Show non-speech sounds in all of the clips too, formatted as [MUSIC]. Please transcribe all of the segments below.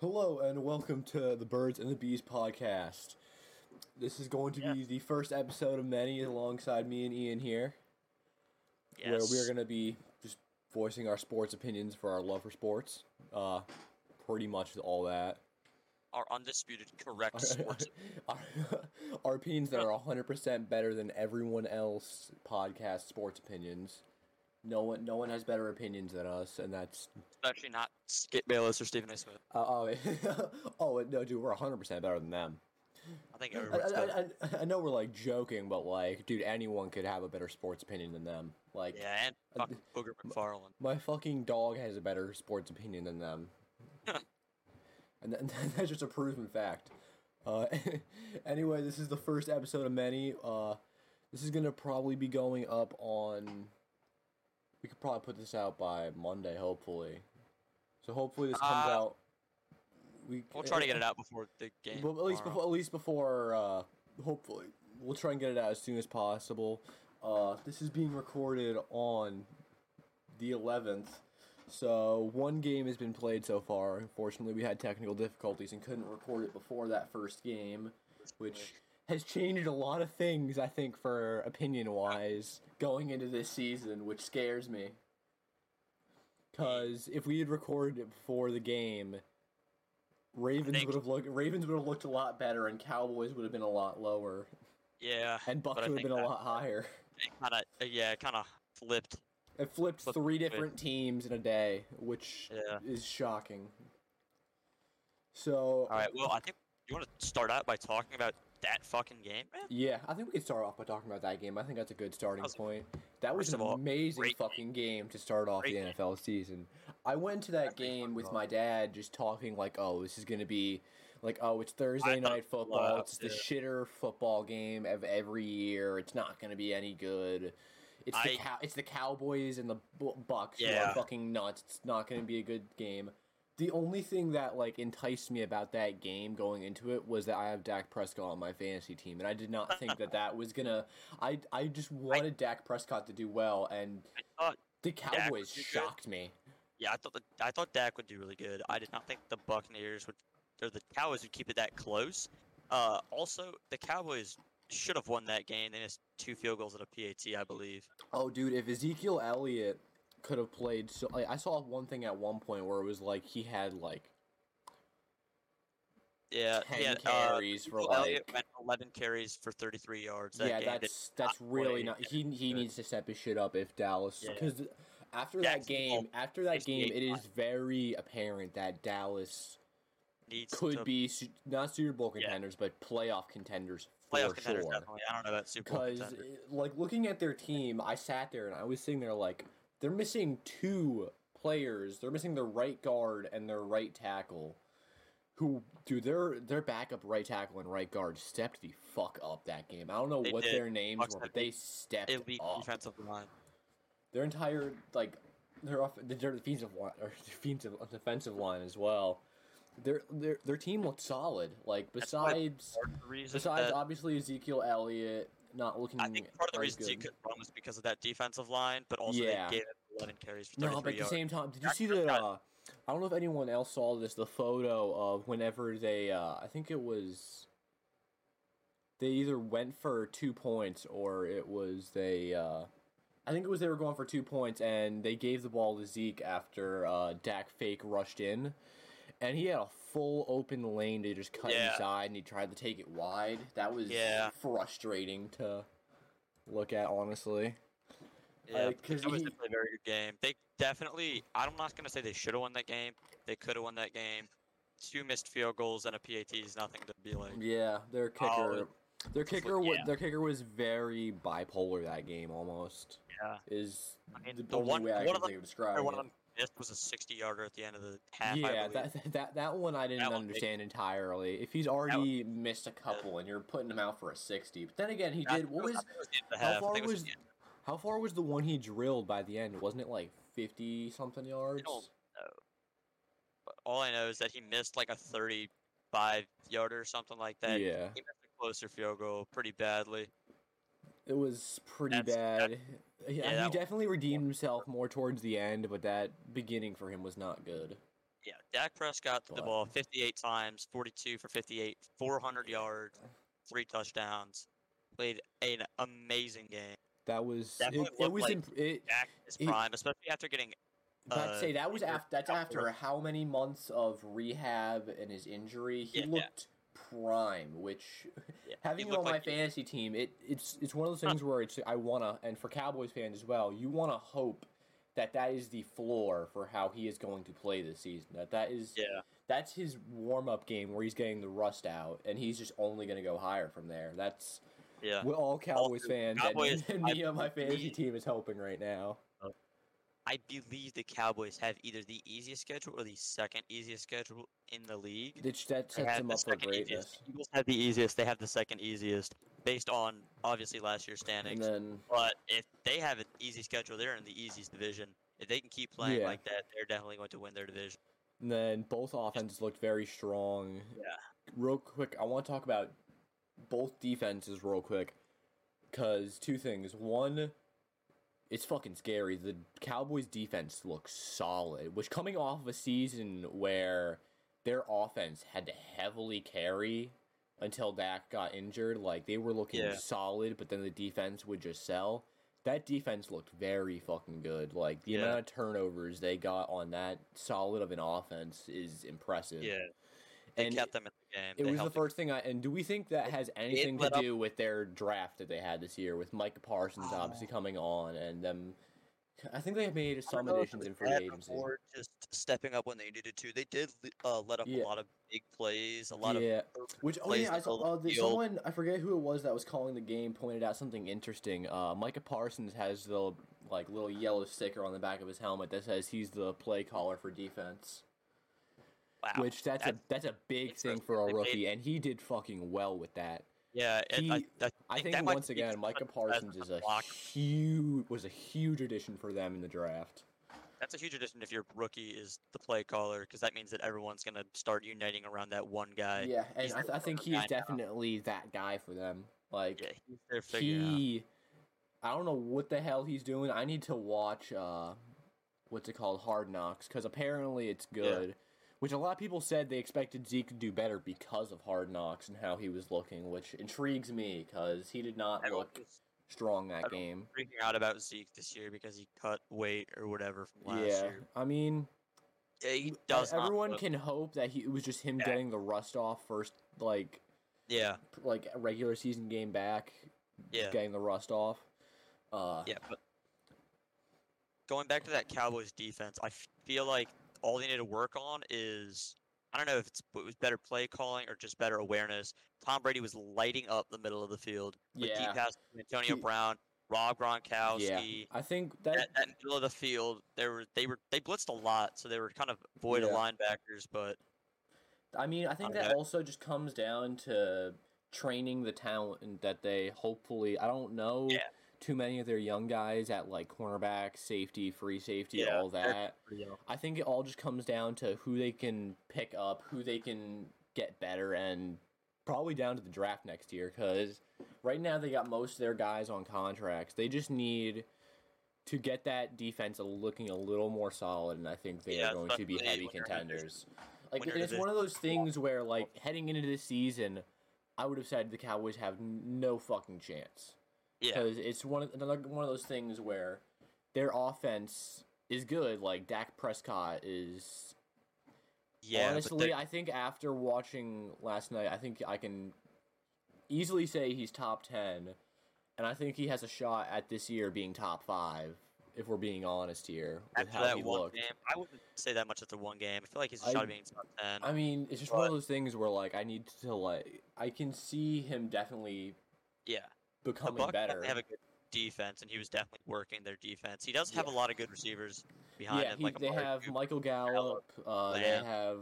Hello and welcome to the Birds and the B's podcast. This is going to be the first episode of many alongside me and Ian here, Yes. where we're going to be just voicing our sports opinions for our love for sports. Uh, pretty much all that. Our undisputed correct [LAUGHS] sports. our, [LAUGHS] our opinions that are 100% better than everyone else podcast sports opinions. No one, no one has better opinions than us, and that's especially not Skip Bayless or Stephen A. Smith. uh, oh, [LAUGHS] oh no, dude, we're 100% better than them. I think I, everyone's I. I, I know we're like joking, but like, dude, anyone could have a better sports opinion than them. Like, Yeah, and uh, fucking Booger McFarland. my fucking dog has a better sports opinion than them, [LAUGHS] and that, [LAUGHS] that's just a proven fact. Uh, anyway, this is the first episode of many. Uh, this is gonna probably be going up on. We could probably put this out by Monday, hopefully. So hopefully this comes Uh, out. We We'll try to get it out before the game. well, at least tomorrow. before, at least before, uh, hopefully, we'll try and get it out as soon as possible. Uh, this is being recorded on the 11th, so one game has been played so far. Unfortunately, we had technical difficulties and couldn't record it before that first game, which has changed a lot of things. I think for opinion wise going into this season, which scares me. Cause if we had recorded it before the game, Ravens would have looked Ravens would have looked a lot better, and Cowboys would have been a lot lower, Yeah, and Bucks would have been a lot higher. kind of yeah, it kind of flipped. It flipped Flip- three different teams in a day, which Yeah. is shocking. So All right, well, I think you want to start out by talking about that fucking game, man. yeah, I think we could start off by talking about that game. I think that's a good starting point. That was an all, amazing fucking game to start off Great the game. NFL season. I went to that game with my dad, just talking like, "Oh, this is gonna be like, oh, it's Thursday night football. It's the shitter football game of every year. It's not gonna be any good. It's the cow- it's the Cowboys and the Bu- Bucks who Yeah. are fucking nuts. It's not gonna be a good game." The only thing that like enticed me about that game going into it was that I have Dak Prescott on my fantasy team, and I did not think that that was gonna. I I just wanted Dak Prescott to do well, and the Cowboys do good. shocked me. yeah, I thought the, I thought Dak would do really good. I did not think the Buccaneers would, or the Cowboys would keep it that close. Uh, also, the Cowboys should have won that game. They missed two field goals at a PAT, I believe. Oh, dude, if Ezekiel Elliott could have played, so like, I saw one thing at one point where it was like he had like Yeah, 10 he had, carries uh, for, like- 11 carries for 33 yards. That yeah, that's that's not really not. He he good. needs to step his shit up if Dallas Yeah. because after that Jacksonville game, after that game, it is very apparent that Dallas could to be su- not Super Bowl Yeah. contenders, but playoff contenders for playoff contenders. sure. Definitely. I don't know that Super Bowl Because, like, looking at their team, I sat there and I was sitting there like, they're missing two players. They're missing their right guard and their right tackle. Who, do their their backup right tackle and right guard stepped the fuck up that game. I don't know They what did. their names Bucks were, but they stepped Elite up. defensive line. Their entire like, their off, their defensive line or defensive defensive line as well. Their their their team looked solid. Like besides Part of the reason besides that- obviously Ezekiel Elliott not looking. I think part of the as reason good. he couldn't run was because of that defensive line, but also Yeah. they gave him 11 carries for 33 No, but at the same time, did you see the? Uh, I don't know if anyone else saw this. The photo of whenever they, uh, I think it was, they either went for two points or it was they. Uh, I think it was they were going for two points and they gave the ball to Zeke after uh, Dak fake rushed in, and he had a full open lane to just cut Yeah. inside and he tried to take it wide. That was Yeah. frustrating to look at, honestly. Yeah, Uh, it was he- definitely a very good game. They definitely. I'm not gonna say they should have won that game. They could have won that game. Two missed field goals and a PAT is nothing to be like. Yeah, their kicker, Oh, their just like- kicker, yeah. their kicker was very bipolar that game. Almost Yeah. is I mean, the, the only one- way I one can of them- think of Or one of it. them missed was a 60 yarder at the end of the half. Yeah, that, that that one I didn't one big. understand entirely. If he's already missed a couple and you're putting him out for a sixty, but then again, he I did. What was, was I think it was the end of the how far it was how far was the one he drilled by the end? Wasn't it like fifty something yards? don't know. But all I know is that he missed like a 35 yarder or something like that. Yeah, He missed a closer field goal pretty badly. it was pretty That's- bad. that- yeah, yeah, he definitely redeemed himself more towards the end, but that beginning for him was not good. Yeah, Dak Prescott threw the ball 58 times, 42 for 58, 400 yards, three touchdowns. Played an amazing game. That was it, Definitely it looked was like imp- it, Dak is prime, especially after getting. I'd uh, say that was after that's after- how many months of rehab and his injury. He Yeah, yeah. Prime, which Yeah, [LAUGHS] having him on my like he- fantasy team, it it's it's one of those things where it's I wanna and for Cowboys fans as well, you wanna hope that that is the floor for how he is going to play this season. That that is Yeah, that's his warm up game where he's getting the rust out, and he's just only gonna go higher from there. That's yeah. what all Cowboys Also, fans Cowboys, and, [LAUGHS] and me on my fantasy team is hoping right now. I believe the Cowboys have either the easiest schedule or the second easiest schedule in the league. Which that sets have the up for greatness. easiest. Eagles have the easiest. They have the second easiest, based on obviously last year's And standings. then But if they have an easy schedule, they're in the easiest division. If they can keep playing Yeah. like that, they're definitely going to win their division. And then both offenses looked very strong. Yeah. Real quick, I want to talk about both defenses real quick. Because two things. One, it's fucking scary. The Cowboys defense looks solid, which coming off of a season where their offense had to heavily carry until Dak got injured, like they were looking Yeah. solid, but then the defense would just sell. That defense looked very fucking good. Like the Yeah. amount of turnovers they got on that solid of an offense is impressive. Yeah, they and kept them in the game. it They was the first thing I. And do we think that has anything to let up- do with their draft that they had this year, with Micah Parsons obviously coming on and them? I think they made some don't know if additions in free agency. Or just stepping up when they needed to. They did uh, let up Yeah. a lot of big plays, a lot yeah, of which oh yeah, I saw uh, someone I forget who it was that was calling the game pointed out something interesting. Uh, Micah Parsons has the like little yellow sticker on the back of his helmet that says he's the play caller for defense. Wow. Which that's, a that's that's a big thing for a rookie, and he did fucking well with that. yeah, and I, he- I, I think that once again, Micah Parsons is a huge was a huge addition for them in the draft. That's a huge addition if your rookie is the play caller, because that means that everyone's gonna start uniting around that one guy. yeah, and I, th- I think he's nine now. definitely that guy for them. Like Yeah, he's there figuring it out. he, I don't know what the hell he's doing. I need to watch uh, what's it called, Hard Knocks, because apparently it's Yeah. Which a lot of people said they expected Zeke to do better because of Hard Knocks and how he was looking, which intrigues me because he did not look was strong that game. freaking out about Zeke this year because he cut weight or whatever from last Yeah, year. I mean, Yeah, he does. Everyone can hope that he it was just him Yeah. getting the rust off first, like Yeah, like a regular season game back, yeah, getting the rust off. Uh, yeah. But going back to that Cowboys defense, I feel like all they need to work on is I don't know if it's it was better play calling or just better awareness. Tom Brady was lighting up the middle of the field with yeah, deep passes from Antonio He- Brown, Rob Gronkowski. Yeah. I think that That, that middle of the field, they were they were they blitzed a lot, so they were kind of void of Yeah. linebackers. But I mean I think Okay. that also just comes down to training the talent that they hopefully I don't know Yeah. Too many of their young guys at like cornerback, safety, free safety, Yeah, all that. I think it all just comes down to who they can pick up, who they can get better, and probably down to the draft next year. Because right now they got most of their guys on contracts. They just need to get that defense looking a little more solid, and I think they Yeah, are going to be heavy when you're in a division- contenders. Like when you're and in a it's one of those things where, like, heading into this season, I would have said the Cowboys have no fucking chance yeah, because it's one of another one of those things where their offense is good. Like Dak Prescott is. yeah. honestly, I think after watching last night, I think I can easily say he's top ten, and I think he has a shot at this year being top five. If we're being honest here, with after how that he looked. game, I wouldn't say that much after one game. I feel like he's a I- shot of being top ten. I mean, it's just one of those things where like I need to like I can see him definitely yeah, becoming better. definitely have a good defense, and he was definitely working their defense. He does have Yeah. a lot of good receivers behind yeah, him. he, like they have Cooper, Michael Gallup. Uh, they have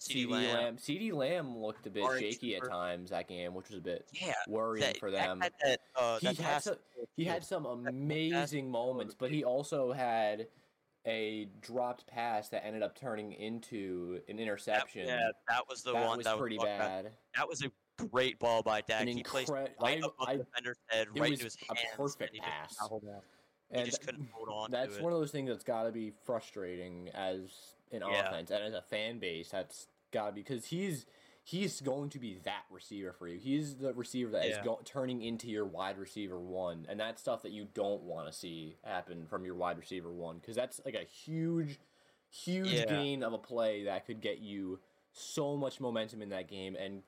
CeeDee Lamb. Lamb. CeeDee Lamb looked a bit Amari shaky at Cooper. times that game, which was a bit Yeah, worrying that, for them. had that, uh, He had some- He had some amazing moments, but he also had a dropped pass that ended up turning into an that, interception. yeah, that was the that one was that pretty was Buck- bad. That was a great ball by Dak. An he placed right I- above I- the defender's head, right into his a hands. perfect and pass. He And just couldn't hold on That's to it. one of those things that's got to be frustrating as an Yeah. offense and as a fan base. That's got to be because he's he's going to be that receiver for you. He's the receiver that is Yeah. go- turning into your wide receiver one, and that's stuff that you don't want to see happen from your wide receiver one because that's like a huge, huge Yeah. gain of a play that could get you so much momentum in that game, and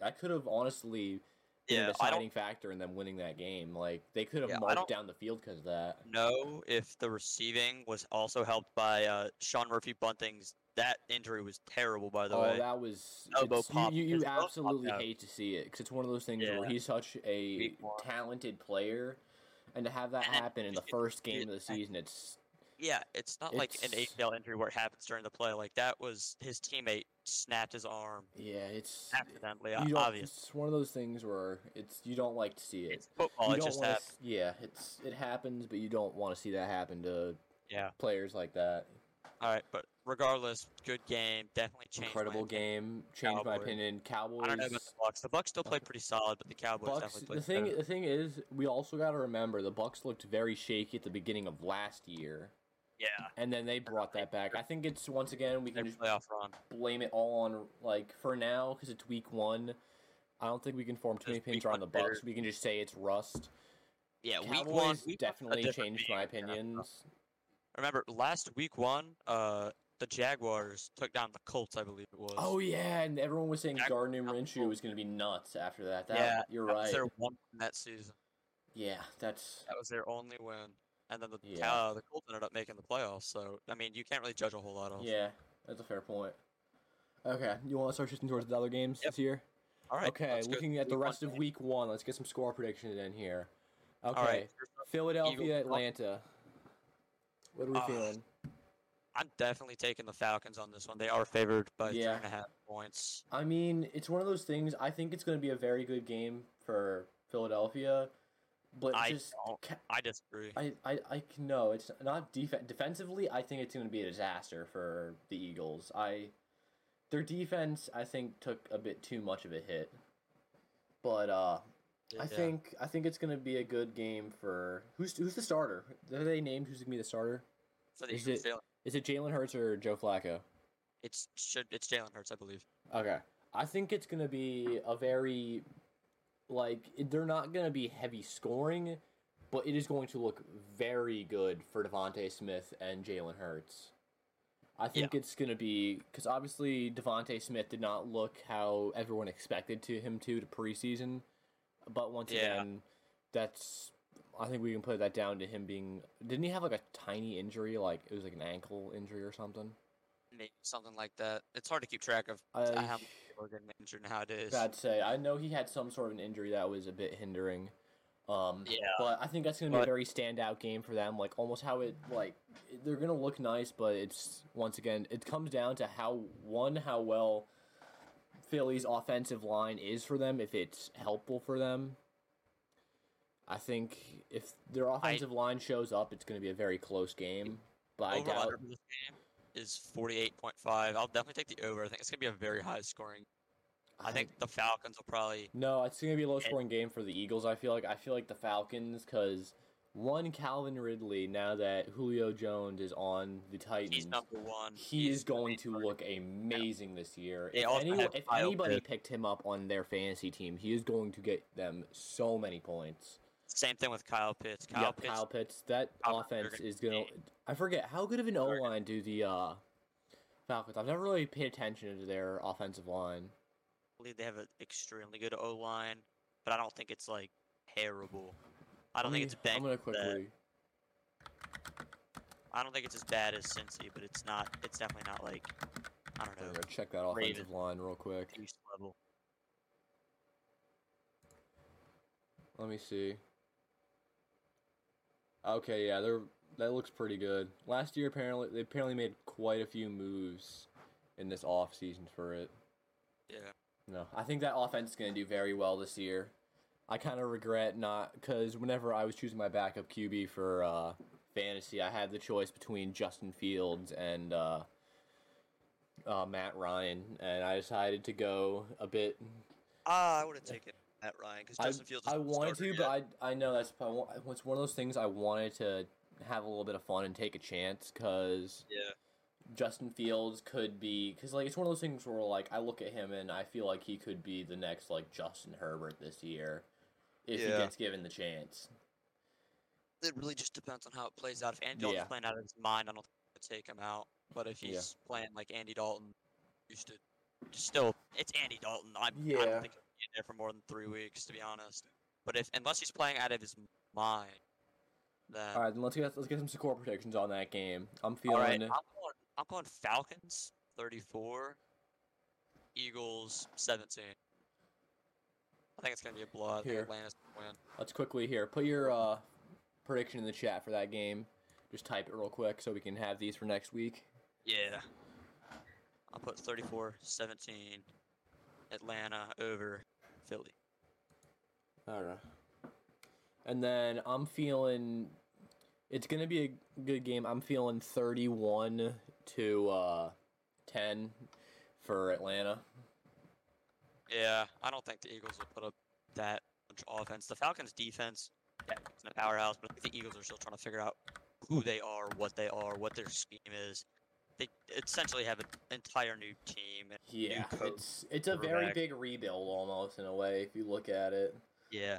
that could have honestly. Been Yeah, a I deciding factor in them winning that game. Like they could have Yeah, I marched down the field because of that. No, if the receiving was also helped by uh, Sean Murphy Bunting's. That injury was terrible, by the oh, way. that was Elbow pop. You, you, you absolutely hate to see it because it's one of those things Yeah. where he's such a talented player, and to have that happen in the [LAUGHS] first game of the season, it's Yeah, it's not like an It's- ACL injury where it happens during the play. Like that was his teammate snapped his arm yeah, it's accidentally. you don't, Obvious. It's one of those things where it's you don't like to see it. It's football. you It don't just wanna happened. s- yeah, it's it happens, but you don't want to see that happen to Yeah. players like that. All right, but regardless, good game. Definitely changed. my Incredible opinion. game, changed my Cowboys. opinion. Cowboys. I don't know about the Bucks. The Bucks still played pretty solid, but the Cowboys Bucks. definitely The thing, better. the thing is, we also got to remember the Bucks looked very shaky at the beginning of last year, Yeah. and then they brought that back. I think it's once again we can just playoff run. blame it all on like for now because it's week one. I don't think we can form too many opinions week around the. Bucks. We can just say it's rust. Yeah, week Cowboys one week definitely changed game my opinions. Remember last week one, uh, the Jaguars took down the Colts, I believe it was. Oh yeah, and everyone was saying Jack- Gardner Minshew was going to be nuts after that. that yeah, you're that was right. their one that season. Yeah, that's That was their only win, and then the Yeah. Cow- the Colts ended up making the playoffs. So I mean, you can't really judge a whole lot else. yeah, that's a fair point. Okay, you want to start shifting towards the other games Yep. this year? All right. okay, looking to at the week one rest of week one, let's get some score predictions in here. Okay, All right. first up, Philadelphia, Eagles. Atlanta. What are we Ah, feeling? I'm definitely taking the Falcons on this one. They are favored by Yeah. three and a half points. I mean, it's one of those things. I think it's going to be a very good game for Philadelphia, but I just ca- I disagree. I, I, I no, it's not def- defensively. I think it's going to be a disaster for the Eagles. I, their defense, I think, took a bit too much of a hit. But uh, I think I think it's going to be a good game for who's who's the starter? Are they named who's going to be the starter? for the is it- Jalen- Is it Jalen Hurts or Joe Flacco? it's should it's Jalen Hurts, I believe. Okay. I think it's going to be a very like they're not going to be heavy scoring, but it is going to look very good for DeVonta Smith and Jalen Hurts. I think it's going to be because obviously DeVonta Smith did not look how everyone expected to him to to preseason, but once Yeah. again, that's I think we can put that down to him being. Didn't he have like a tiny injury? Like it was like an ankle injury or something. Maybe something like that. It's hard to keep track of uh, uh, I, how many people are getting injured nowadays. I'd say I know he had some sort of an injury that was a bit hindering. Um, Yeah. but I think that's gonna be a very standout game for them. Like almost how it like they're gonna look nice, but it's once again it comes down to how one how well Philly's offensive line is for them. If it's helpful for them, I think if their offensive line shows up, it's gonna be a very close game. But I doubt. this game is forty eight point five. I'll definitely take the over. I think it's gonna be a very high scoring. I think the Falcons will probably No, it's gonna be a low scoring game for the Eagles. I feel like I feel like the Falcons because one Calvin Ridley now that Julio Jones is on the Titans, he's number one. he He's is going to look amazing this year. They If, have if anybody picked him up on their fantasy team, he is going to get them so many points. Same thing with Kyle Pitts. Kyle yeah, Pitts. Kyle Pitts. That Kyle offense is gonna. I forget how good of an O line do the uh, Falcons. I've never really paid attention to their offensive line. I believe they have an extremely good O line, but I don't think it's like terrible. I don't Let think it's bad. I'm gonna quickly. I don't think it's as bad as Cincy, but it's not. It's definitely not like I don't I'm know gonna check that offensive line real quick. Let me see. Okay, yeah, they're that looks pretty good. Last year apparently they apparently made quite a few moves in this off season for it. Yeah. No, I think that offense is going to do very well this year. I kind of regret not because whenever I was choosing my backup QB for uh, fantasy, I had the choice between Justin Fields and uh, uh, Matt Ryan, and I decided to go a bit Ah, I would have taken Matt Ryan because I, Fields. I wanted to, yet. but I I know that's probably one- it's one of those things I wanted to have a little bit of fun and take a chance because Yeah. Justin Fields could be because like it's one of those things where like I look at him and I feel like he could be the next like Justin Herbert this year if he gets given the chance. It really just depends on how it plays out. If Andy Dalton's Yeah. playing out of his mind, I don't I take him out. But if Yeah. he's playing like Andy Dalton used to, still, it's Andy Dalton. I'm, I Yeah. don't think he'll be in there for more than three weeks, to be honest. But if unless he's playing out of his mind, then All right, then let's get let's get some score predictions on that game. I'm feeling right, I'm going, I'm going Falcons 34, Eagles 17. I think it's gonna be a blowout. Here. Atlanta's win. let's quickly here put your uh, prediction in the chat for that game. Just type it real quick so we can have these for next week. Yeah. I'll put 34 17 Atlanta over Philly. All right. And then I'm feeling it's gonna be a good game. I'm feeling 31 to uh, 10 for Atlanta. Yeah, I don't think the Eagles will put up that much offense. The Falcons' defense, yeah, it's a powerhouse, but I think the Eagles are still trying to figure out who they are, what they are, what their scheme is. They essentially have an entire new team. Yeah, coach, it's it's a very big rebuild almost in a way if you look at it. yeah,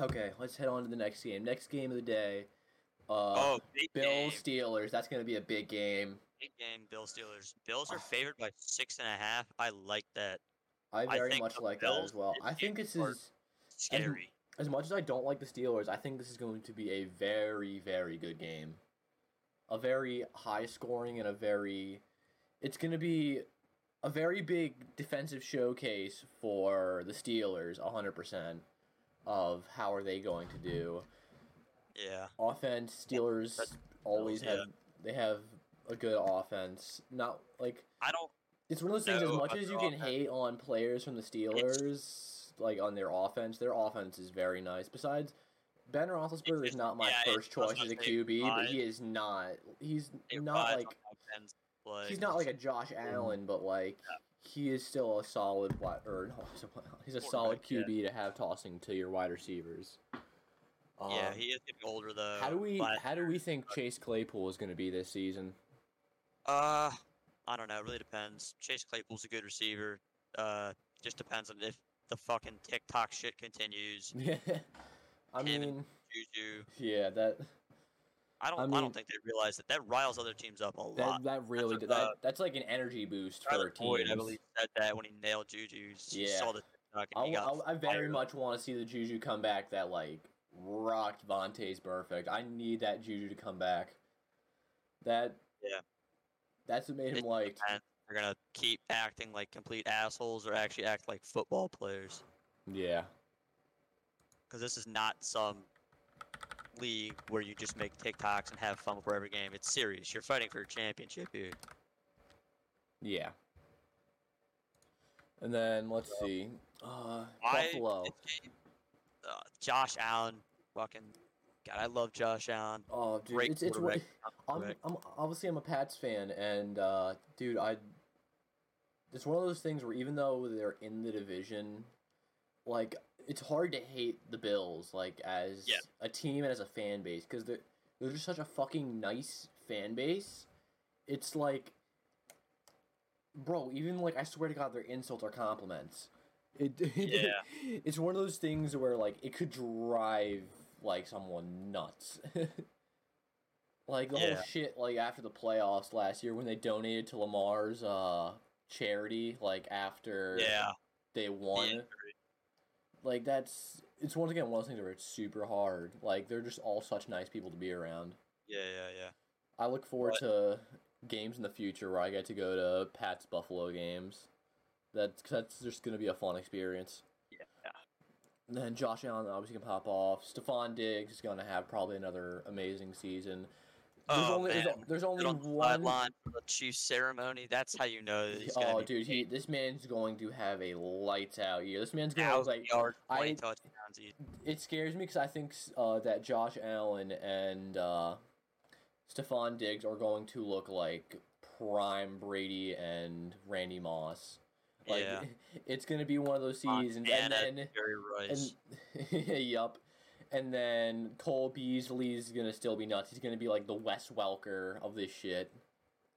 Okay, let's head on to the next game. Next game of the day. Uh, oh, big Bills game. Steelers. That's gonna be a big game. Big game, Bill Steelers. Bills are favored by six and a half. I like that. I I very think much like that as well. I think this is Scary. as much as I don't like the Steelers. I think this is going to be a very very good game. A very high scoring and a very. It's going to be a very big defensive showcase for the Steelers. hundred percent of how are they going to do. Yeah. offense steelers That's- always yeah. have they have a good offense not like I don't. it's one of those things as much as you can offense- hate on players from the steelers like on their offense their offense is very nice besides Ben Roethlisberger is not my yeah, first choice as a QB, but he is not. He's It not like on offense, like, he's not like a Josh Allen, but like he is still a solid wide or [LAUGHS] no, he's a, solid QB to have tossing to your wide receivers. Yeah, Um, he is getting older though. how do we how do we think Chase Claypool is going to be this season? Uh, I don't know. It really depends. Chase Claypool's a good receiver. Uh, just depends on if the fucking TikTok shit continues. [LAUGHS] I mean, Juju. yeah, that I don't. I I, don't think they realize that that riles other teams up a that lot. that really what, that uh, that's like an energy boost for Tyler Boyd, teams. I believe, said that when he nailed Juju. He Yeah. saw the I, he got I, I very much want to see the Juju come back that like rocked Vontaze Burfict. I need that Juju to come back. That Yeah. That's what made him like. They're gonna keep acting like complete assholes or actually act like football players. yeah. Because this is not some league where you just make TikToks and have fun before every game. It's serious. You're fighting for a championship here. Yeah. And then let's see. Uh Buffalo. game, uh, Josh Allen, fucking God, I love Josh Allen. Oh dude, Great it's it's. I'm, I'm obviously I'm a Pats fan and uh dude, I it's one of those things where even though they're in the division, like it's hard to hate the Bills like as Yeah. a team and as a fan base because they're they're just such a fucking nice fan base. It's like, bro, even like I swear to God, their insults are compliments. It, [LAUGHS] Yeah. it's one of those things where like it could drive like someone nuts. [LAUGHS] like the Yeah. whole shit like after the playoffs last year when they donated to Lamar's uh charity like after Yeah, they won. Like that's it's once again one of those things where it's super hard. Like they're just all such nice people to be around. Yeah, yeah, yeah. I look forward But- to games in the future where I get to go to Pat's Buffalo games. That's that's just gonna be a fun experience. Yeah. And then Josh Allen obviously can pop off. Stefon Diggs is gonna have probably another amazing season. There's Oh, only man. there's only on one. sideline for the Chiefs ceremony. That's how you know that Oh, dude, he this man's going to have a lights out year. This man's going to like yards, I- touchdowns. It scares me because I think uh, that Josh Allen and uh, Stefon Diggs are going to look like prime Brady and Randy Moss. Like yeah. [LAUGHS] it's going to be one of those seasons, Montana, and then Jerry Rice. and [LAUGHS] yup, And then Cole Beasley's gonna still be nuts. He's gonna be like the Wes Welker of this shit.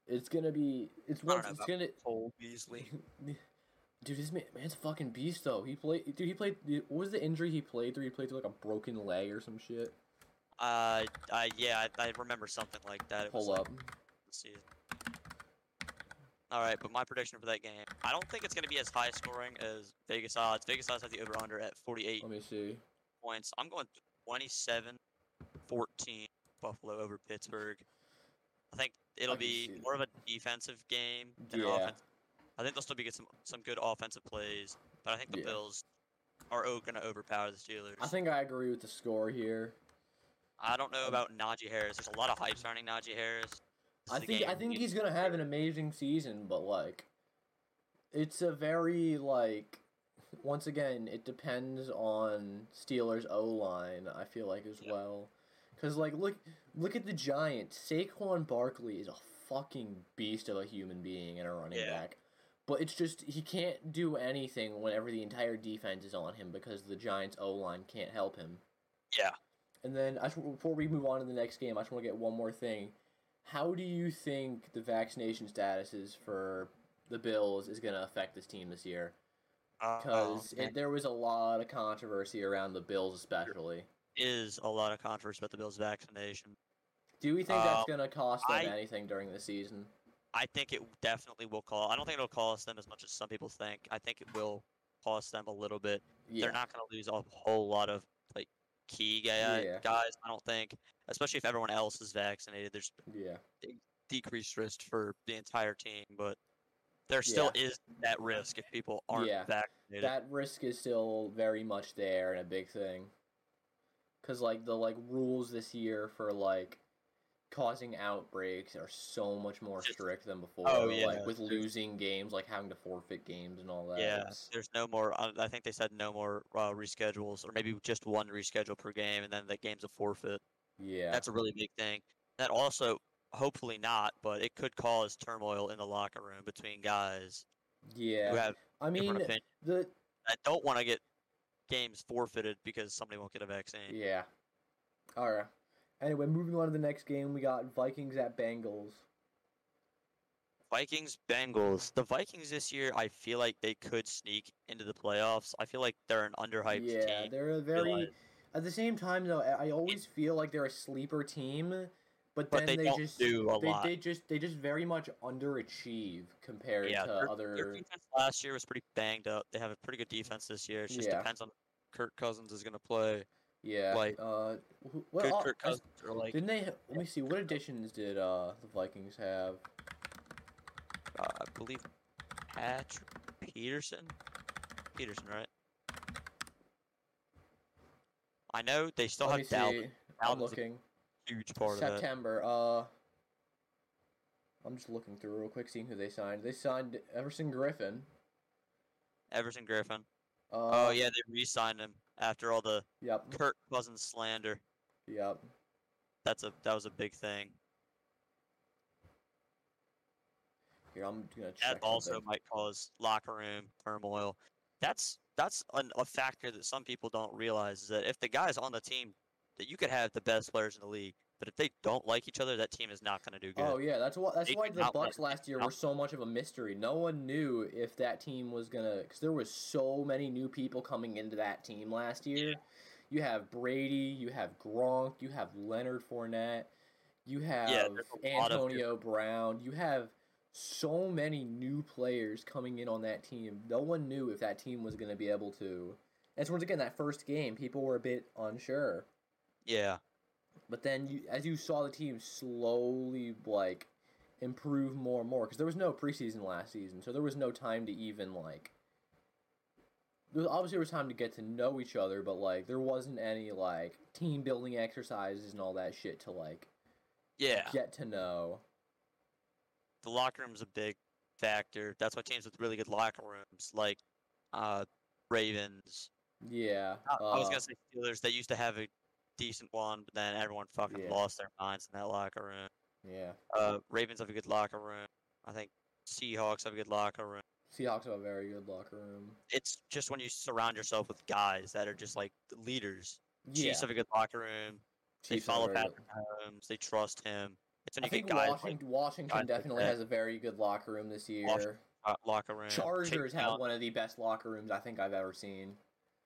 It's gonna be. It's I once. It's gonna. Cole Beasley. [LAUGHS] Dude, this man, man's a fucking beast though. He played. Dude, he played. What was the injury he played through? He played through like a broken leg or some shit. Uh, uh, yeah, I, I remember something like that. It was Hold like up. this season. All right, but my prediction for that game, I don't think it's going to be as high scoring as Vegas odds. Vegas odds have the over under at 48 Let me see. Points. I'm going 27 14 Buffalo over Pittsburgh. I think it'll I be more of a defensive game than Yeah. offensive. I think they'll still be get some some good offensive plays, but I think the Yeah. Bills are going to overpower the Steelers. I think I agree with the score here. I don't know about Najee Harris. There's a lot of hype surrounding Najee Harris. This I think I think he's gonna have an amazing season, but like, it's a very like, once again, it depends on Steelers O line. I feel like as Yeah. well, because like look look at the Giants. Saquon Barkley is a fucking beast of a human being and a running Yeah. back. But it's just he can't do anything whenever the entire defense is on him because the Giants O line can't help him. Yeah. And then I just, before we move on to the next game, I just want to get one more thing. How do you think the vaccination statuses for the Bills is going to affect this team this year? Uh, Because there was a lot of controversy around the Bills, especially. is a lot of controversy about the Bills' vaccination. Do we think that's Uh, going to cost them I- anything during the season? I think it definitely will cost. I don't think it'll cost them as much as some people think. I think it will cost them a little bit. Yeah. They're not going to lose a whole lot of like key guy, Yeah. guys. I don't think, especially if everyone else is vaccinated. There's Yeah. decreased risk for the entire team, but there still is that risk if people aren't Yeah. vaccinated. That risk is still very much there and a big thing. Cause like the like rules this year for like causing outbreaks are so much more strict than before. Oh, yeah, Like with losing games, like having to forfeit games and all that. yeah, It's- there's no more. I I think they said no more uh, reschedules, or maybe just one reschedule per game, and then the game's a forfeit. yeah. That's a really big thing. That also, hopefully not, but it could cause turmoil in the locker room between guys who yeah. have I mean the that don't want to get games forfeited because somebody won't get a vaccine. yeah. Alright. Anyway, moving on to the next game, we got Vikings at Bengals. Vikings, Bengals. The Vikings this year, I feel like they could sneak into the playoffs. I feel like they're an underhyped yeah, team. Yeah, they're a very. At the same time, though, I I always feel like they're a sleeper team, but But then they they, don't just do a they, lot. they just they just very much underachieve compared yeah, to their, other. their defense last year was pretty banged up. They have a pretty good defense this year. It just Yeah. depends on Kirk Cousins is going to play. yeah. like, uh, who, what, Good Kirk I Cousins or like didn't they? Let me see. What additions did uh the Vikings have? uh, I believe Patrick Peterson. Peterson, right? I know they still Let have Dalvin. I'm looking. Huge part of. September. Uh, I'm just looking through real quick, seeing who they signed. They signed Everson Griffen. Everson Griffen. Uh, oh yeah, they re-signed him after all the Yep. Kirk Cousins slander. Yep. That's a that was a big thing. Here, I'm gonna check. That also something. might cause locker room turmoil. That's that's an, a factor that some people don't realize is that if the guys on the team, that you could have the best players in the league, but if they don't like each other, that team is not going to do good. Oh yeah, that's why that's They why the Bucks last year were so much of a mystery. No one knew if that team was gonna, because there was so many new people coming into that team last year. You have Brady, you have Gronk, you have Leonard Fournette, you have there's a lot of Antonio Brown, you have so many new players coming in on that team. No one knew if that team was gonna be able to. And so once again, that first game, people were a bit unsure. Yeah, But then, you, as you saw the team slowly like improve more and more, because there was no preseason last season, so there was no time to even like. There was, obviously, there was time to get to know each other, but like there wasn't any like team building exercises and all that shit to like yeah. get to know. The locker room's a big factor. That's why teams with really good locker rooms, like uh, Ravens. Yeah, I, I was uh, gonna say Steelers. They used to have a decent one, but then everyone fucking Yeah. lost their minds in that locker room. yeah. Uh, Ravens have a good locker room. I think Seahawks have a good locker room. Seahawks have a very good locker room. It's just when you surround yourself with guys that are just like leaders, Yeah, Chiefs have a good locker room. They Chiefs are follow. Patrick Mahomes. They trust him. It's when I you think get guys Washington, Washington guys definitely that. has a very good locker room this year. Washington- uh, locker room. Chargers have one of the best locker rooms I think I've ever seen.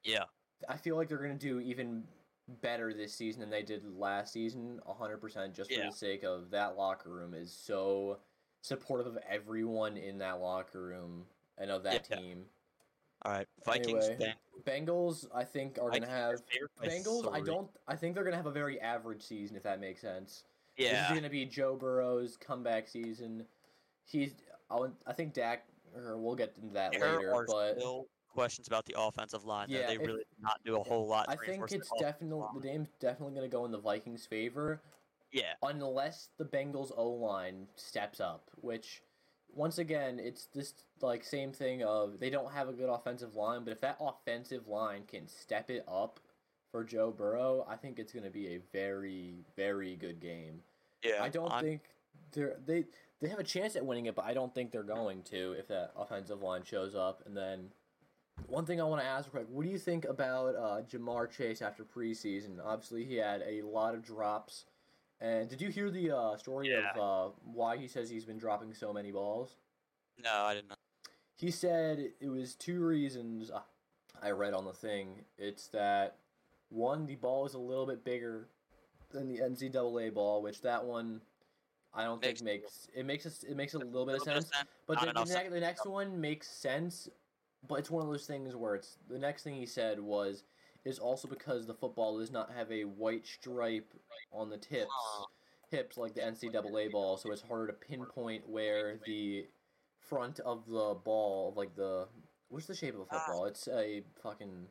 Yeah, I feel like they're going to do even better this season than they did last season, 100% just for Yeah. the sake of that locker room is so supportive of everyone in that locker room and of that Yeah. team. all right. Vikings. Anyway, Bengals. I think, are going to have. Bengals, I don't. I think they're going to have a very average season, if that makes sense. Yeah, this is going to be Joe Burrow's comeback season. He's. I'll, I think Dak. Or we'll get into that there later, but still questions about the offensive line. though. Yeah, they really did not do a whole lot. I think it's definitely the game's definitely going to go in the Vikings' favor Yeah, unless the Bengals O line steps up. Which, once again, it's this like same thing of they don't have a good offensive line, but if that offensive line can step it up for Joe Burrow, I think it's going to be a very very good game. yeah. I don't I'm- think they're they they have a chance at winning it, but I don't think they're going to if that offensive line shows up. And then one thing I want to ask, quick, what do you think about uh, Ja'Marr Chase after preseason? Obviously, he had a lot of drops. And did you hear the uh, story Yeah. of uh, why he says he's been dropping so many balls? No, I didn't. know. He said it was two reasons uh, I read on the thing. It's that one, the ball is a little bit bigger than the NCAA ball, which that one I don't Makes- think makes it makes us it makes a little bit of Little bit of sense. sense. But the, the, ne- sense. the next one makes sense, but it's one of those things where it's the next thing he said was is also because the football does not have a white stripe on the tips hips like the NCAA ball, so it's harder to pinpoint where the front of the ball, like the what's the shape of a Ah. football? It's a fucking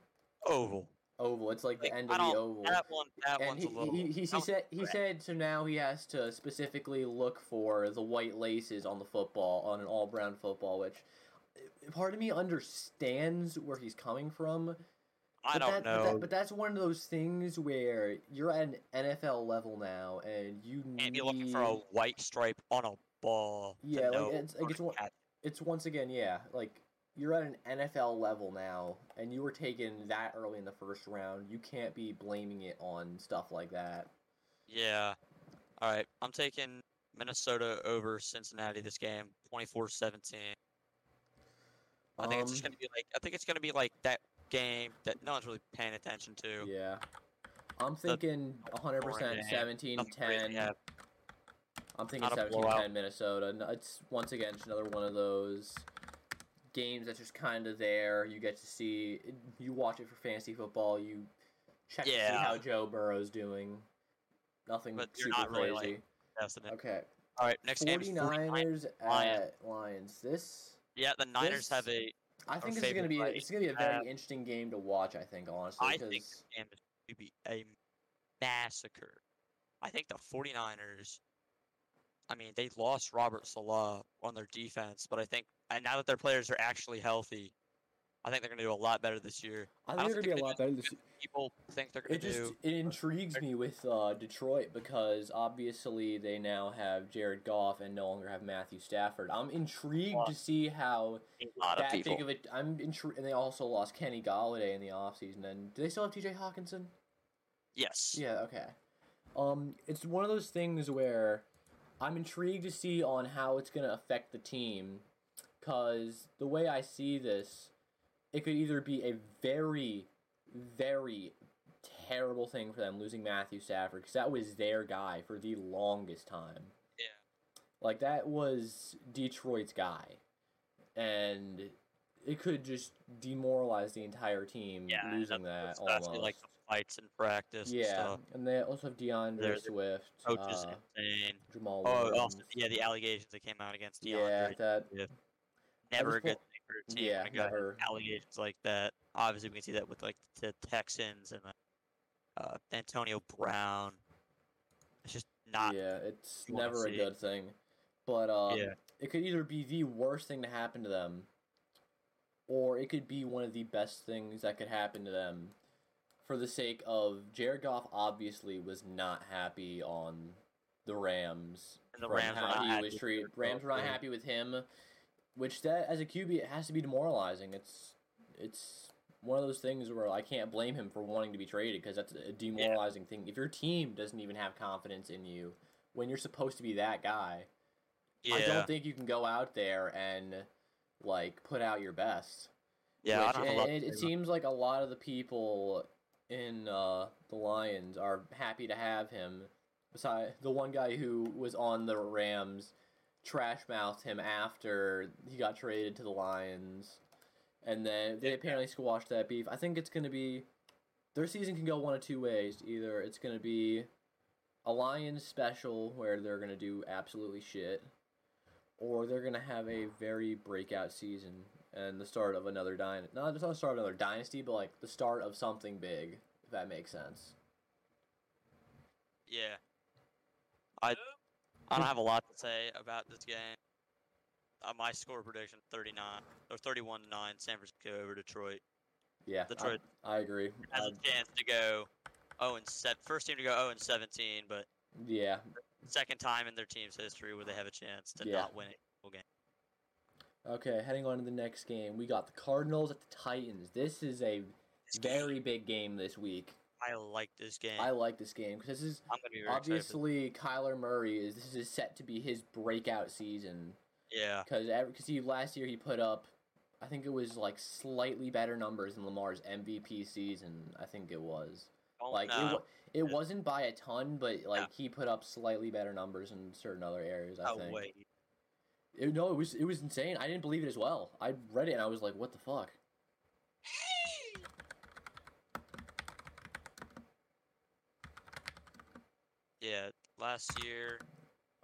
Oval. oval. It's like the Like, end of the oval. That one. That And one's he, a little. he, he, he said he correct. said so now he has to specifically look for the white laces on the football on an all brown football, which part of me understands where he's coming from. I don't that, know. But, that, but that's one of those things where you're at an NFL level now, and you need be looking for a white stripe on a ball. Yeah, like, it's- like, it's one- it's once again, yeah, like you're at an NFL level now, and you were taken that early in the first round. You can't be blaming it on stuff like that. Yeah. All right. I'm taking Minnesota over Cincinnati this game, 24-17. I think it's just Um, gonna be like I think it's gonna be like that game that no one's really paying attention to. Yeah. I'm thinking 100% 17 10. I'm thinking Not 17 10 Minnesota. It's once again just another one of those games that's just kind of there. You get to see, you watch it for fantasy football. You check to see how Joe Burrow's doing. Nothing But super not really, crazy. like, okay. All right. Next game is 49. 49ers Lions. at Lions. This. Yeah, the Niners have a. I think this is gonna be fight. it's gonna be a very Uh, interesting game to watch. I think honestly, I because think this game is going to be a massacre. I think the 49ers. I mean, they lost Robert Saleh on their defense, but I think and now that their players are actually healthy, I think they're going to do a lot better this year. I think they're gonna be a lot better this. year. People think they're going to just do. it intrigues me with uh, Detroit because obviously they now have Jared Goff and no longer have Matthew Stafford. I'm intrigued to see how A lot of people. big of it. I'm intrigued, and they also lost Kenny Golladay in the offseason. And do they still have T.J. Hockenson? yes. Yeah. Okay. Um, it's one of those things where I'm intrigued to see on how it's gonna affect the team, cause the way I see this, it could either be a very, very terrible thing for them losing Matthew Stafford, because that was their guy for the longest time. Yeah. Like that was Detroit's guy, and it could just demoralize the entire team Yeah, losing that almost. like the fights in practice. and Yeah, stuff. and they also have DeAndre Swift, Coach is uh, insane. Jamal Oh, Williams. also, yeah, the allegations that came out against DeAndre. yeah, that never a good pull- thing for a team. yeah, I got has never. Allegations like that. Obviously, we can see that with like the Texans and uh, Antonio Brown. It's just not. yeah, it's never a good thing. But um, Yeah. it could either be the worst thing to happen to them, or it could be one of the best things that could happen to them, for the sake of Jared Goff. Obviously, was not happy on the Rams. And the from Rams were not happy. Rams were not happy with him, which that as a QB it has to be demoralizing. It's it's one of those things where I can't blame him for wanting to be traded because that's a demoralizing thing. If your team doesn't even have confidence in you when you're supposed to be that guy, Yeah. I don't think you can go out there and like put out your best. yeah. I Which- don't have and it, it seems like a lot of the people in uh, the Lions are happy to have him. Besides the one guy who was on the Rams, trash mouthed him after he got traded to the Lions, and then they apparently squashed that beef. I think it's gonna be their season can go one of two ways. Either it's gonna be a Lions special where they're gonna do absolutely shit, or they're gonna have a very breakout season and the start of another dynasty. Not just the start of another dynasty, but like the start of something big. If that makes sense. Yeah. I I don't have a lot to say about this game. Uh, my score prediction 39 or 31 to 9 San Francisco over Detroit. Yeah, Detroit I, I agree. Has a chance to go 0 and 7 first team to go 0 and 17, but yeah, second time in their team's history where they have a chance to Yeah. not win a single game. Okay, heading on to the next game. We got the Cardinals at the Titans. This is a very big game this week. I like this game. I like this game because this is I'm gonna be very excited. obviously Kyler Murray is this is set to be his breakout season Yeah, because because he last year he put up I think it was like slightly better numbers than Lamar's MVP season. I think it was don't like it, it Yeah. wasn't by a ton, but like he put up slightly better numbers in certain other areas. I no think. way. It- no, it was it was insane. I didn't believe it as well. I read it and I was like, what the fuck. Yeah, last year,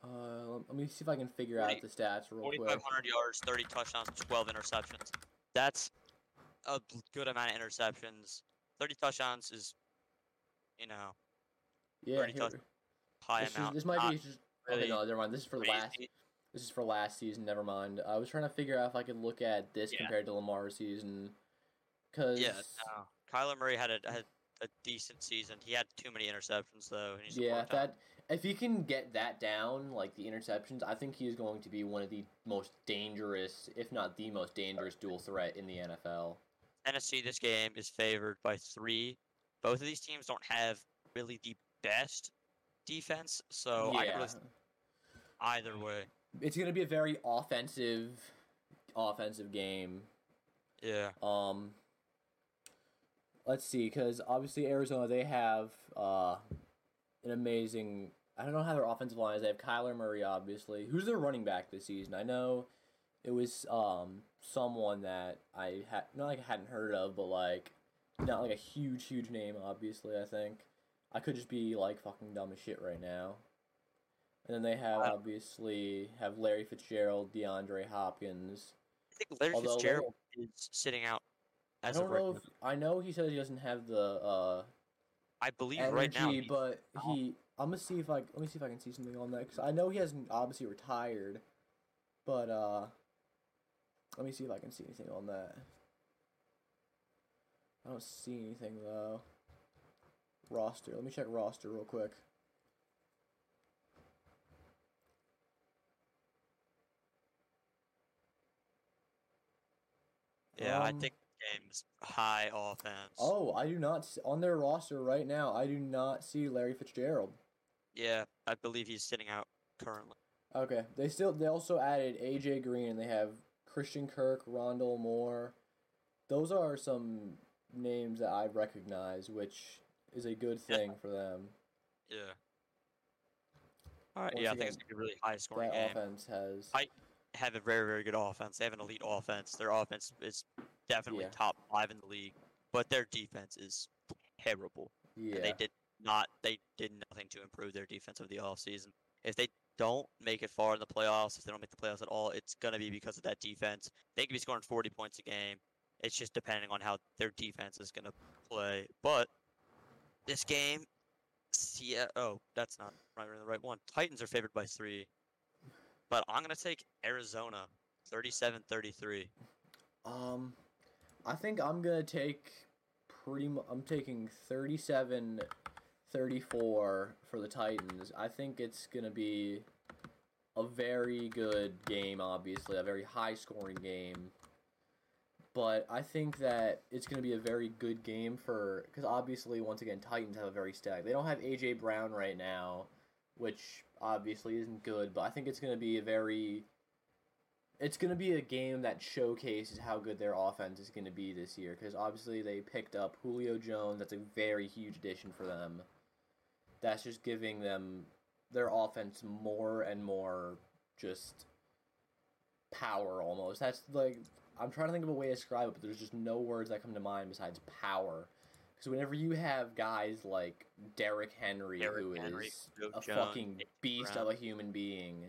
Uh, let me see if I can figure out the stats real quick. 4,500 yards, 30 touchdowns, 12 interceptions. That's a good amount of interceptions. 30 touchdowns is, you know, Yeah, 30 here, touch- high this, is, amount. this might not be just okay. No, never mind. This is for last. This is for last season. Never mind. I was trying to figure out if I could look at this Yeah. compared to Lamar's season, because Yeah, no. Kyler Murray had a, had a decent season. He had too many interceptions, though. He's yeah, that if he can get that down, like the interceptions, I think he is going to be one of the most dangerous, if not the most dangerous, dual threat in the NFL. Tennessee, this game is favored by three. Both of these teams don't have really the best defense, so yeah, either way. it's going to be a very offensive, offensive game. Yeah. Um, let's see, because obviously Arizona they have uh, an amazing. I don't know how their offensive line is. They have Kyler Murray, obviously. Who's their running back this season? I know it was um someone that I had not like I hadn't heard of, but like not like a huge huge name. Obviously, I think I could just be like fucking dumb as shit right now. And then they have obviously have Larry Fitzgerald, DeAndre Hopkins. I think Larry Although Fitzgerald is sitting out I don't of know now. if I know he says he doesn't have the uh I believe energy, right now. he's- but out. he. I'm gonna see if I let me see if I can see something on that because I know he hasn't obviously retired, but uh, let me see if I can see anything on that. I don't see anything though. Roster. Let me check roster real quick. yeah, I Um, think the game's high offense. Oh, I do not on their roster right now. I do not see Larry Fitzgerald. Yeah, I believe he's sitting out currently. Okay, they still they also added AJ Green and they have Christian Kirk, Rondale Moore. Those are some names that I recognize, which is a good Yeah. thing for them. Yeah. All right. Once Yeah, I think it's gonna be a really high scoring That game. offense has I- Have a very very good offense. They have an elite offense. Their offense is definitely Yeah. top five in the league, but their defense is terrible. yeah. And they did not. They did nothing to improve their defense over the offseason. If they don't make it far in the playoffs, if they don't make the playoffs at all, it's gonna be because of that defense. They could be scoring 40 points a game. It's just depending on how their defense is gonna play. But this game, yeah. Oh, that's not right. the right one. Titans are favored by three, but I'm gonna take Arizona, 37-33. Um, I think I'm gonna take pretty. Mu- I'm taking 37 34 for the Titans. I think it's gonna be a very good game. Obviously, a very high scoring game. but I think that it's going to be a very good game for because obviously once again Titans have a very stack. They don't have AJ Brown right now, which obviously isn't good, but I think it's going to be a very it's going to be a game that showcases how good their offense is going to be this year because obviously they picked up Julio Jones. That's a very huge addition for them. That's just giving them their offense more and more just power almost. That's like I'm trying to think of a way to describe it, but there's just no words that come to mind besides power. Because whenever you have guys like Derrick Henry, Derrick who Henry, is Julio a Jones, fucking beast Brown. of a human being,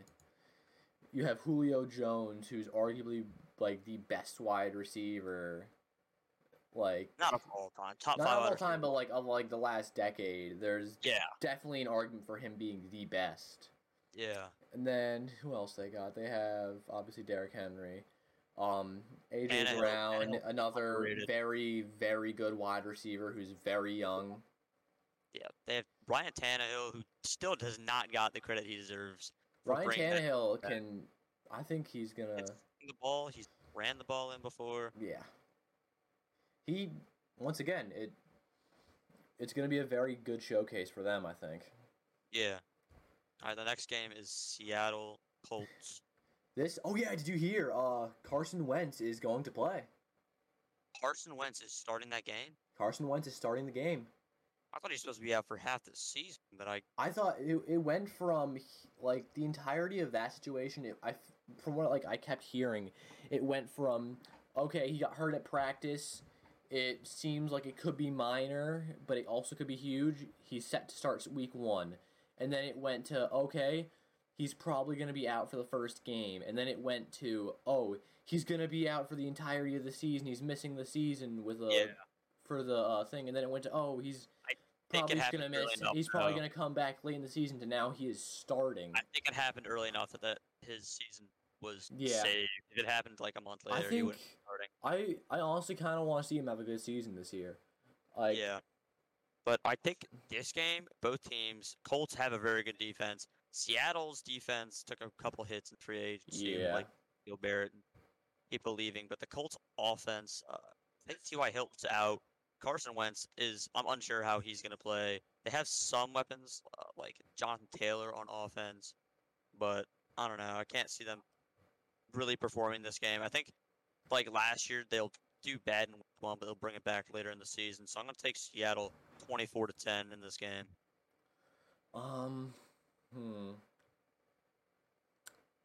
you have Julio Jones, who's arguably like the best wide receiver, like Not of all time. Top not five of all time, but like of like the last decade. There's yeah, definitely an argument for him being the best. yeah. And then who else they got? They have obviously Derrick Henry, um, AJ Tannehill- Brown, another underrated. very very good wide receiver who's very young. Yeah, they have Brian Tannehill, who still does not got the credit he deserves. For Ryan bringing that- Tannehill back. can, I think he's gonna, It's the ball. He's ran the ball in before. yeah. He once again it, it's gonna be a very good showcase for them. I think Yeah. All right, the next game is Seattle Colts. this. Oh yeah, did you hear? Uh, Carson Wentz is going to play. Carson Wentz is starting that game. Carson Wentz is starting the game. I thought he was supposed to be out for half the season, but I I thought it, it went from like the entirety of that situation. It, I from what like I kept hearing, it went from okay he got hurt at practice. It seems like it could be minor, but it also could be huge. He's set to start week one, and then it went to okay, he's probably gonna be out for the first game, and then it went to oh he's gonna be out for the entirety of the season. He's missing the season with a Yeah. for the uh, thing, and then it went to oh he's probably it gonna miss. enough, He's probably though. gonna come back late in the season to now he is starting. I think it happened early enough that, that his season was Yeah. saved. If it happened like a month I later, he think would be starting. I I honestly kind of want to see him have a good season this year. Like yeah. But I think this game, both teams, Colts have a very good defense. Seattle's defense took a couple hits in free agency, Yeah. like Neil Barrett and people leaving. But the Colts offense, uh, I think T.Y. Hilton's out. Carson Wentz is, I'm unsure how he's going to play. They have some weapons, uh, like Jonathan Taylor on offense, but I don't know. I can't see them really performing this game. I think, like last year, they'll do bad in week one, but they'll bring it back later in the season. So I'm going to take Seattle 24 to 10 in this game. um hmm.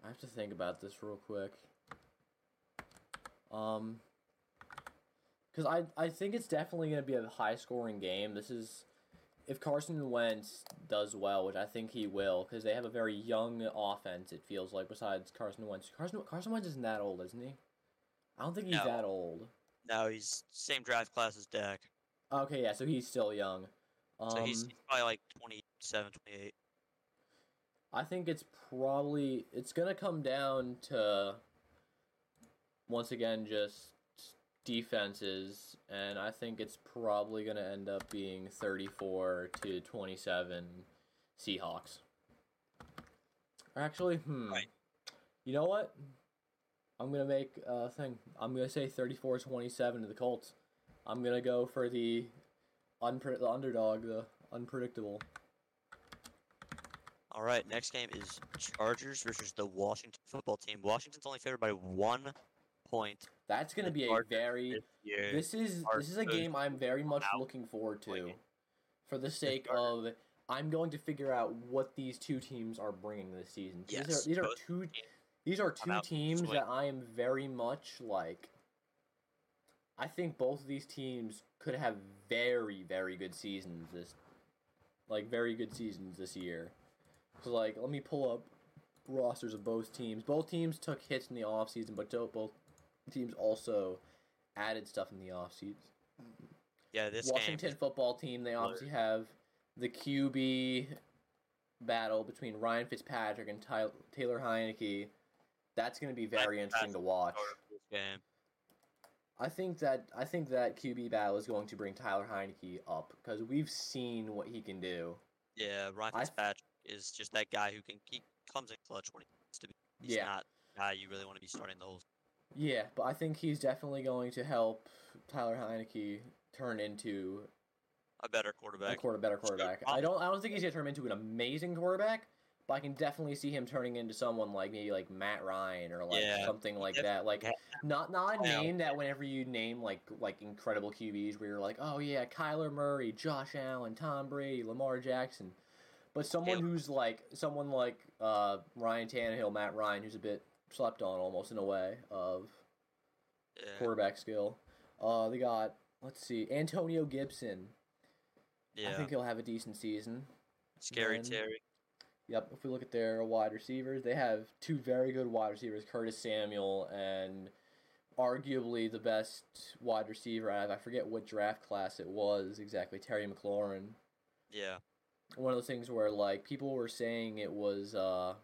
I have to think about this real quick. Um cuz I I think it's definitely going to be a high scoring game. This is if Carson Wentz does well, which I think he will, because they have a very young offense. It feels like besides Carson Wentz. Carson Carson Wentz isn't that old, isn't he? I don't think he's No. that old. No, he's same draft class as Dak. Okay, yeah, so he's still young. Um, So he's, he's probably like 27, 28. I think it's probably it's gonna come down to once again just defenses, and I think it's probably gonna end up being thirty-four to twenty-seven Seahawks. Actually, hmm. Right. You know what? I'm gonna make a thing. I'm gonna say 34-27 to the Colts. I'm gonna go for the unpre- the underdog, the unpredictable. All right, next game is Chargers versus the Washington football team. Washington's only favored by one point That's gonna be a very this is this is a game I'm very much looking forward to, for the sake of I'm going to figure out what these two teams are bringing this season. Yes, these are these are two these are two teams that I am very much like. I think both of these teams could have very very good seasons this, like very good seasons this year. So like, let me pull up rosters of both teams. Both teams took hits in the offseason, but both teams also added stuff in the offseason. Yeah, this Washington game. football team, they obviously have the QB battle between Ryan Fitzpatrick and Ty- Taylor Heinicke. That's going to be very interesting to watch. Game. I think that I think that QB battle is going to bring Tyler Heinicke up because we've seen what he can do. Yeah, Ryan Fitzpatrick is just that guy who can he comes in clutch when he needs to be. He's Yeah. not guy you really want to be starting the whole. Yeah, but I think he's definitely going to help Tyler Heinicke turn into A better quarterback. a quarter better quarterback. I don't I don't think he's gonna turn into an amazing quarterback, but I can definitely see him turning into someone like maybe like Matt Ryan or like Yeah, something like that. Like not not a name that whenever you name like like incredible QBs where you're like, oh yeah, Kyler Murray, Josh Allen, Tom Brady, Lamar Jackson. But someone who's like someone like uh, Ryan Tannehill, Matt Ryan, who's a bit slept on almost in a way of Yeah. quarterback skill. Uh, they got let's see, Antonio Gibson. yeah. I think he'll have a decent season. Scary then- Terry. Yep, if we look at their wide receivers, they have two very good wide receivers, Curtis Samuel and arguably the best wide receiver out of I forget what draft class it was exactly, Terry McLaurin. Yeah. One of those things where like people were saying it was uh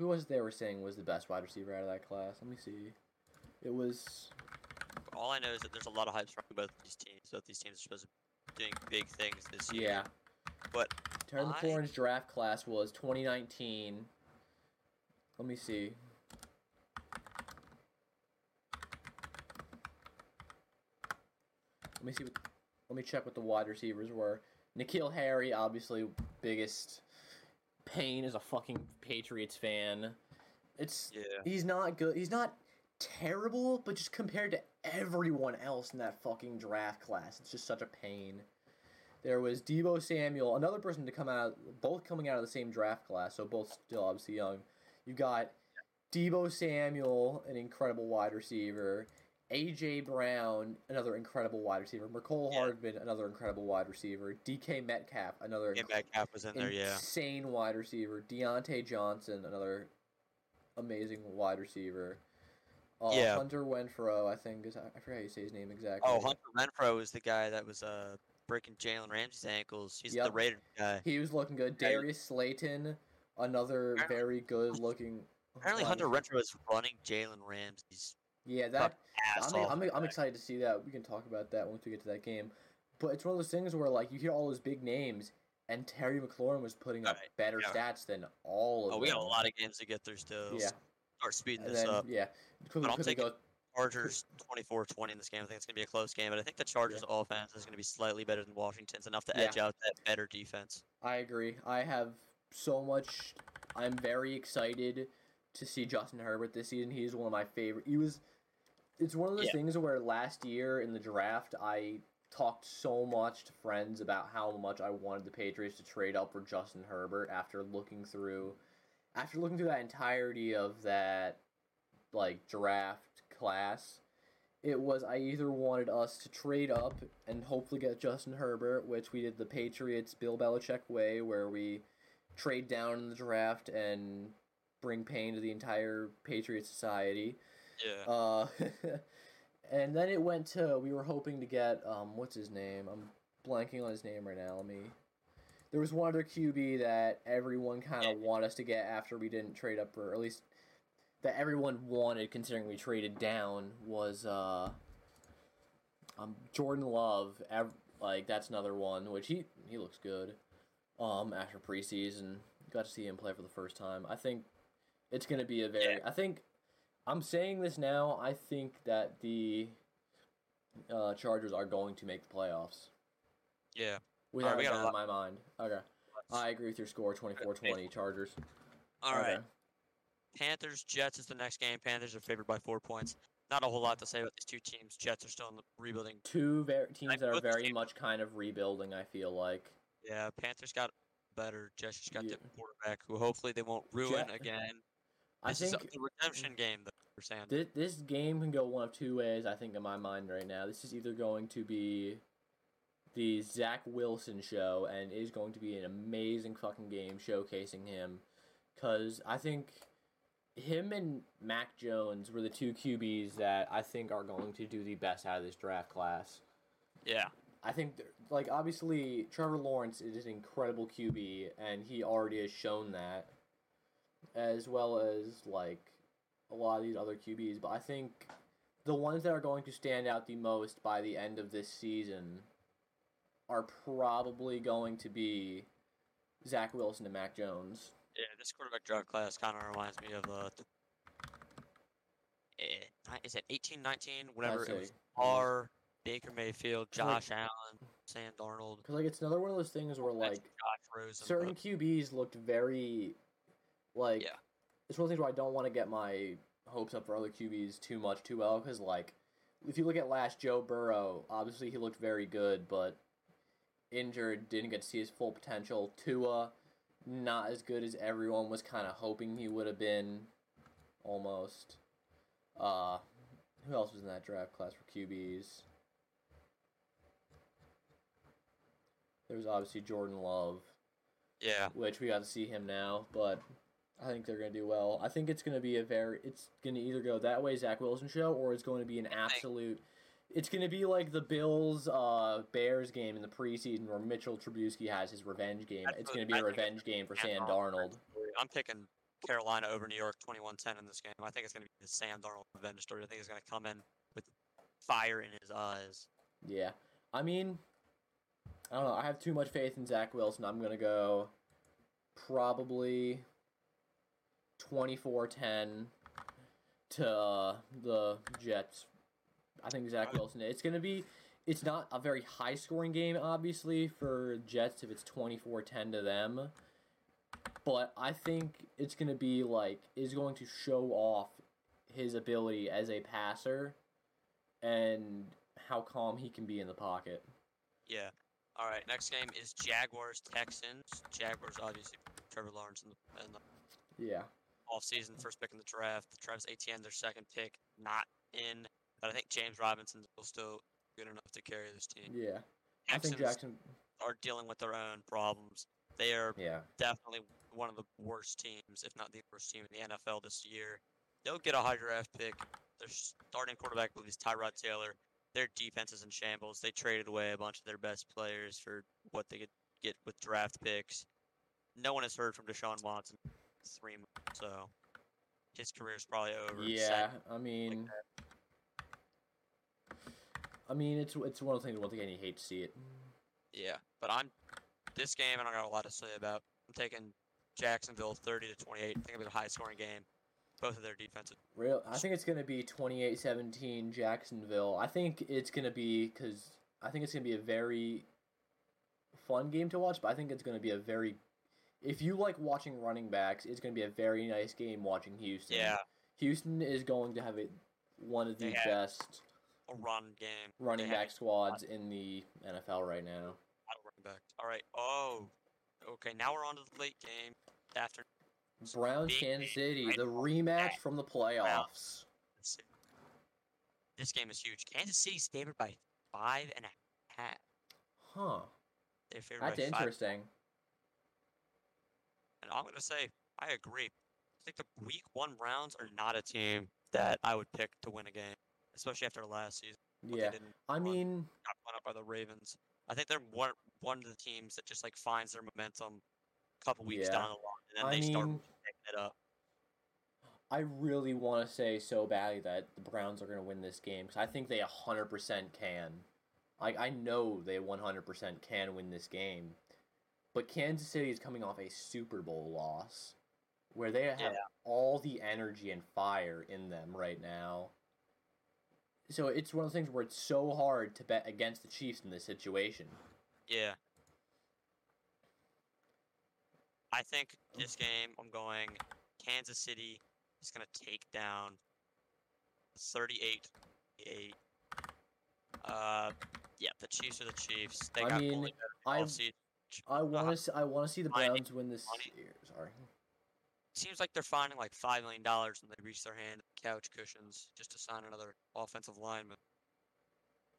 who was it they were saying was the best wide receiver out of that class? Let me see. It was All I know is that there's a lot of hype surrounding both these teams. Both these teams are supposed to be doing big things this year. yeah. But Terry I- McLaurin's draft class was 2019. Let me see. Let me see. What, let me check what the wide receivers were. N'Keal Harry, obviously biggest pain as a fucking Patriots fan. It's yeah. he's not good. He's not terrible, but just compared to everyone else in that fucking draft class, it's just such a pain. There was Deebo Samuel, another person to come out, both coming out of the same draft class, so both still obviously young. You got Deebo Samuel, an incredible wide receiver. AJ Brown, another incredible wide receiver. Mecole Yeah. Hardman, another incredible wide receiver. DK Metcalf, another Yeah, inc- Metcalf was in there. Yeah. insane wide receiver. Diontae Johnson, another amazing wide receiver. Uh, Yeah. Hunter Renfrow, I think is I forget how you say his name exactly. Oh, Hunter Renfrow is the guy that was uh breaking Jalen Ramsey's ankles. He's the Yep. Raiders guy. He was looking good. Darius Slayton, another Apparently- very good looking. Apparently, Hunter. Renfrow is running Jalen Ramsey's Yeah, that I'm. I'm, I'm excited to see that. We can talk about that once we get to that game. But it's one of those things where like you hear all those big names, and Terry McLaurin was putting up Right, better yeah. stats than all of Oh, them. we got a lot of games to get through still. Yeah, Start speeding and this then up. yeah, I'm quickly taking- go. Chargers 24-20 in this game. I think it's gonna be a close game, but I think the Chargers' offense is gonna be slightly better than Washington's, enough to Yeah. edge out that better defense. I agree. I have so much. I'm very excited to see Justin Herbert this season. He is one of my favorite. He was. It's one of those Yeah. things where last year in the draft, I talked so much to friends about how much I wanted the Patriots to trade up for Justin Herbert after looking through, after looking through that entirety of that, like draft class. It was I either wanted us to trade up and hopefully get Justin Herbert, which we did the Patriots Bill Belichick way, where we trade down in the draft and bring pain to the entire Patriot society. Yeah. Uh, [LAUGHS] and then it went to we were hoping to get um what's his name? I'm blanking on his name right now. Let me. There was one other QB that everyone kind of wanted us to get after we didn't trade up for, or at least that everyone wanted, considering we traded down, was uh, um Jordan Love. Ev- like that's another one, which he he looks good. Um, after preseason, got to see him play for the first time. I think it's gonna be a very. I think I'm saying this now. I think that the uh, Chargers are going to make the playoffs. yeah. Without we got a doubt in my mind. Okay. I agree with your score 24-20 [LAUGHS] Chargers. All right. Okay. Panthers Jets is the next game. Panthers are favored by four points. Not a whole lot to say about these two teams. Jets are still in the rebuilding. Two ver- teams that are very much kind of rebuilding, I feel like. Yeah, Panthers got better. Jets just got Yeah. the quarterback, who hopefully they won't ruin Jet- again. I This is think the redemption game that we're saying. This, this game can go one of two ways, I think, in my mind right now. This is either going to be the Zach Wilson show, and it is going to be an amazing fucking game showcasing him. Because I think him and Mac Jones were the two QBs that I think are going to do the best out of this draft class. Yeah. I think, like, obviously, Trevor Lawrence is an incredible QB, and he already has shown that, as well as, like, a lot of these other QBs. But I think the ones that are going to stand out the most by the end of this season are probably going to be Zach Wilson and Mac Jones. Yeah, this quarterback draft class kind of reminds me of uh, th- eh, is it 18, 19? Whenever it was. R, Baker Mayfield, It's like- Josh Allen, Sam Darnold, Because like it's another one of those things where like Josh certain QBs looked very like Yeah. it's one of the things where I don't want to get my hopes up for other QBs too much too well because like if you look at last Joe Burrow, obviously he looked very good, but injured, didn't get to see his full potential. Tua, not as good as everyone was kind of hoping he would have been, almost. Uh, who else was in that draft class for QBs? There was obviously Jordan Love Yeah. which we got to see him now, but I think they're going to do well. I think it's going to be a very, it's going to either go that way, Zach Wilson show, or it's going to be an absolute. It's going to be like the Bills uh, Bears game in the preseason where Mitchell Trubisky has his revenge game. That's It's going to be I a revenge game for Sam Darnold. Darnold. I'm picking Carolina over New York 21-10 in this game. I think it's going to be the Sam Darnold revenge story. I think he's going to come in with fire in his eyes. Yeah. I mean, I don't know. I have too much faith in Zach Wilson. I'm going to go probably 24 10 to uh, the Jets. I think Zach. Wilson. It's going to be. It's not a very high scoring game, obviously, for Jets if it's 24 10 to them. But I think it's going to be like, is going to show off his ability as a passer and how calm he can be in the pocket. Yeah. All right. Next game is Jaguars Texans. Jaguars obviously Trevor Lawrence in the, in the Yeah. Offseason, first pick in the draft. The Travis Etienne, their second pick, not in. But I think James Robinson will still good enough to carry this team. Yeah. I think Jackson. are dealing with their own problems. They are Yeah. definitely one of the worst teams, if not the worst team in the NFL this year. They'll get a high draft pick. Their starting quarterback, I believe, is Tyrod Taylor. Their defense is in shambles. They traded away a bunch of their best players for what they could get with draft picks. No one has heard from Deshaun Watson three months, so his career is probably over. Yeah. I mean, that. I mean, it's it's one of the things. Once again, you hate to see it. Yeah, but I'm this game. I don't got a lot to say about. I'm taking Jacksonville 30 to 28. I think it'll be a high scoring game. Both of their defensive. Real. I think it's gonna be 28-17 Jacksonville. I think it's gonna be because I think it's gonna be a very fun game to watch. But I think it's gonna be a very if you like watching running backs, it's gonna be a very nice game watching Houston. Yeah, Houston is going to have a, one of the best run game. running They back squads in the NFL right now. a lot of running back. All right. Oh, okay. Now we're on to the late game. After Browns, Kansas City, the rematch from the playoffs. this game is huge. Kansas City's favored by five and a half. Huh. They're favored That's by five. And I'm gonna say I agree. I think the Week One Browns are not a team that I would pick to win a game, especially after last season. Yeah. I one. mean, got blown up by the Ravens. I think they're one one of the teams that just like finds their momentum a couple weeks Yeah. down the line, and then I they start picking it up. I really want to say so badly that the Browns are going to win this game because I think they 100% can. Like, I know they 100% can win this game. But Kansas City is coming off a Super Bowl loss where they have Yeah. all the energy and fire in them right now. So it's one of those things where it's so hard to bet against the Chiefs in this situation. Yeah. I think this game I'm going Kansas City is going to take down 38 8. Uh yeah, the Chiefs are the Chiefs. They I got mean, bullied all season. I uh, want to I want to see the Money- Browns win this. year. Sorry. Seems like they're finding like 5 million dollars and they reach their hand couch cushions just to sign another offensive lineman.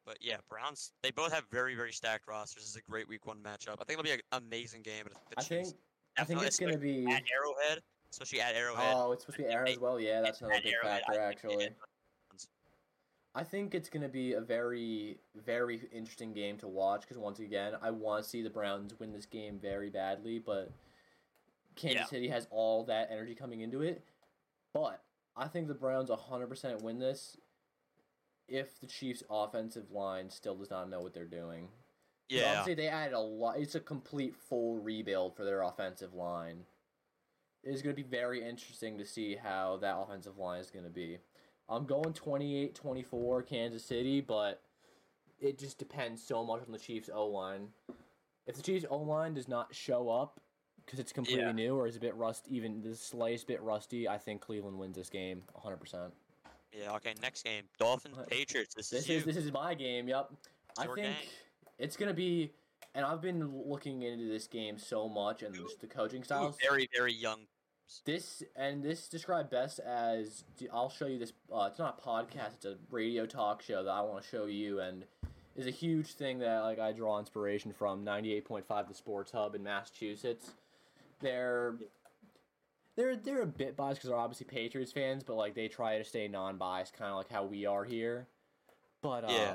But yeah, Browns they both have very very stacked rosters. This is a great week 1 matchup. I think it'll be an amazing game I think I think it's gonna be. at Arrowhead, especially at Arrowhead. Oh, it's supposed to be Arrow as well. Yeah, that's another big Arrowhead, factor actually. I think it's gonna be a very, very interesting game to watch because once again, I want to see the Browns win this game very badly, but Kansas Yeah. City has all that energy coming into it. But I think the Browns 100% win this if the Chiefs' offensive line still does not know what they're doing. Yeah, Obviously, they added a lot. It's a complete full rebuild for their offensive line. It is going to be very interesting to see how that offensive line is going to be. I'm going 28-24 Kansas City, but it just depends so much on the Chiefs O line. If the Chiefs O line does not show up because it's completely Yeah. new or is a bit rust, even the slightest bit rusty, I think Cleveland wins this game 100. percent Yeah. Okay. Next game, Dolphins Patriots. This, This is is this is my game. Yep. I think game. it's gonna be, and I've been looking into this game so much and just the coaching styles. very very young. This and this described best as I'll show you this. Uh, it's not a podcast; it's a radio talk show that I want to show you, and is a huge thing that like I draw inspiration from. Ninety eight point five, the Sports Hub in Massachusetts. They're they're they're a bit biased because they're obviously Patriots fans, but like they try to stay non biased, kind of like how we are here. But uh, Yeah.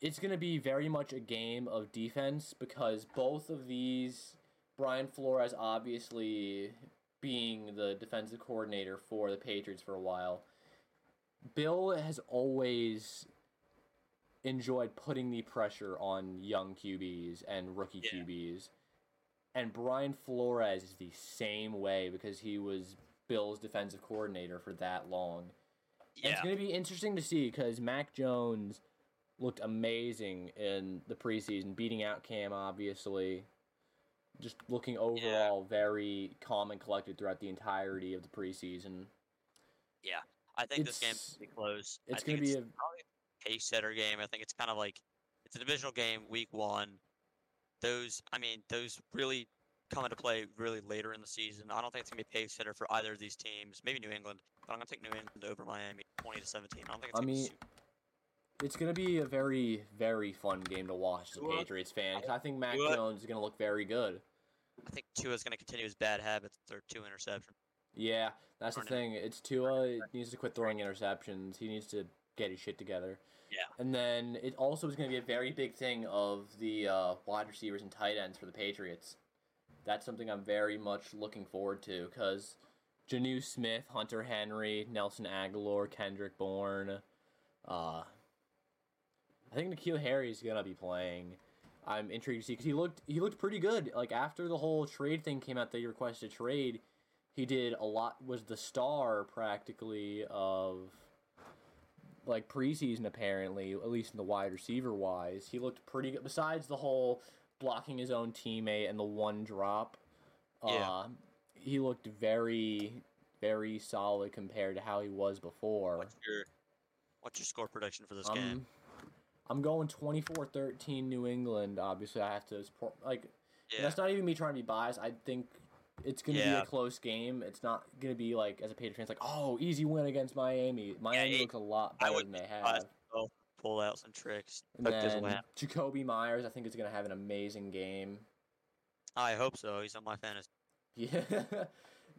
it's gonna be very much a game of defense because both of these Brian Flores obviously being the defensive coordinator for the Patriots for a while. Bill has always enjoyed putting the pressure on young QBs and rookie Yeah. QBs. And Brian Flores is the same way because he was Bill's defensive coordinator for that long. And Yeah. it's going to be interesting to see because Mac Jones looked amazing in the preseason, beating out Cam, obviously. Just looking overall very calm and collected throughout the entirety of the preseason. Yeah, I think this it's- game's gonna be close. It's going to be a. pace setter game. I think it's kind of like it's a divisional game, week one. Those, I mean, those really come into play really later in the season. I don't think it's gonna be a pace setter for either of these teams. Maybe New England, but I'm gonna take New England over Miami, twenty to seventeen. I don't think it's I mean, super- It's going to be a very, very fun game to watch as a Tua- Patriots fan. 'cause I think Mac Tua- Jones is going to look very good. I think Tua's gonna continue his bad habits. Throw two interceptions. Yeah, that's the Darn it. thing. It's Tua he needs to quit throwing interceptions. He needs to get his shit together. Yeah. And then it also is going to be a very big thing of the uh, wide receivers and tight ends for the Patriots. That's something I'm very much looking forward to because Jonnu Smith, Hunter Henry, Nelson Agholor, Kendrick Bourne. Uh, I think N'Keal Harry is gonna be playing. I'm intrigued to see because he looked he looked pretty good. Like after the whole trade thing came out, they requested trade. He did a lot. Was the star practically of like preseason apparently, at least in the wide receiver wise. He looked pretty good. Besides the whole blocking his own teammate and the one drop, Yeah. uh, he looked very very solid compared to how he was before. What's your What's your score prediction for this I'm, game? I'm going 24-13 New England. Obviously, I have to support. Like Yeah, that's not even me trying to be biased. I think it's gonna be a close game. It's not gonna be like as a Patriots fan, it's like oh easy win against Miami. Miami it- looks a lot I better than they have. they'll pull out some tricks. And then. Jakobi Meyers, I think is gonna have an amazing game. I hope so. He's on my fantasy. [LAUGHS] Yeah.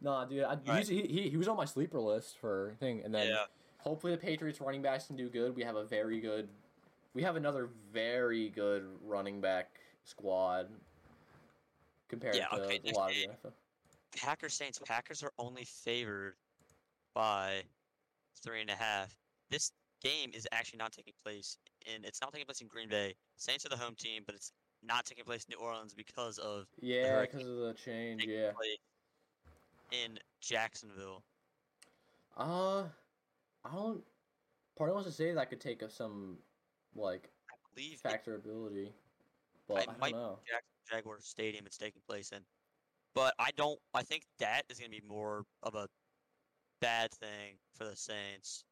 nah, dude. I, Right. he, he he was on my sleeper list for thing, and then Yeah. hopefully the Patriots running backs can do good. We have a very good, we have another very good running back squad compared Yeah, to okay, a lot of the. NFL. Packers Saints. Packers are only favored by three and a half. This game is actually not taking place and It's not taking place in Green Bay. Saints are the home team, but it's not taking place in New Orleans because of Yeah, because of the change. Yeah. in Jacksonville. Uh, I don't. Part of wants to say that could take us some like I believe it- factor ability, but I don't might- know. Jaguar Stadium it's taking place in. But I don't. I think that is going to be more of a bad thing for the Saints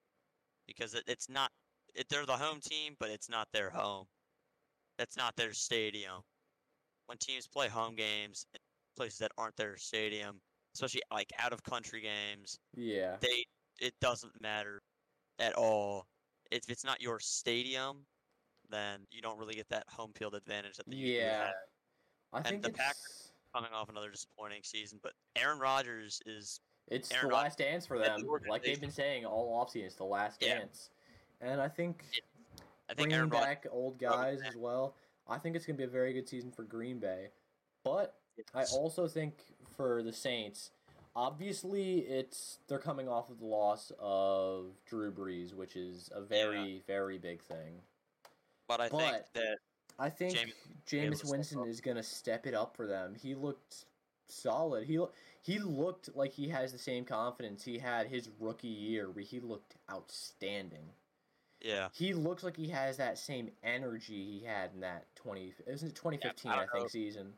because it, it's not. It, they're the home team, but it's not their home. That's not their stadium. When teams play home games in places that aren't their stadium, especially like out of country games, Yeah. they it doesn't matter at all. If it's not your stadium, then you don't really get that home field advantage that do Yeah. I think the it's Packers- coming off another disappointing season. But Aaron Rodgers is it's Aaron the Rodgers last dance for led the them. Like they've been saying all offseason, it's the last Yeah. dance. And I think I think bringing Aaron back old guys as well. I think it's gonna be a very good season for Green Bay. But I also think for the Saints, obviously it's they're coming off of the loss of Drew Brees, which is a very very big thing. But I think but- that I think Jameis- Jameis able to step Winston is gonna step it up for them. He looked solid. He he looked like he has the same confidence he had his rookie year, where he looked outstanding. Yeah. He looks like he has that same energy he had in that twenty. Isn't it twenty fifteen? I I think season.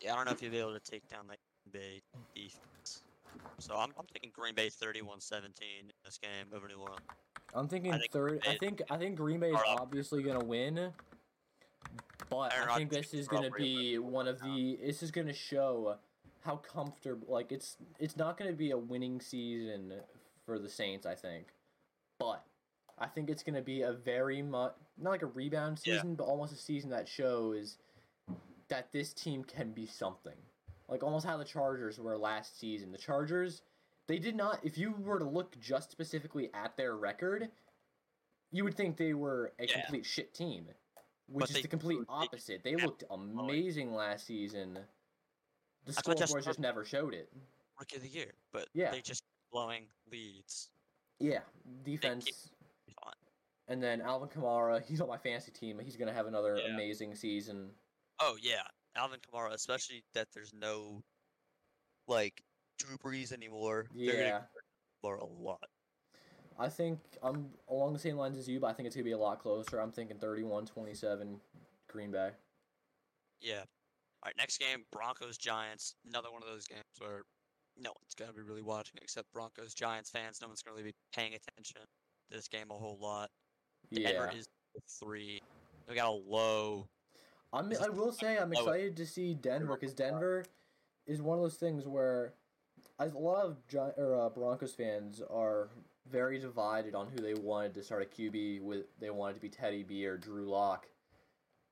Yeah, I don't know if you'll be able to take down that Bay defense. So I'm, I'm thinking Green Bay 31-17 in this game over New Orleans. I'm thinking I think third. I think I think Green Bay is obviously gonna win, but Aaron I think this is is gonna be one of the. This is gonna show how comfortable. Like it's it's not gonna be a winning season for the Saints. I think, but I think it's gonna be a very much not like a rebound Yeah. season, but almost a season that shows that this team can be something. Like almost how the Chargers were last season. The Chargers, they did not. If you were to look just specifically at their record, you would think they were a Yeah. complete shit team, which But is they- the complete opposite. They looked amazing last season. The That's what scoreboard Justin just never showed it. Rookie of the year, but Yeah. they're just blowing leads. Yeah, defense. And then Alvin Kamara, [LAUGHS] he's on my fantasy team. He's gonna have another Yeah. amazing season. Oh yeah, Alvin Kamara, especially that there's no like Drew Brees anymore. They're Yeah. gonna Kamara a lot. I think I'm along the same lines as you, but I think it's gonna be a lot closer. I'm thinking 31-27 Green Bay. Yeah. All right, next game, Broncos Giants. Another one of those games where no one's gonna be really watching except Broncos Giants fans. No one's gonna really be paying attention to this game a whole lot. Denver Yeah, is three. We got a low. I'm. I will say I'm excited to see Denver because Denver is one of those things where as a lot of Gi- or, uh, Broncos fans are very divided on who they wanted to start a QB with. They wanted to be Teddy B or Drew Lock.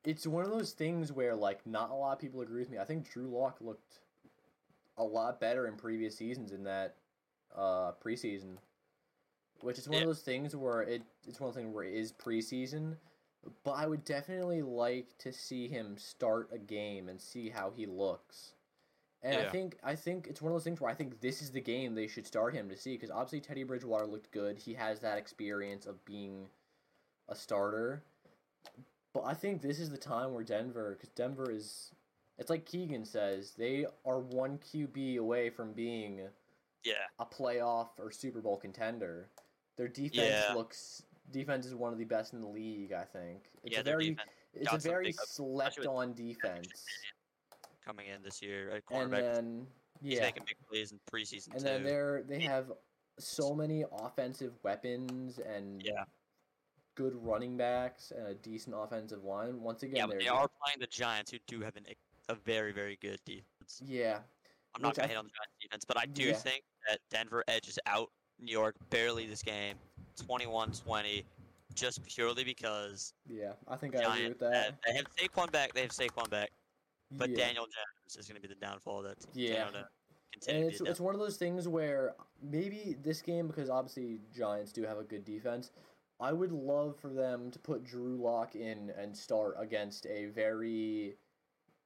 It's one of those things where like not a lot of people agree with me. I think Drew Lock looked a lot better in previous seasons in that uh, preseason, which is one Yeah. of those things where it it's one of those things where it is preseason. But I would definitely like to see him start a game and see how he looks. And I think I think it's one of those things where I think this is the game they should start him to see because obviously Teddy Bridgewater looked good. He has that experience of being a starter. But I think this is the time where Denver, because Denver is, it's like Keegan says, they are one QB away from being Yeah. a playoff or Super Bowl contender. Their defense Yeah. looks defense is one of the best in the league. I think it's yeah, a very it's a very big ups, especially slept on defense. Coming in this year at And cornerback. then yeah, making big plays in preseason and too. then they're they have so many offensive weapons and Yeah. good running backs and a decent offensive line. Once again, yeah, but they're are playing the Giants, who do have an, a very, very good defense. yeah. I'm not gonna I hate on the Giants defense, but I do Yeah. think that Denver edges out New York barely this game, 21-20, just purely because Yeah, I think I agree with that. they have Saquon back. They have Saquon back, but yeah. Daniel Jones is gonna be the downfall of that team. Yeah. Daniel Jones continue And it's, it's one of those things where maybe this game, because obviously Giants do have a good defense, I would love for them to put Drew Lock in and start against a very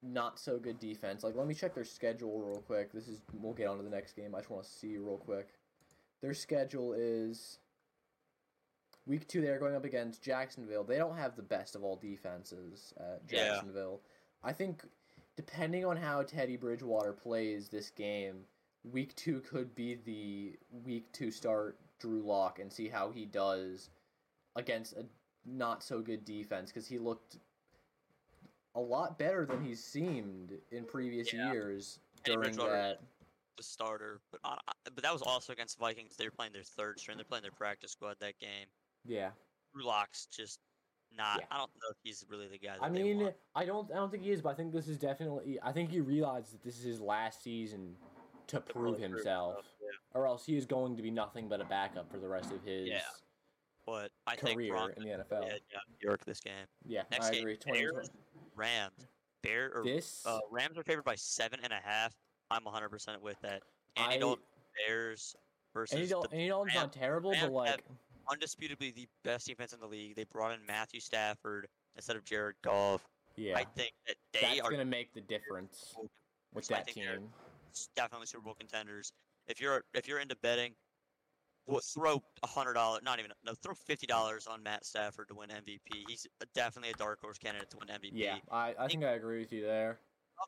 not so good defense. Like, let me check their schedule real quick. This is we'll get on to the next game. I just want to see real quick. Their schedule is week two. They're going up against Jacksonville. They don't have the best of all defenses at Yeah. Jacksonville. I think depending on how Teddy Bridgewater plays this game, week two could be the week to start Drew Lock and see how he does against a not so good defense because he looked a lot better than he's seemed in previous Yeah. years during that. the starter, but but that was also against Vikings. They were playing their third string. They're playing their practice squad that game. Yeah, Drew Lock's just not. Yeah. I don't know if he's really the guy. That I mean. I don't, I don't think he is, but I think this is definitely. I think he realized that this is his last season to To prove really himself, yeah. or else he is going to be nothing but a backup for the rest of his Yeah. But I think career Broncos in the NFL. yeah, yeah, New York this game. Yeah, Next I game, agree. Bears, Rams, Bear or This uh, Rams are favored by seven and a half. I'm 100 percent with that. Andy I Dalton Bears versus Andy, Dal- Andy Dalton's not Rams- terrible, but like have- undisputably the best defense in the league. They brought in Matthew Stafford instead of Jared Goff. yeah, I think that they that's are gonna make the difference with that team. definitely Super Bowl contenders. If you're if you're into betting, well, throw a hundred dollars, not even no, throw fifty dollars on Matt Stafford to win MVP. He's definitely a dark horse candidate to win MVP. Yeah, I, I think I agree with you there.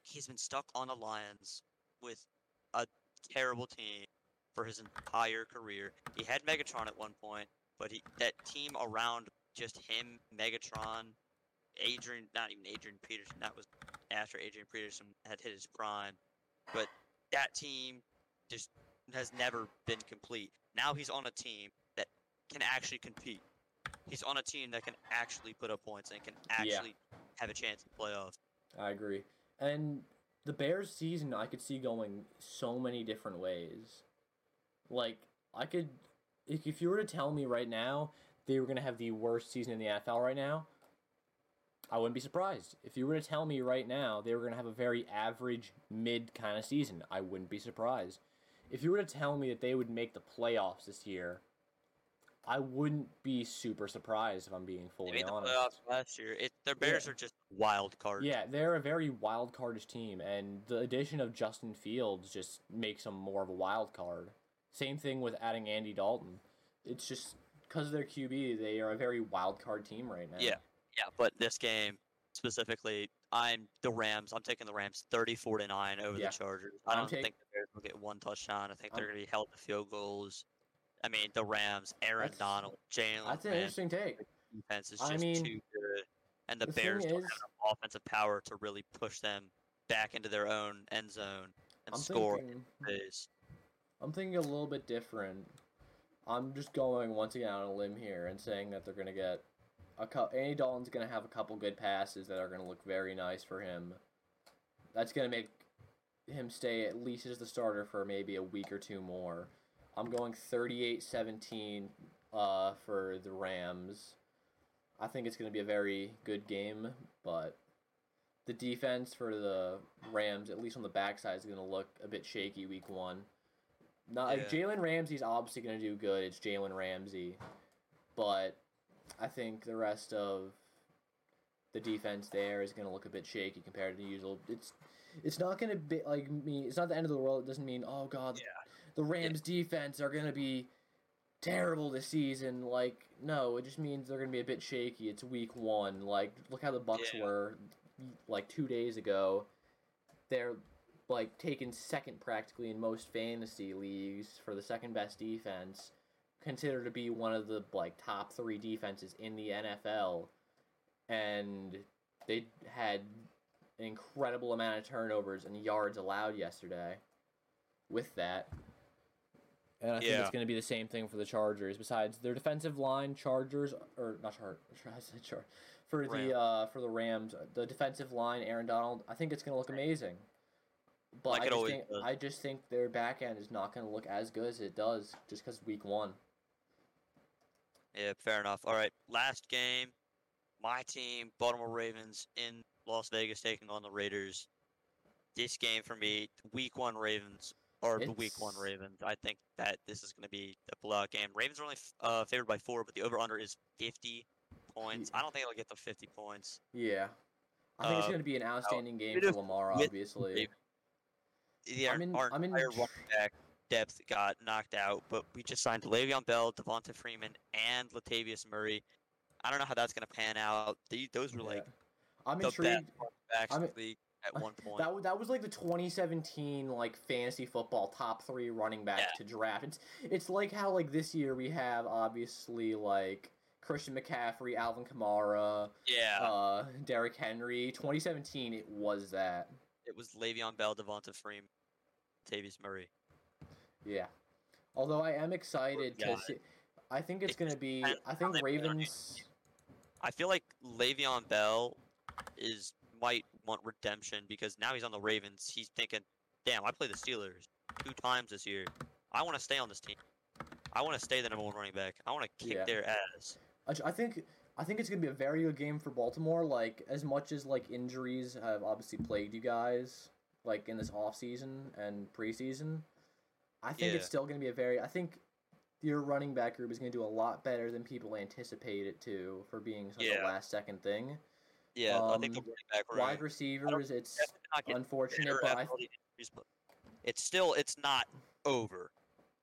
He's been stuck on the Lions with a terrible team for his entire career. He had Megatron at one point, but he that team around just him, Megatron, Adrian, not even Adrian Peterson. That was after Adrian Peterson had hit his prime, but that team just has never been complete. Now he's on a team that can actually compete. He's on a team that can actually put up points and can Yeah. actually have a chance in the playoffs. I agree. And the Bears season I could see going so many different ways. Like I could if if you were to tell me right now they were going to have the worst season in the NFL right now, I wouldn't be surprised. If you were to tell me right now they were going to have a very average mid kind of season, I wouldn't be surprised. If you were to tell me that they would make the playoffs this year, I wouldn't be super surprised if I'm being They fully made the honest. playoffs last year. It, their Bears Yeah. are just wild card. Yeah, they're a very wild cardish team, and the addition of Justin Fields just makes them more of a wild card. Same thing with adding Andy Dalton. It's just because of their QB, they are a very wild card team right now. Yeah. Yeah, but this game specifically, I'm the Rams. I'm taking the Rams 34 to 9 over Yeah. the Chargers. I don't take- think the Bears will get one touchdown. I think I'm- they're going to be held to field goals. I mean, the Rams, Aaron Donald, Jalen That's an interesting take. defense is I just mean, too good, and the, the Bears don't is- have enough offensive power to really push them back into their own end zone and I'm score thinking. I'm thinking a little bit different. I'm just going once again on a limb here and saying that they're going to get a couple. Andy Dalton's going to have a couple good passes that are going to look very nice for him. That's going to make him stay at least as the starter for maybe a week or two more. I'm going 38-17 uh, for the Rams. I think it's going to be a very good game, but the defense for the Rams, at least on the backside, is going to look a bit shaky week one. Not like Yeah. Jalen Ramsey's obviously going to do good. It's Jalen Ramsey, but I think the rest of the defense there is going to look a bit shaky compared to the usual. It's it's not going to be like me. It's not the end of the world. It doesn't mean oh god, the Rams defense are going to be terrible this season. Like no, it just means they're going to be a bit shaky. It's week one. Like look how the Bucs Yeah. were like two days ago. They're like taken second practically in most fantasy leagues for the second best defense, considered to be one of the like top three defenses in the NFL, and they had an incredible amount of turnovers and yards allowed yesterday. With that, and I think Yeah. it's going to be the same thing for the Chargers. Besides their defensive line, Chargers or not Char, [LAUGHS] Char, for the uh, for the Rams, the defensive line, Aaron Donald. I think it's going to look amazing. But Like I just think does. I just think their back end is not going to look as good as it does just because week one. Yeah, fair enough. All right, last game. My team, Baltimore Ravens, in Las Vegas, taking on the Raiders. This game for me, Week One Ravens or the Week One Ravens. I think that this is going to be a blowout game. Ravens are only uh, favored by four, but the over/under is 50 points. I don't think it'll get the 50 points. Yeah, I think it's Uh, going to be an outstanding game for Lamar. Obviously, The, I'm in- our I'm in entire running back depth got knocked out, but we just signed Le'Veon Bell, Devonta Freeman, and Latavius Murray. I don't know how that's going to pan out. Those were like I'm the intrigued. best I'm in- the league at one [LAUGHS] point. That, that was like the 2017 like fantasy football top three running back Yeah. to draft. It's it's like how like this year we have obviously like Christian McCaffrey, Alvin Kamara, yeah, uh, Derrick Henry. 2017 it was that. it was Le'Veon Bell, Devonta Freeman, Latavius Murray. Yeah. Although I am excited to see. I think it's It gonna be. I think they play on Ravens. I feel like Le'Veon Bell is might want redemption because now he's on the Ravens. He's thinking, "Damn, I play the Steelers two times this year. I want to stay on this team. I want to stay the number one running back. I want to kick Yeah. their ass." I think I think it's gonna be a very good game for Baltimore. Like as much as like injuries have obviously plagued you guys, like in this off season and preseason, I think it's still gonna be a very. I think your running back group is gonna do a lot better than people anticipate it to for being such a last second thing. Yeah, I think the Um, running back room Wide receivers, it's definitely not get unfortunate, but I all injuries, but it's still it's not over.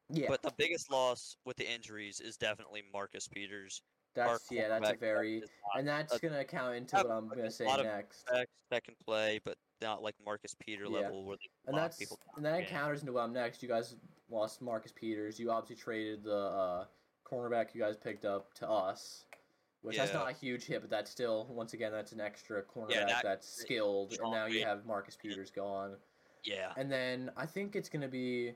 yeah, But the biggest loss with the injuries is definitely Marcus Peters. that's yeah, that's a very and that's a- gonna count into what I'm gonna say next. that can play, but not like Marcus Peter Yeah. level where they And that's people. and that Yeah. encounters into what I'm next. You guys lost Marcus Peters. You obviously traded the uh, cornerback you guys picked up to us, which that's not a huge hit, but that's still once again that's an extra cornerback that- that's skilled. And now you have Marcus Peters gone. Yeah. And then I think it's gonna be.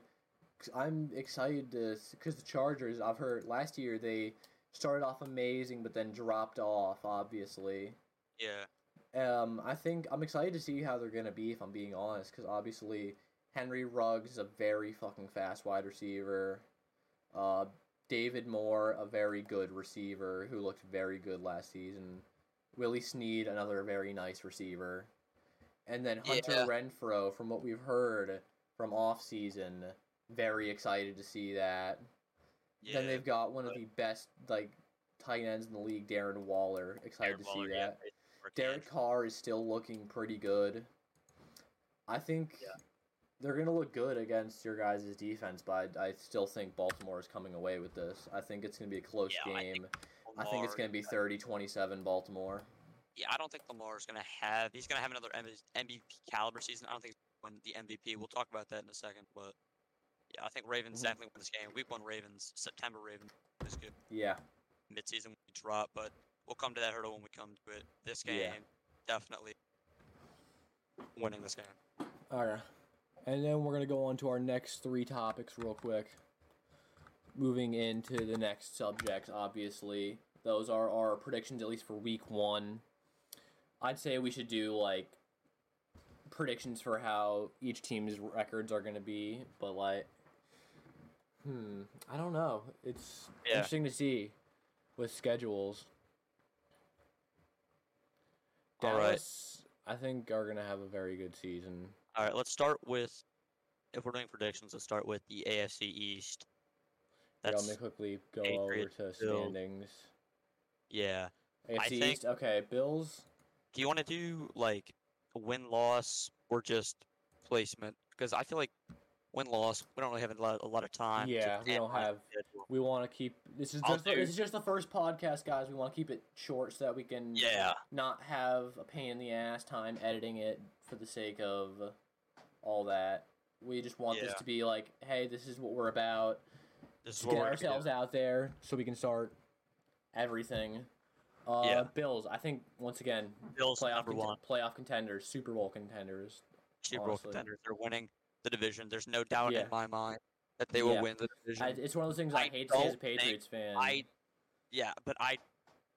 I'm excited to because the Chargers. I've heard last year they started off amazing, but then dropped off. Obviously, Yeah. Um, I think I'm excited to see how they're gonna be. If I'm being honest, because obviously Henry Ruggs is a very fucking fast wide receiver. Uh, David Moore, a very good receiver who looked very good last season. Willie Snead, another very nice receiver. And then Hunter Yeah. Renfrow, from what we've heard from off season, very excited to see that. Yeah. Then they've got one of the best like tight ends in the league, Darren Waller. Excited Darren to see yeah, that. work Derek. Carr is still looking pretty good. I think Yeah. they're going to look good against your guys' defense, but I, I still think Baltimore is coming away with this. I think it's going to be a close Yeah, I think game. I think, it's going to be 30 27 Baltimore. Yeah, I don't think Lamar's gonna have. He's gonna have another MVP caliber season. I don't think he's gonna the MVP. We'll talk about that in a second, but yeah, I think Ravens Mhm. definitely win this game. Week one Ravens, September Ravens is good. Yeah. Midseason we drop, but we'll come to that hurdle when we come to it. This game, Yeah. definitely winning this game. All right. And then we're going to go on to our next three topics real quick. Moving into the next subjects, obviously. Those are our predictions, at least for week one. I'd say we should do, like, predictions for how each team's records are going to be, but, like, hmm, I don't know. It's Yeah. interesting to see with schedules. All right. Dallas, I think, are going to have a very good season. All right, let's start with. If we're doing predictions, let's start with the AFC East. Yeah, That's let me quickly go Patriots, over to standings. yeah. AFC think- East, okay, Bills. Do you want to do like win loss or just placement? Because I feel like win loss we don't really have a lot, a lot of time. Yeah, we don't have- schedule. We want to keep this is just the, this is just the first podcast, guys. We want to keep it short so that we can Yeah, not have a pain in the ass time editing it for the sake of all that. We just want this to be like, hey, this is what we're about. this is Just what get ourselves out there so we can start everything. Uh, Yeah. Bills. I think once again, Bills playoff number cont- one, playoff contenders, Super Bowl contenders. Super Bowl contenders. They're winning the division. There's no doubt Yeah. in my mind that they will Yeah. win the division. I, it's one of those things I, I hate as a Patriots fan. I, yeah, but I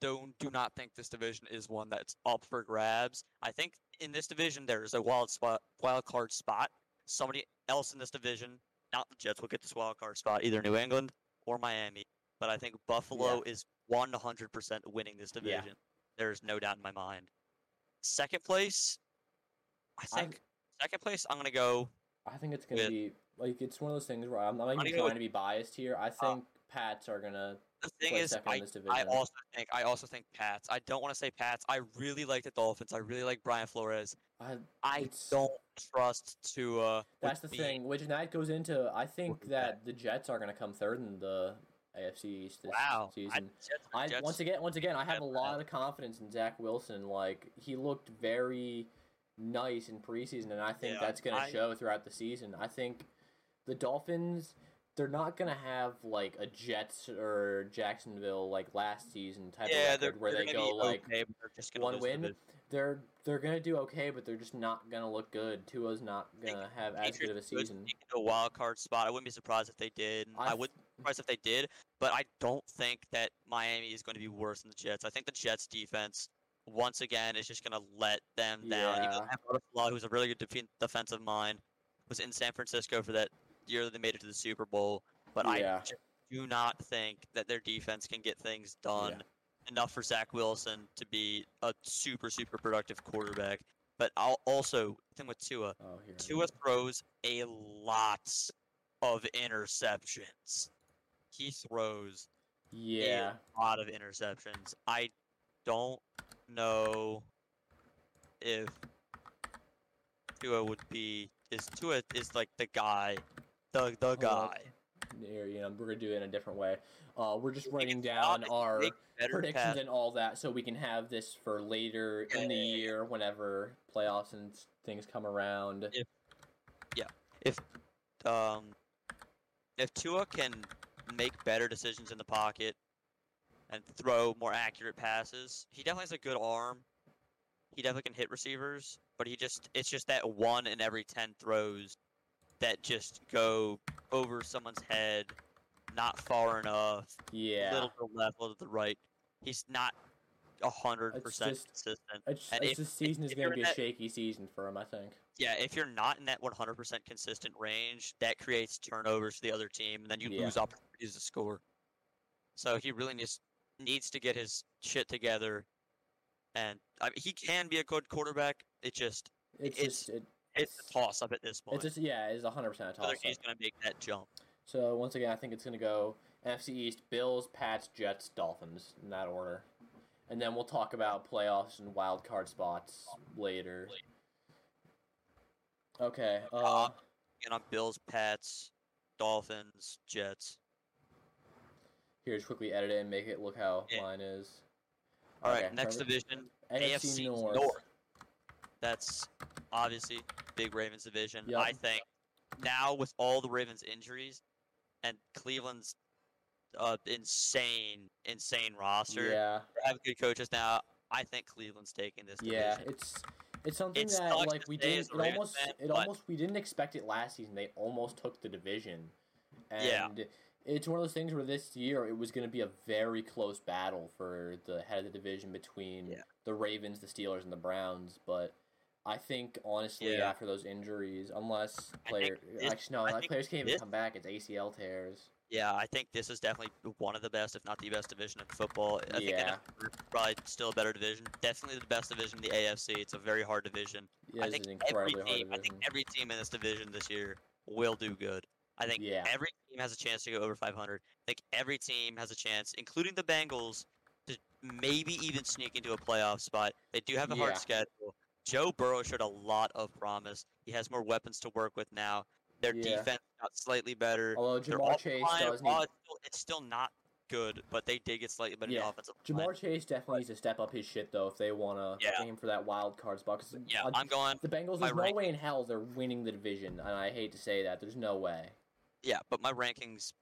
don't do not think this division is one that's up for grabs. I think in this division there is a wild spot, wild card spot. Somebody else in this division, not the Jets, will get this wild card spot, either New England or Miami. But I think Buffalo is one hundred percent winning this Yeah. division. There is no doubt in my mind. Second place, I think. second place, I'm gonna go. I think it's gonna with- be like it's one of those things where I'm not even trying to be biased here. I uh, think Pats are gonna. The thing play is, I, I also think I also think Pats. I don't want to say Pats. I really like the Dolphins. I really like Brian Flores. I, I don't trust with that's the thing, which and that goes into. I think that the Jets are gonna come third in the AFC East this Wow. I, season. Jets, I, Jets- once again, once again, I have a lot of confidence in Zach Wilson. Like he looked very nice in preseason, and I think Yeah, that's gonna show throughout the season. I think the Dolphins, they're not gonna have like a Jets or Jacksonville like last season type yeah, of they're, record where they're they go like okay, one lose the win. They're they're gonna do okay, but they're just not gonna look good. Tua's not gonna have as good of a season. a wild card spot. I wouldn't be surprised if they did. I I, wouldn't be surprised if they did, but I don't think that Miami is going to be worse than the Jets. I think the Jets defense once again is just going to let them down. Even though Yeah. they have who's a really good defe- defensive mind, was in San Francisco for that year that they made it to the Super Bowl. But Yeah. I just do not think that their defense can get things done enough for Zach Wilson to be a super super productive quarterback. But I'll also thing with Tua. Oh. Tua throws a lot of interceptions. He throws Yeah. a lot of interceptions. I don't know if Tua would be is Tua is like the guy, the the guy. Here, you know, we're gonna do it in a different way. Uh, we're just writing down our predictions pass- and all that, so we can have this for later in the Yeah. year, whenever playoffs and things come around. If, yeah, if um, if Tua can make better decisions in the pocket and throw more accurate passes, he definitely has a good arm. He definitely can hit receivers, but he just it's just that one in every 10 throws that just go over someone's head, not far enough, Yeah. A little to the left, little to the right. He's not a hundred percent consistent. It's, and it's if- this season is going to be a that- shaky season for him, I think. Yeah, if you're not in that 100% consistent range, that creates turnovers for the other team, and then you Yeah. lose opportunities to score. So he really needs needs to get his shit together, and I mean, he can be a good quarterback. It just It's, It's- just it, it's a toss up at this point. it's just yeah, it's 100 percent a whether toss. he's gonna make that jump. So once again, I think it's going to go NFC East: Bills, Pats, Jets, Dolphins in that order, and then we'll talk about playoffs and wild card spots later. Okay. Uh, And on Bills, Pats, Dolphins, Jets. here, just quickly edit it and make it look how Yeah. mine is. All right, Okay, next perfect. division, AFC AFC North. North. That's obviously big Ravens division. Yep. I think now with all the Ravens injuries and Cleveland's uh, insane, insane roster, Yeah, they have good coaches now. I think Cleveland's taking this yeah, division. it's it's something that like we didn't. It Ravens almost fan, it but- almost we didn't expect it last season. They almost took the division, and Yeah. it's one of those things where this year it was going to be a very close battle for the head of the division between Yeah. the Ravens, the Steelers, and the Browns. But I think honestly, Yeah. after those injuries, unless player think this- actually no, like think players can't even this- come back. It's ACL tears. Yeah, I think this is definitely one of the best, if not the best division in football. I think Yeah. Is probably still a better division. Definitely the best division in the AFC. It's a very hard division. Yeah, I think every team, I think every team in this division this year will do good. I think Yeah. every team has a chance to go over 500. I think every team has a chance, including the Bengals, to maybe even sneak into a playoff spot. They do have a Yeah. hard schedule. Joe Burrow showed a lot of promise. He has more weapons to work with now. Their Yeah. defense got slightly better. Although Ja'Marr Chase does need it's, still, it's still not good, but they did get slightly better in Yeah. the offensive line. Chase definitely needs to step up his shit though if they want to Yeah. aim for that wild card spot. Yeah, uh, I'm going. the Bengals. There's no way in hell they're winning the division, and I hate to say that. There's no way. Yeah, but my rankings: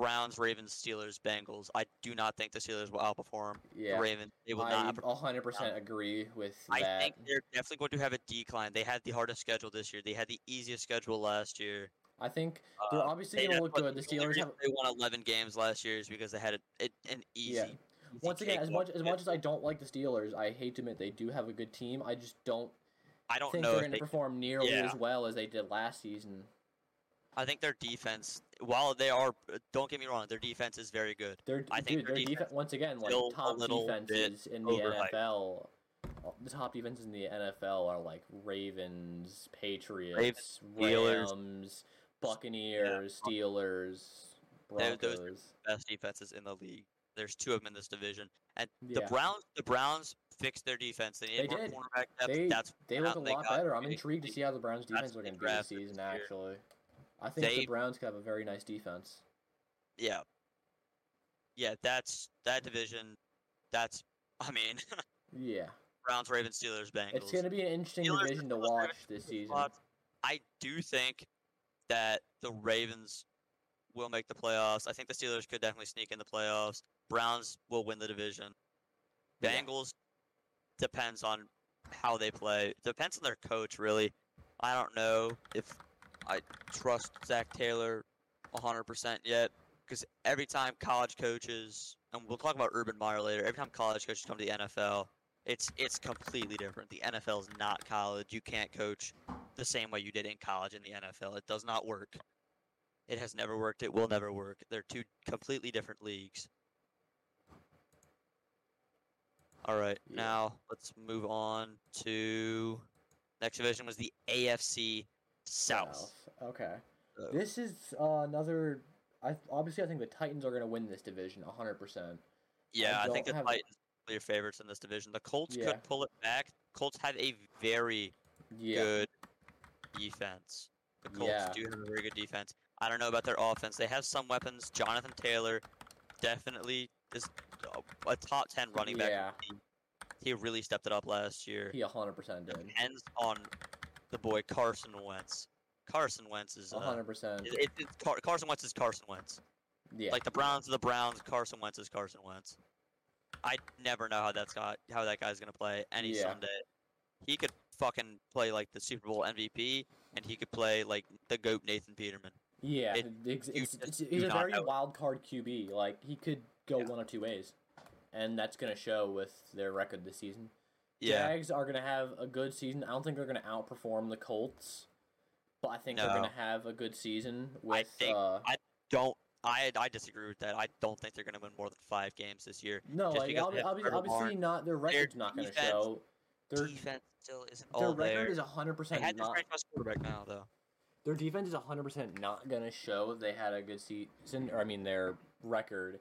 Browns, Ravens, Steelers, Bengals. I do not think the Steelers will outperform Yeah, the Ravens. They will I not. outperform 100 percent agree with that. I that. think they're definitely going to have a decline. They had the hardest schedule this year. They had the easiest schedule last year. I think they're Uh, obviously they- gonna look good. The Steelers have they won 11 games last year is because they had a, an easy. Yeah. once again as much as much as I don't like the Steelers. I hate to admit they do have a good team. I just don't I don't think know they're if gonna they. perform nearly yeah. as well as they did last season. I think their defense, while they are, don't get me wrong, their defense is very good. They're I think dude, their their defense defense once again like top defenses in the overhyped. NFL. The top defenses in the NFL are like Ravens, Patriots, Steelers. Rams, Buccaneers, Steelers, Those- Broncos. those are Best defenses in the league. There's two of them in this division, and yeah, the Browns, the Browns fixed their defense. They They did. depth. they That's they look a lot better. I'm intrigued to see how the Browns defense they going this season. year. I think the Browns could have a very nice defense. yeah, yeah. That's that division. That's I mean, [LAUGHS] Yeah, Browns, Ravens, Steelers, Bengals. it's going to be an interesting Steelers- division to watch Ravens, this season. I do think that the Ravens will make the playoffs. I think the Steelers could definitely sneak in the playoffs. Browns will win the division. Yeah. Bengals depends on how they play. Depends on their coach, really. I don't know if I trust Zac Taylor 100% yet because every time college coaches, and we'll talk about Urban Meyer later, every time college coaches come to the NFL, it's it's completely different. The NFL is not college. You can't coach the same way you did in college in the NFL. It does not work. It has never worked. It will never work. They're two completely different leagues. All right, now let's move on to next division was the AFC South. Okay. So- This is uh, another. I obviously I think the Titans are going to win this division 100. percent Yeah, I, think don't the have- Titans are clear favorites in this division. The Colts Yeah. could pull it back. Colts have a very Yeah. good defense. The Colts Yeah. do have a very good defense. I don't know about their offense. They have some weapons. Jonathan Taylor definitely is a- top 10 running back. Yeah. He really stepped it up last year. He 100 percent did. Depends on the boy Carson Wentz. Carson Wentz is. Uh, hundred percent. it, it, it's Car- Carson Wentz is Carson Wentz. Yeah. Like the Browns are the Browns. Carson Wentz is Carson Wentz. I never know how that's got how that guy's gonna play any Yeah. Sunday. He could fucking play like the Super Bowl MVP, and he could play like the goat Nathan Peterman. yeah. it- it's, it's, it's, he's a very wild card QB. Like he could go Yeah. one of two ways, and that's gonna show with their record this season. Yeah, Jags are gonna have a good season. I don't think they're gonna outperform the Colts, but I think they're gonna have a good season with. think- uh, I don't. I I disagree with that. I don't think they're gonna win more than five games this year. no, just like because obvi- they have obvi- Trevor obviously Lawrence, not. Their record's not gonna defense- show. Their Defense still isn't their all record there. is hundred They percent had their not. franchise quarterback now, though. Their defense is 100% not going to show they had a good season, or I mean, their record.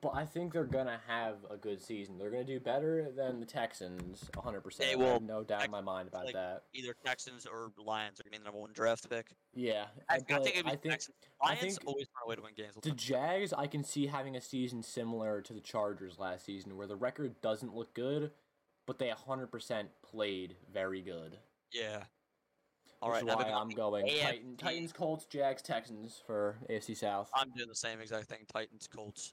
But I think they're to have a good season. They're to do better than the Texans, 100%. They I will. have no doubt in my mind about like, that. Either Texans or Lions are gonna be the number one draft pick. Yeah. I, I think it'd be I think Texans. I Lions think always find a way to win games. the Jags, I can see having a season similar to the Chargers last season, where the record doesn't look good, but they 100% played very good. yeah. All right, why I'm going. Titan, Titans, Colts, Jags, Texans for AFC South. I'm doing the same exact thing. Titans, Colts,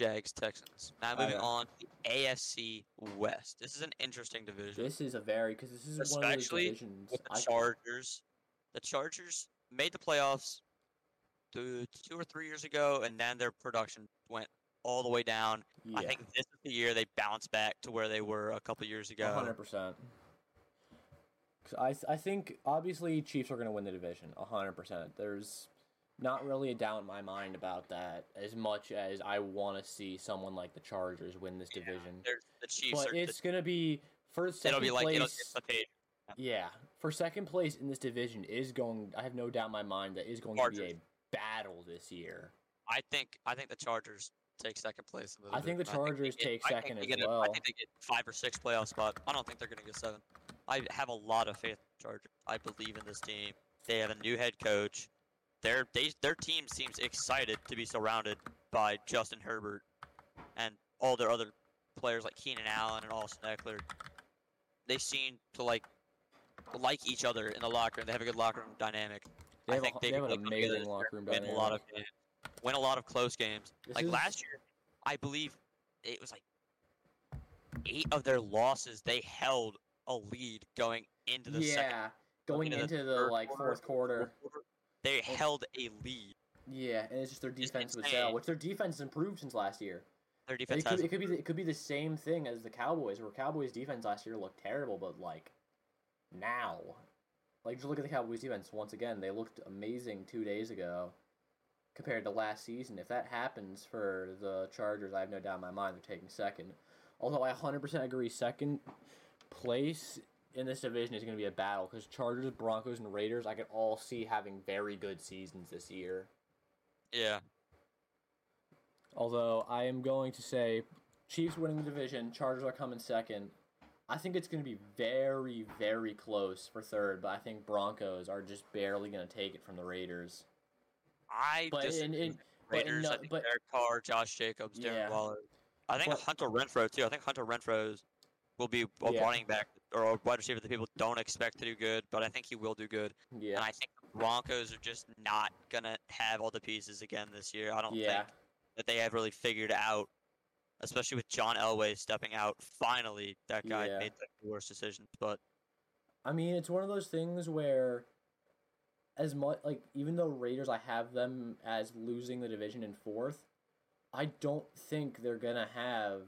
Jags, Texans. Now Oh, moving yeah. on to AFC West. This is an interesting division. This is a very because this is one of those divisions. with the I- Chargers. The Chargers made the playoffs two, two or three years ago, and then their production went all the way down. yeah, I think this is the year they bounce back to where they were a couple years ago. hundred percent. I I think obviously Chiefs are going to win the division, hundred percent. There's not really a doubt in my mind about that. As much as I want to see someone like the Chargers win this Yeah, division, the Chiefs. but it's going to be first, second it'll be like place. it'll get the yeah, for second place in this division is going. I have no doubt in my mind that is going to be a battle this year. I think I think the Chargers take second place. I think the Chargers get- take second as a- I well. think they get five or six playoff spot. I don't think they're going to get seven. I have a lot of faith in Chargers. I believe in this team. They have a new head coach. Their they, their team seems excited to be surrounded by Justin Herbert and all their other players like Keenan Allen and Austin Ekeler. They seem to like like each other in the locker room. They have a good locker room dynamic. They I have, a, they they have an amazing locker room win dynamic. a lot of games, win a lot of close games. This like is- last year, I believe it was like eight of their losses they held a lead going into the second. yeah, going into into the the, like fourth quarter. fourth quarter, They oh. held a lead. Yeah, and it's just their defense insane. sell, which their defense has improved since last year. Their It defense could, has it could be the, it could be the same thing as the Cowboys, where Cowboys defense last year looked terrible, but like now, like just look at the Cowboys defense once again. They looked amazing two days ago compared to last season. If that happens for the Chargers, I have no doubt in my mind they're taking second. Although I 100% agree, second place in this division is going to be a battle because Chargers, Broncos, and Raiders I could all see having very good seasons this year. yeah. Although I am going to say Chiefs winning the division, Chargers are coming second. I think it's going to be very, very close for third, but I think Broncos are just barely going to take it from the Raiders. I But just in- in- but in Raiders. No- think but- Derek Carr, Josh Jacobs, Darren Yeah. Waller. I think But- Hunter Renfrow too. I think Hunter Renfrow's will be a Yeah. running back or a wide receiver that people don't expect to do good, but I think he will do good. Yeah. And I think the Broncos are just not gonna have all the pieces again this year. I don't yeah, think that they have really figured out, especially with John Elway stepping out. Finally, that guy Yeah. made the worst decisions. But I mean, it's one of those things where, as much like even though Raiders, I have them as losing the division in fourth, I don't think they're gonna have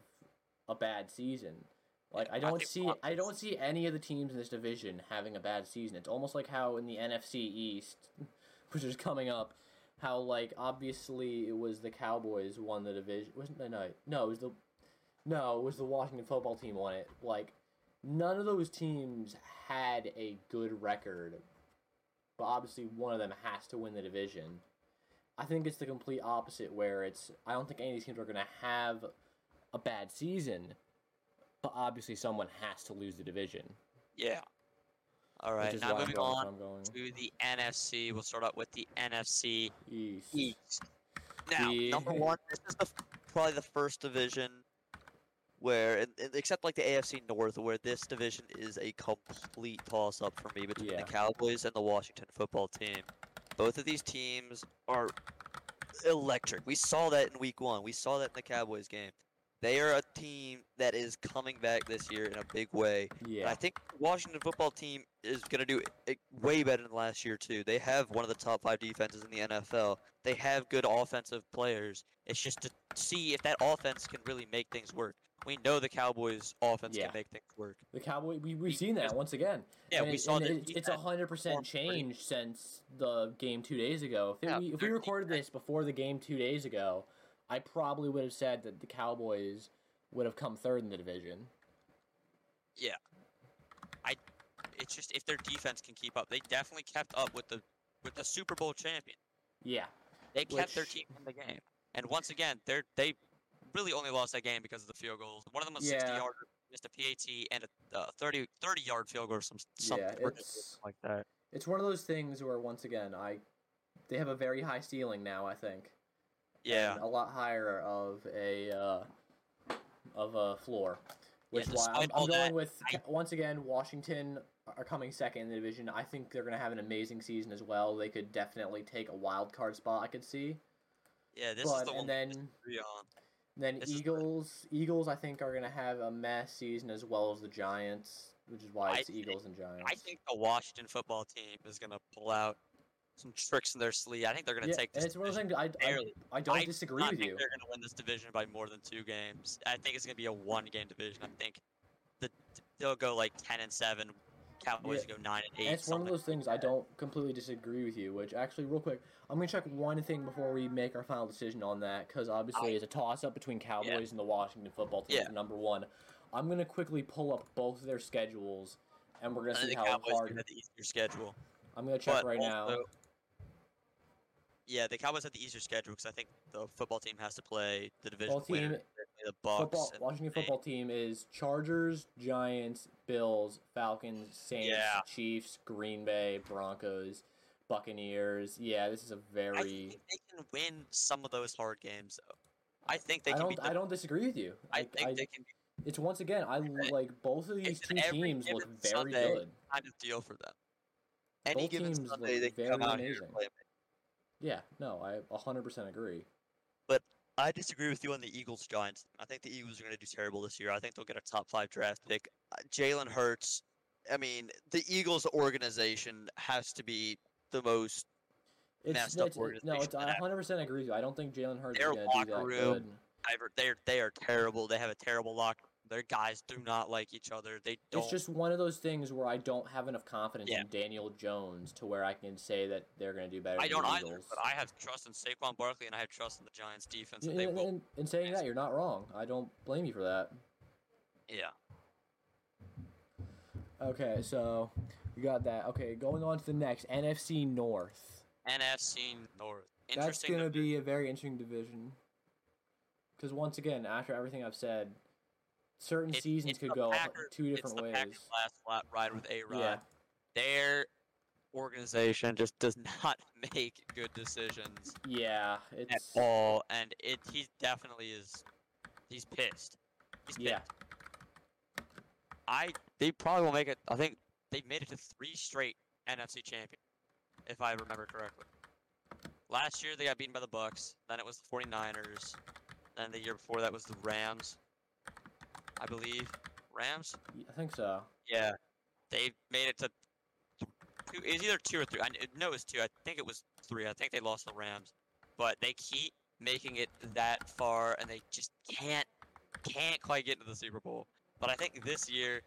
a bad season. Like I I don't think see, I don't see any of the teams in this division having a bad season. It's almost like how in the NFC East, [LAUGHS] which is coming up, how like obviously it was the Cowboys won the division. Wasn't no no no it was the no it was the Washington football team won it. Like none of those teams had a good record, but obviously one of them has to win the division. I think it's the complete opposite, where it's I don't think any of these teams are going to have a bad season, but obviously someone has to lose the division. yeah. All right, now moving going on to the NFC. We'll start out with the NFC East. East. Now, number one, this is the, probably the first division where and, and except like the AFC North, where this division is a complete toss-up for me between Yeah. the Cowboys and the Washington Football Team. Both of these teams are electric. We saw that in Week One. We saw that in the Cowboys game. They are a team that is coming back this year in a big way. And I think Washington football team is going to do it way better than last year too. They have one of the top five defenses in the NFL. They have good offensive players. It's just to see if that offense can really make things work. We know the Cowboys' offense Yeah. can make things work. The Cowboy, we, we've seen that once again. Yeah, And we it- saw and it- It's a hundred percent change since the game two days ago. If, Yeah, we, if we recorded this before the game two days ago, I probably would have said that the Cowboys would have come third in the division. Yeah. I it's just if their defense can keep up. They definitely kept up with the with the Super Bowl champion. Yeah, They kept their team in the game. And once again, they're they really only lost that game because of the field goals. One of them was 60 Yeah. yard, missed a PAT, and a uh, 30 30 yard field goal or some something Yeah, it's- like that. it's one of those things where once again, I they have a very high ceiling now. I think. Yeah. a lot higher of a uh, of a floor. Which is why I'm, I'm going that, with I- once again Washington are coming second in the division. I think they're going to have an amazing season as well. They could definitely take a wild card spot. I could see, Yeah, this is but the one and then then this is Eagles Eagles I think are going to have a mess season as well as the Giants, which is why I it's think- Eagles and Giants. I think the Washington football team is gonna pull out some tricks in their sleeve. I think they're gonna yeah, take this it's one of those I, I, don't I disagree with think you. they're gonna win this division by more than two games. I think it's gonna be a one-game division. I think the they'll go like ten and seven. Cowboys go nine and eight. And it's one of those things I don't completely disagree with you. Which actually, real quick, I'm gonna check one thing before we make our final decision on that, because obviously I- it's a toss-up between Cowboys and the Washington Football Team Yeah. number one. I'm gonna quickly pull up both of their schedules, and we're gonna And see how Cowboys hard. the easier schedule. I'm gonna check but right now. Yeah, the Cowboys have the easier schedule because I think the football team has to play the division Football winner. team- the Bucs. Football, Washington Football Team is Chargers, Giants, Bills, Falcons, Saints, Yeah. Chiefs, Green Bay, Broncos, Buccaneers. Yeah, this is a very. I think they can win some of those hard games though. I think they I can don't. be. I don't disagree with you. I Like, think they can be It's once again, I like both of these two teams look very Sunday. good. kind of deal for them. Any Both given Sunday, they can come out here and play. Yeah, no, I 100% agree. But I disagree with you on the Eagles Giants. I think the Eagles are going to do terrible this year. I think they'll get a top five draft pick. Uh, Jalen Hurts. I mean, the Eagles organization has to be the most. It's, Messed no, up organization. no, it's, I 100% agree with you. I don't think Jalen Hurts Their is going to do locker that room- good. I've- They're they are terrible. They have a terrible lock. Their guys do not like each other. They don't. It's just one of those things where I don't have enough confidence Yeah. in Daniel Jones to where I can say that they're going to do better I than don't the either. Eagles. But I have trust in Saquon Barkley and I have trust in the Giants defense. Yeah, that they and, will. and, and saying that, you're not wrong. I don't blame you for that. Yeah. Okay, so you got that. Okay, going on to the next NFC North. NFC North. That's going to be a very interesting division. Because once again, after everything I've said, certain It- seasons could go Packers- two it's different the ways. Packers' last ride with A Rod. Yeah. Their organization just does [LAUGHS] not make good decisions Yeah, at all, and it he definitely is. He's pissed. He's yeah. pissed. I they probably will make it. I think they made it to three straight NFC champion, if I remember correctly. Last year they got beaten by the Bucs. Then it was the 49ers. Then the year before that was the Rams. I believe Rams. I think so. Yeah, they made it to. Two, it was either two or three. I kn- no, it was two. I think it was three. I think they lost the Rams, but they keep making it that far, and they just can't can't quite get into the Super Bowl. But I think this year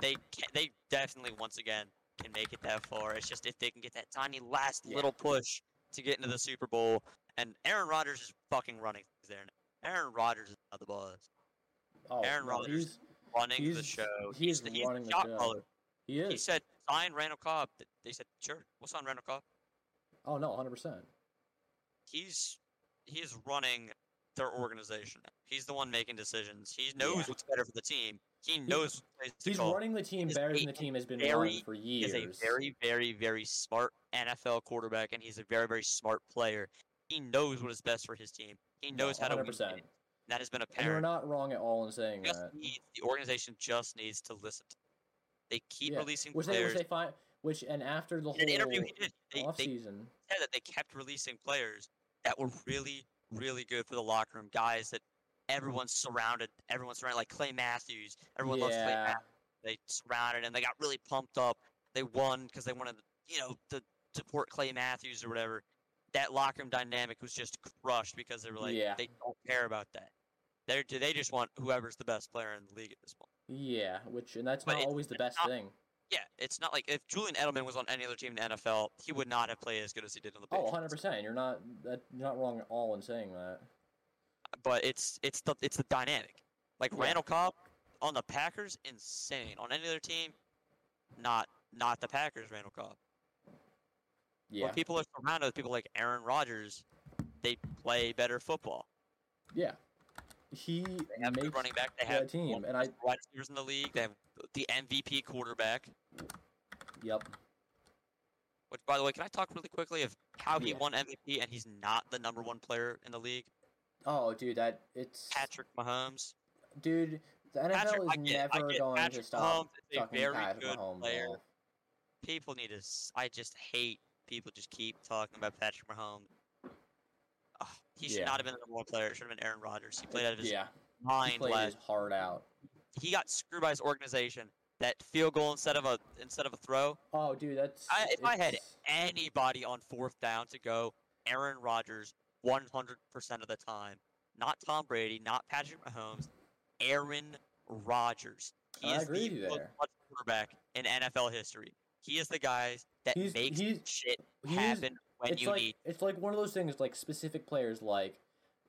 they can, they definitely once again can make it that far. It's just if they can get that tiny last Yeah. little push to get into the Super Bowl, and Aaron Rodgers is fucking running things there. now. Aaron Rodgers is the buzz. Oh, Aaron no, Rodgers he's, Running the show. he he's the, he's running the the shot show. caller. he is. He said, sign Randall Cobb. They said, sure, we'll sign Randall Cobb. oh no, 100. percent He's he is running their organization. He's the one making decisions. He knows Yeah. what's better for the team. He knows He's running the team He's better than the team has been very- running for years. He's a very, very, very smart NFL quarterback, and he's a very, very smart player. He knows what is best for his team. He No, knows how to win. That has been And you're not wrong at all in saying Just that. needs, the organization just needs to listen. To they keep Yeah, releasing Which they, players. which they find, which and after the in an interview he did, they, they season, said that they kept releasing players that were really, really good for the locker room. Guys that everyone's surrounded, everyone's surrounded, like Clay Matthews. Everyone loves Clay Matthews. They surrounded and They got really pumped up. They won because they wanted, you know, to support Clay Matthews or whatever. That locker room dynamic was just crushed because they were like, Yeah. they don't care about that. They they just want whoever's the best player in the league at this point. yeah, which and that's But not always the best not- thing. Yeah, it's not like if Julian Edelman was on any other team in the NFL, he would not have played as good as he did on the Oh, 100 percent. You're not that you're not wrong at all in saying that. But it's it's the it's the dynamic. Like Yeah. Randall Cobb on the Packers, insane. On any other team, not not the Packers. Randall Cobb. Yeah, When people are surrounded with people like Aaron Rodgers, they play better football. yeah. He They have makes running back. They the have team, and I wide receivers in the league. They have the MVP quarterback. yep. Which, by the way, can I talk really quickly of how he Yeah. won MVP and he's not the number one player in the league? Oh, dude, that it's Patrick Mahomes. dude. The NFL Patrick, is get, never going to Patrick stop Mahomes is a talking very Patrick good Mahomes. player. People need to. I just hate people just keep talking about Patrick Mahomes. He should Yeah. not have been the number one player. It should have been Aaron Rodgers. He played out of his Yeah, he mind played last. his heart out. He got screwed by his organization. That field goal instead of a instead of a throw. Oh, dude, that's. I, if I had anybody on fourth down to go, Aaron Rodgers, 100% of the time. Not Tom Brady, not Patrick Mahomes, Aaron Rodgers. He I is agree the with you most quarterback in NFL history. He is the guy that He's- makes he's- shit he's- happen when it's you like need. it's like one of those things like specific players like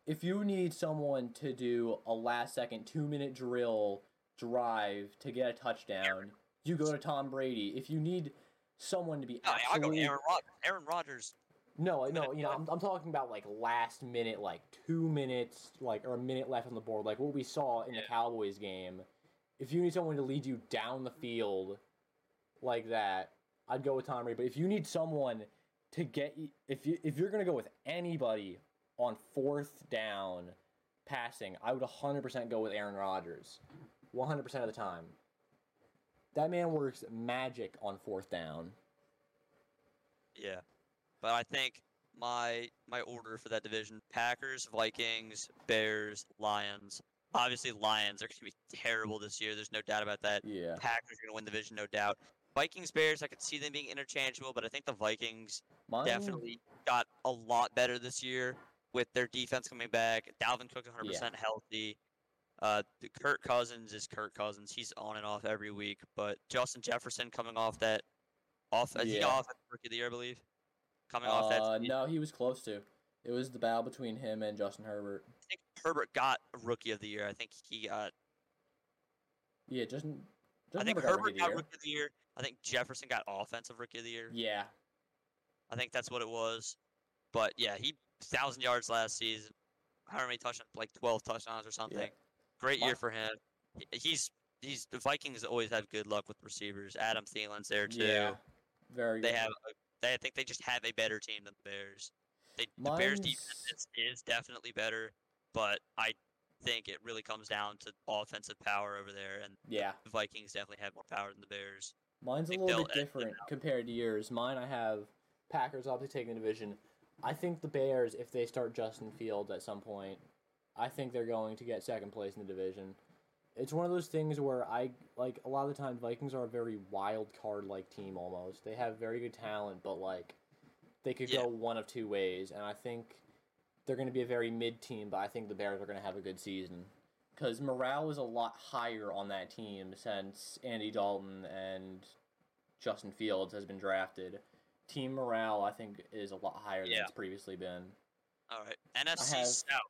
if you need someone to do a last second two minute drill drive to get a touchdown you go to tom brady if you need someone to be oh, No, I go absolutely Aaron Rodgers. Aaron Rodgers. no no you know I'm, I'm talking about like last minute like two minutes like or a minute left on the board like what we saw in the cowboys game if you need someone to lead you down the field like that i'd go with tom brady but if you need someone to get y- if you if you're gonna go with anybody on fourth down passing, I would 100% go with Aaron Rodgers, 100% of the time. That man works magic on fourth down. Yeah. But I think my my order for that division Packers, Vikings, Bears, Lions. Obviously, Lions are going to be terrible this year. There's no doubt about that. Yeah, Packers are going to win the division, no doubt. Vikings, Bears, I could see them being interchangeable, but I think the Vikings mine. definitely got a lot better this year with their defense coming back. Dalvin Cook 100% healthy. Uh, the Kirk Cousins is Kirk Cousins. He's on and off every week, but Justin Jefferson coming off that off. uh, He Yeah. got off rookie of the year, I believe. Coming off that, Uh, no, he was close to. It was the battle between him and Justin Herbert. I think Herbert got rookie of the year. I think he got. Yeah, Justin. I think Herbert got Herbert rookie got rookie of the year. I think Jefferson got offensive rookie of the year. Yeah, I think that's what it was. But yeah, he thousand yards last season. How many touchdowns? Like twelve touchdowns or something. Great year for him. He's he's the Vikings always have good luck with receivers. Adam Thielen's there too. yeah, very. They good. have. They I think they just have a better team than the Bears. They, the Bears defense is, is definitely better, but I think it really comes down to offensive power over there, and Yeah, the Vikings definitely have more power than the Bears. Mine's a little bit different compared to yours. Mine, I have Packers obviously taking the division. I think the Bears, if they start Justin Fields at some point, I think they're going to get second place in the division. It's one of those things where I like a lot of the time Vikings are a very wild card like team almost. They have very good talent, but like they could Yeah. go one of two ways, and I think they're going to be a very mid team. But I think the Bears are going to have a good season because morale is a lot higher on that team since Andy Dalton and Justin Fields has been drafted. Team morale, I think, is a lot higher than it's previously been. All right, NFC have- South.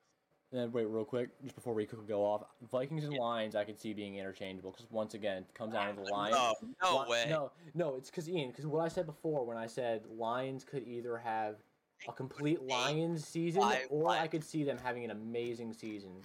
And wait, real quick, just before we could go off, Vikings and Yeah. Lions, I could see being interchangeable because once again, it comes down to the Lions. No, no Li- way. No, no, it's because Ian, because what I said before when I said Lions could either have a complete Lions season, or I could see them having an amazing season.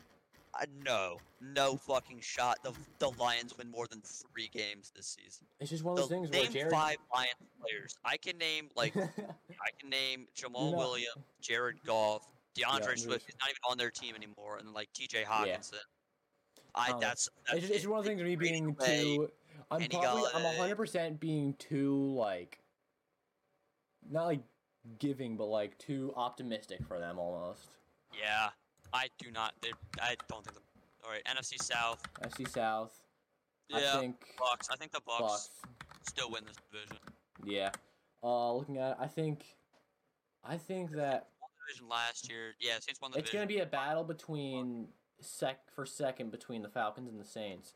Uh, no, no fucking shot. The the Lions win more than three games this season. It's just one of those The- things where name Jared. five Lions players. I can name like [LAUGHS] I can name Jamaal know- Williams, Jared Goff, DeAndre Yeah, Swift is not even on their team anymore, and like T.J. Hockenson. Yeah. I Um, that's, It's that's just, it's it- one of the things of me being too. I'm probably I'm Golladay. hundred percent being too like, not like giving, but like too optimistic for them almost. Yeah, I do not. They, I don't think the. All right, NFC South. NFC South. Yeah, I think Bucs. I think the Bucs, Bucs. still win this division. Yeah. Uh, looking at, it, I think, I think that Won the division last year. Yeah, Saints won the it's division. gonna be a battle between sec for second between the Falcons and the Saints.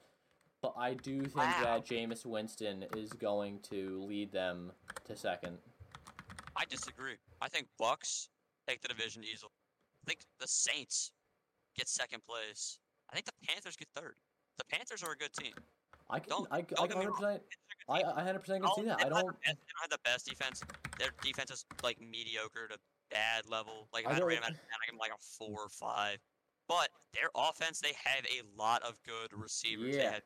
But I do think Wow. that Jameis Winston is going to lead them to second. I disagree. I think Bucs take the division easily. I think the Saints get second place. I think the Panthers get third. The Panthers are a good team. I can, Don't- I, don't I can me 100%, wrong. I, I 100% can see that. they I don't have the best- They don't have the best defense. Their defense is like mediocre to bad level. Like if I I, rate don't- them 10, I give them like a four or five. But their offense, they have a lot of good receivers. Yeah. They have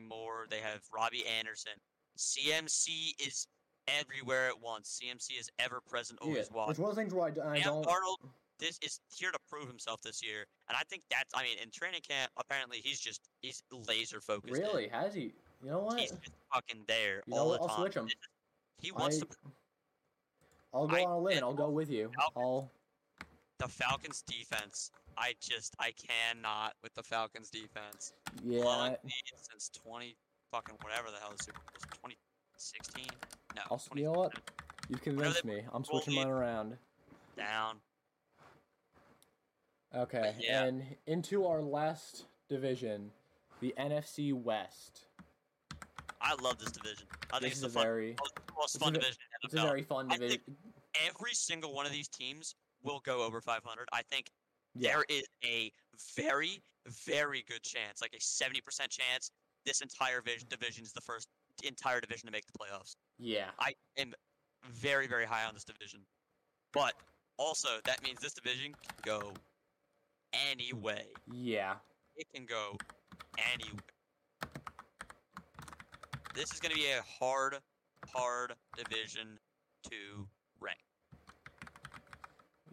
DJ Moore. They have Robbie Anderson. CMC is everywhere at once. CMC is ever present, yeah. always watch. It's one of the things where I, I don't, Darnold, this is here to prove himself this year, and I think that's. I mean, in training camp, apparently he's just he's laser focused. in. really, has he? You know what? He's just fucking there You all the I'll time. switch him. He wants I- to. I'll go I- on a limb I'll go with you. Falcons- I'll, The Falcons defense. I just I cannot with the Falcons defense. yeah, Blowing I- since twenty fucking whatever the hell the Super Bowl was. Twenty sixteen. No. I'll, you know what? You convinced me. I'm switching mine around. Down. Okay, yeah. and into our last division, the NFC West. I love this division. I think This it's is the a fun, very, most, this fun is a- division in a NFL. very fun I division. Every single one of these teams will go over 500. I think Yeah, there is a very, very good chance, like a 70% chance, this entire vis- division is the first entire division to make the playoffs. yeah, I am very, very high on this division. But also, that means this division can go any way. yeah. It can go any way. This is going to be a hard, hard division to rank.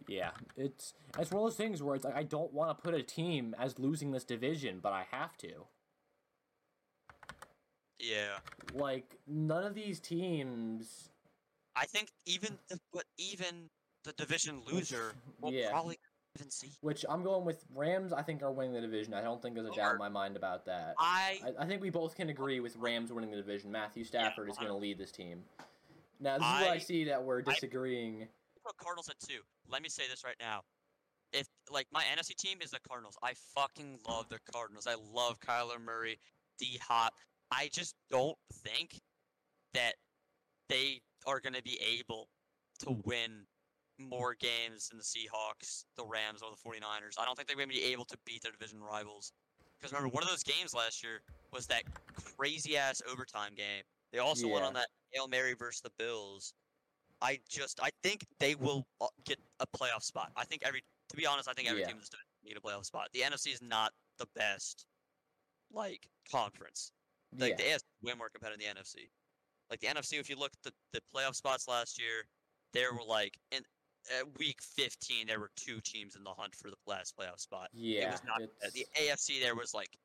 Yeah, it's it's one of those things where it's like I don't want to put a team as losing this division, but I have to. Yeah. Like none of these teams. I think even the, but even the division loser will yeah. probably. Which I'm going with Rams. I think are winning the division. I don't think there's a doubt in my mind about that. I I, I think we both can agree with Rams winning the division. Matthew Stafford is going to lead this team. Now this is where I I- see that we're disagreeing. put Cardinals at two. Let me say this right now. If like my NFC team is the Cardinals, I fucking love the Cardinals. I love Kyler Murray, D Hop. I just don't think that they are going to be able to win more games than the Seahawks, the Rams, or the 49ers. I don't think they're going to be able to beat their division rivals. Because remember, one of those games last year was that crazy ass overtime game. They also won Yeah. on that Hail Mary versus the Bills. I just I think they will uh, get a playoff spot. I think every to be honest, I think every Yeah. team division need a playoff spot. The NFC is not the best like conference. Like yeah. the AFC is way more competitive than the NFC. Like the NFC, if you look at the, the playoff spots last year, there were like in uh, week 15 there were two teams in the hunt for the last playoff spot. Yeah. it yeah, was not it's, the AFC. There was like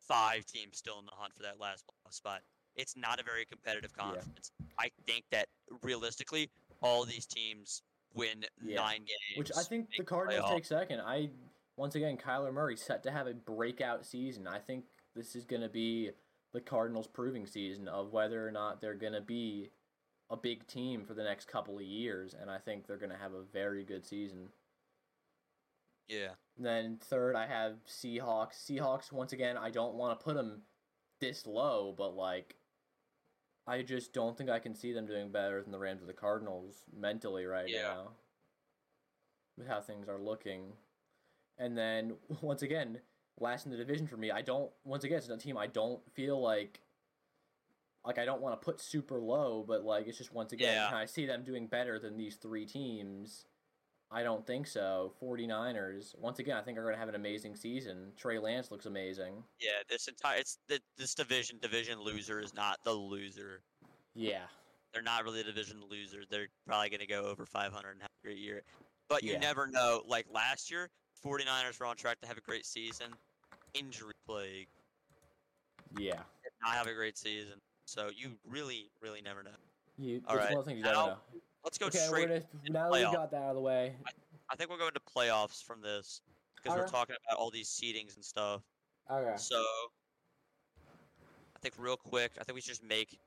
five teams still in the hunt for that last playoff spot. It's not a very competitive Yeah. conference. I think that realistically, all these teams win Yeah. nine games. which I think the Cardinals playoff. take second. I once again Kyler Murray set to have a breakout season. I think this is going to be the Cardinals' proving season of whether or not they're going to be a big team for the next couple of years, and I think they're going to have a very good season. Yeah, Then third, I have Seahawks. Seahawks once again, I don't want to put them this low, but like, I just don't think I can see them doing better than the Rams or the Cardinals mentally right Yeah. now. With how things are looking, and then [LAUGHS] once again, last in the division for me, I don't. Once again, it's a team I don't feel like. Like I don't want to put super low, but like it's just once again, Yeah. I see them doing better than these three teams? I don't think so. 49ers, once again, I think are going to have an amazing season. Trey Lance looks amazing. yeah. This entire it's the, this division division loser is not the loser. Yeah. They're not really a division loser. They're probably going to go over 500 and have a great year. But you Yeah. never know. Like last year, 49ers were on track to have a great season. Injury plague, Yeah. did not have a great season. So you really, really never know. You, All right, one things you don't know. Let's go Okay, straight. gonna, now that we got that out of the way. I think we're going to playoffs from this because we're talking about all these seedings and stuff. Okay. So I think real quick, I think we should just make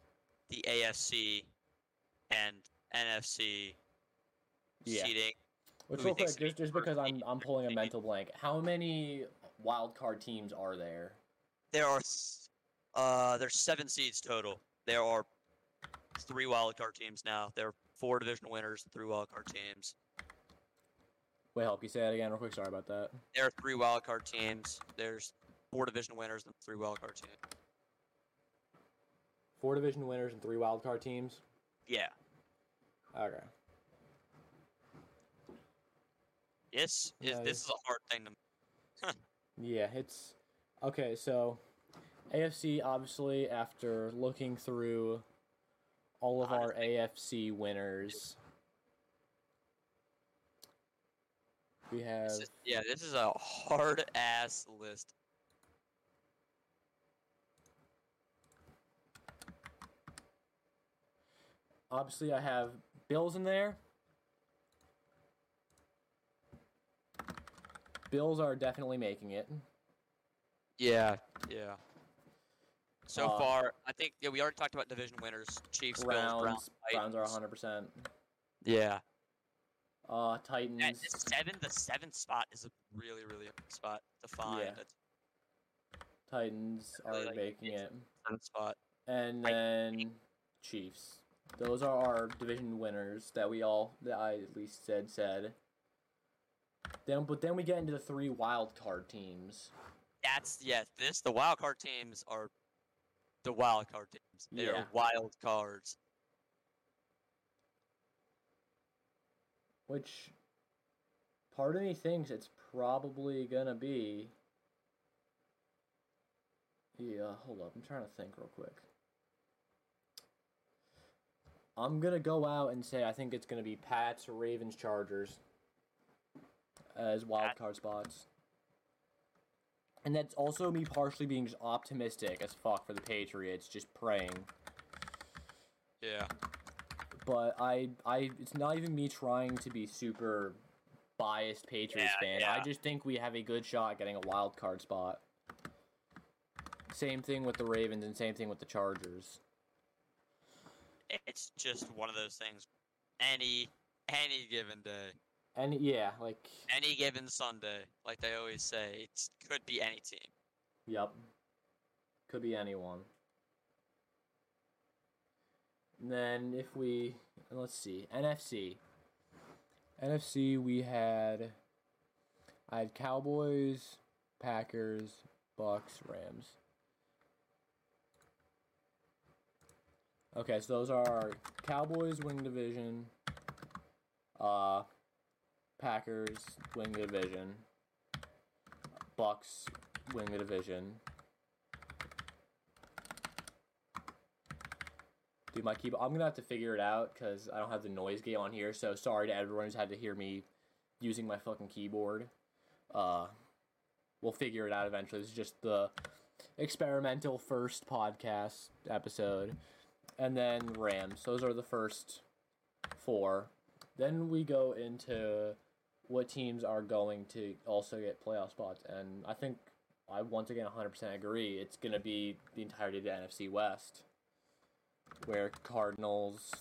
the AFC and NFC Yeah. seeding. Which real quick, just, just because I'm I'm pulling a mental blank. How many wild card teams are there? There are uh there's seven seeds total. There are three wildcard teams now. There are four division winners and three wildcard teams. Wait, help you say that again real quick. Sorry about that. There are three wildcard teams. There's four division winners and three wildcard teams. Four division winners and three wildcard teams. Yeah. Okay. Is Nice. this is a hard thing to Yeah, it's okay. So, AFC obviously after looking through all of our AFC winners, we have This is- yeah, this is a hard ass list. obviously I have Bills in there. Bills are definitely making it. Yeah, yeah. So Uh, far, I think yeah, we already talked about division winners: Chiefs, Bills, Browns, Browns, Browns are 100. percent Yeah, Uh, At Titans. the seven, the seventh spot is a really, really hard spot to find. Yeah. Titans really are like making it, seventh spot. and then Chiefs. Those are our division winners that we all that I at least said said. Then, but then we get into the three wild card teams. That's yeah. This the wild card teams are the wild card teams. They Yeah. are wild cards. Which part of me thinks it's probably gonna be. Yeah, hold up. I'm trying to think real quick. I'm gonna go out and say I think it's gonna be Pats, Ravens, Chargers as wild card spots. And that's also me partially being just optimistic as fuck for the Patriots, just praying. Yeah. but I I it's not even me trying to be super biased Patriots Yeah, fan. I just think we have a good shot at getting a wild card spot. Same thing with the Ravens and same thing with the Chargers. It's just one of those things. Any any given day, And yeah, like any given Sunday, like they always say, it could be any team. yep. Could be anyone. And then if we let's see, NFC. NFC we had I had Cowboys, Packers, Bucs, Rams. Okay, so those are Cowboys winning division, uh, Packers winning the division, Bucs winning the division. Dude, my keyboard. I'm gonna have to figure it out because I don't have the noise gate on here. So sorry to everyone who's had to hear me using my fucking keyboard. Uh, we'll figure it out eventually. This is just the experimental first podcast episode, and then Rams. Those are the first four. Then we go into what teams are going to also get playoff spots, and I think I once again 100% agree. It's gonna be the entirety of the NFC West where Cardinals.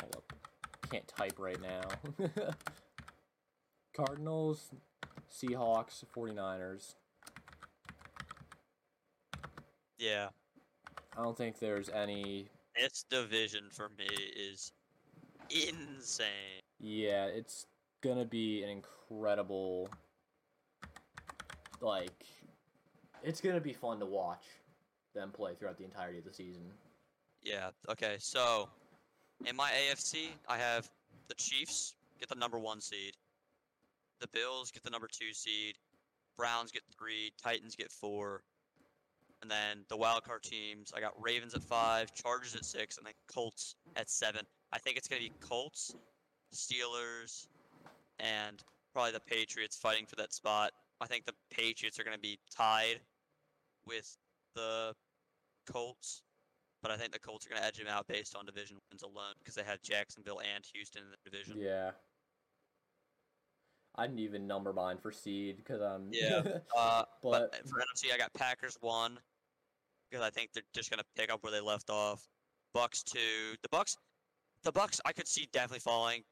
Hold up. Can't type right now. [LAUGHS] Cardinals, Seahawks, 49ers. Yeah. I don't think there's any. This division for me is insane. Yeah, it's gonna be an incredible. Like, it's gonna be fun to watch them play throughout the entirety of the season. Yeah. Okay. So, in my AFC, I have the Chiefs get the number one seed, the Bills get the number two seed, Browns get three, Titans get four, and then the wild card teams. I got Ravens at five, Chargers at six, and then Colts at seven. I think it's gonna be Colts, Steelers, and probably the Patriots fighting for that spot. I think the Patriots are going to be tied with the Colts, but I think the Colts are going to edge them out based on division wins alone because they have Jacksonville and Houston in the division. Yeah. I didn't even number mine for seed because I'm. Yeah, [LAUGHS] Uh, but but for NFC, I got Packers one because I think they're just going to pick up where they left off. Bucs two. The Bucs, the Bucs, I could see definitely falling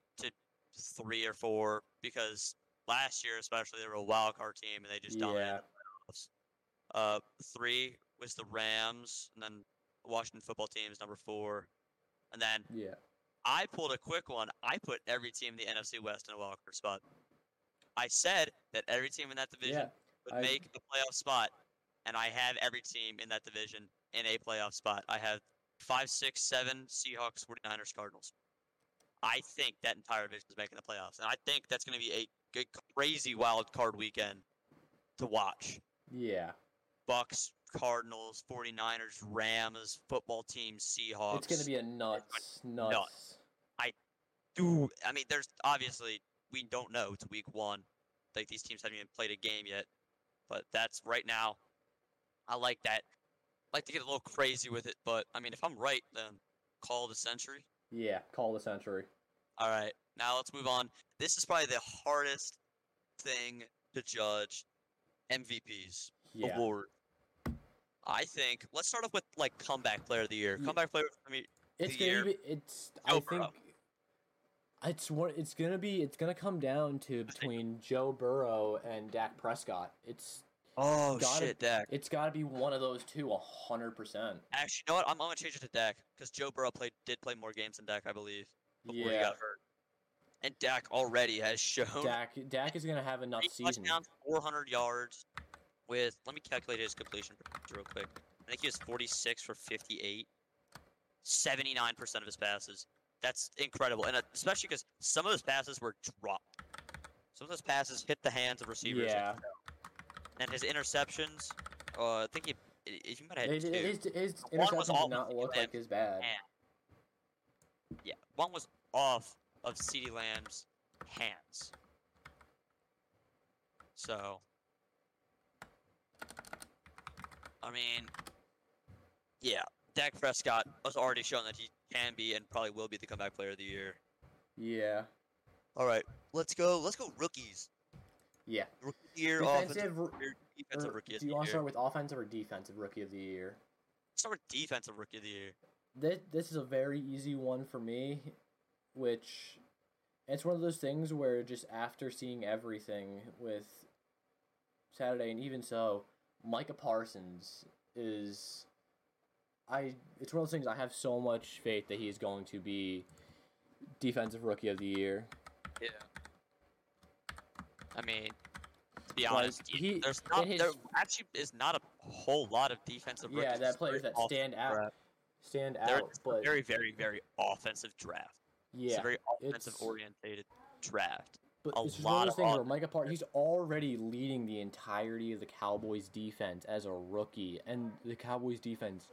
three or four because last year, especially, they were a wild card team and they just dominated yeah, the playoffs. Uh, three was the Rams, and then Washington football team is number four, and then yeah, I pulled a quick one. I put every team in the NFC West in a wild card spot. I said that every team in that division yeah. would I- make a playoff spot, and I have every team in that division in a playoff spot. I have five, six, seven Seahawks, 49ers, Cardinals. I think that entire division is making the playoffs, and I think that's going to be a good, crazy wild card weekend to watch. Yeah. Bucs, Cardinals, 49ers, Rams, football team, Seahawks. It's gonna be a nuts, nuts. nuts. Dude, I mean, there's obviously we don't know. It's week one. Like these teams haven't even played a game yet. But that's right now. I like that. I like to get a little crazy with it, but I mean, if I'm right, then call the century. Yeah, call the century. All right, now let's move on. This is probably the hardest thing to judge. MVPs Yeah. award. I think let's start off with like comeback player of the year. Ye- Comeback player. I mean, It's the gonna year- be. It's. I Joe think. It's one. It's gonna be. It's gonna come down to between Joe Burrow and Dak Prescott. It's. Oh Gotta- shit, Dak. It's got to be one of those two, a hundred percent. Actually, you know what? I'm, I'm gonna change it to Dak because Joe Burrow played did play more games than Dak, I believe, before he Yeah. got hurt. And Dak already has shown Dak. Dak is gonna have enough nuts season. touchdowns, 400 yards. With let me calculate his completion real quick. I think he was 46 for 58, 79% of his passes. That's incredible, and uh, especially because some of his passes were dropped. Some of those passes hit the hands of receivers. Yeah. And his interceptions, uh, I think he, you might have His, two. his, his was did not look like as bad. and- Yeah, one was off of CeeDee Lamb's hands. So, I mean, yeah, Dak Prescott has already shown that he can be and probably will be the comeback player of the year. Yeah. All right, let's go. Let's go rookies. Yeah. Rookie of the year, offensive, Defensive. r- year, defensive rookie of do you want to start with offensive or defensive rookie of the year? Start with defensive rookie of the year. This this is a very easy one for me, which it's one of those things where just after seeing everything with Saturday and even so, Micah Parsons is I it's one of those things I have so much faith that he is going to be defensive rookie of the year. Yeah. I mean, to be honest, he- he, there's not his- there actually is not a whole lot of defensive rookies. Yeah, that players that stand out draft. stand They're- out, it's a but very, very, very offensive draft. It's yeah. a very offensive it's- orientated draft. But a it's just one of those of things where Micah Parsons, he's already leading the entirety of the Cowboys defense as a rookie, and the Cowboys defense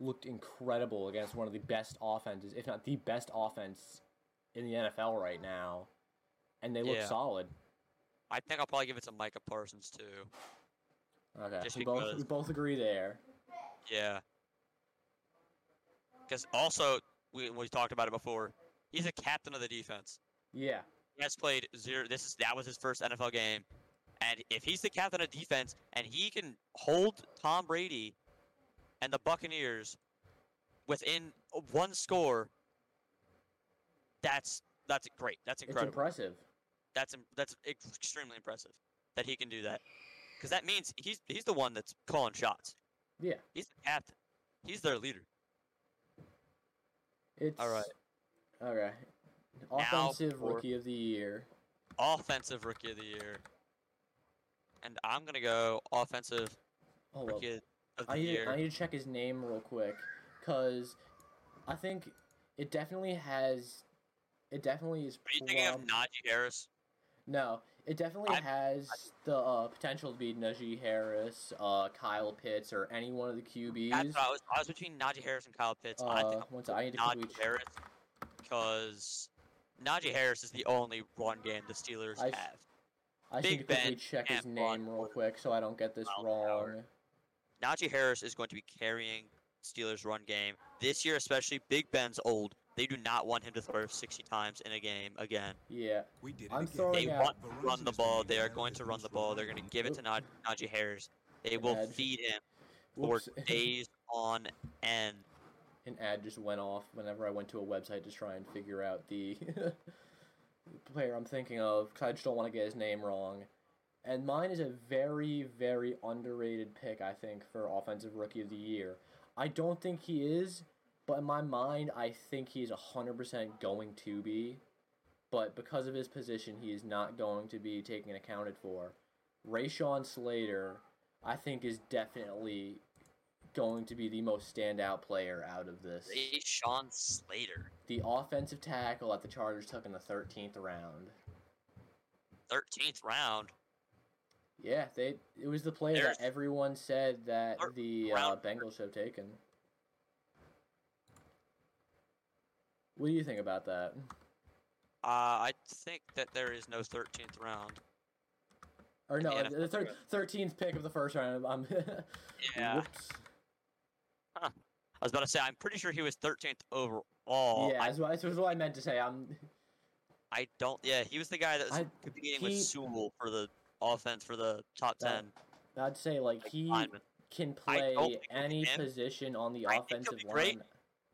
looked incredible against one of the best offenses, if not the best offense in the NFL right now, and they look Yeah. solid. I think I'll probably give it to Micah Parsons too. Okay, Just we both we both agree there. Yeah. Because also we we talked about it before. He's a captain of the defense. Yeah, He has played zero. This is that was his first NFL game, and if he's the captain of defense and he can hold Tom Brady and the Buccaneers within one score, that's that's great. That's incredible. it's impressive. That's that's extremely impressive that he can do that, because that means he's he's the one that's calling shots. Yeah, He's the captain. He's their leader. it's All right. All right, offensive rookie of the year. Offensive rookie of the year, and I'm gonna go offensive oh, Hold up. rookie of the I need, year. I need to check his name real quick, cause I think it definitely has. It definitely is. Are you thinking of Najee Harris? No, it definitely I'm- has the uh, potential to be Najee Harris, uh, Kyle Pitts, or any one of the QBs. I was. I was between Najee Harris and Kyle Pitts. I think Uh, once I need to Najee Harris because Najee Harris is the only run game the Steelers I have. I Big should quickly Ben check his name real quick so I don't get this wrong. Najee Harris is going to be carrying Steelers run game this year, especially. Big Ben's old. They do not want him to throw 60 times in a game again. Yeah, We did it I'm again. They want to run the ball. They are going to run the ball. They're going to give it to Naj- Najee Harris. They will Edge. feed him for Whoops. [LAUGHS] days on end. An ad just went off whenever I went to a website to try and figure out the [LAUGHS] player I'm thinking of because I just don't want to get his name wrong. And mine is a very, very underrated pick, I think, for Offensive Rookie of the Year. I don't think he is, but in my mind, I think he's 100% going to be. But because of his position, he is not going to be taken and accounted for. Rashawn Slater, I think, is definitely going to be the most standout player out of this. Ray Sean Slater, The offensive tackle that the Chargers took in the 13th round. 13th round. Yeah, they it was the player There's- that everyone said that the uh. Bengals should have taken. What do you think about that? Uh, I think that there is no 13th round. Or no, Yeah. the thir- 13th pick of the first round. I'm [LAUGHS] Yeah. Whoops. I was about to say, I'm pretty sure he was 13th overall. yeah, I, that's what, that's what I meant to say. I'm I don't. Yeah, he was the guy that was I- competing he- with Sewell for the offense for the top 10. I'd say like like, he lineman. can play any position on the I offensive line.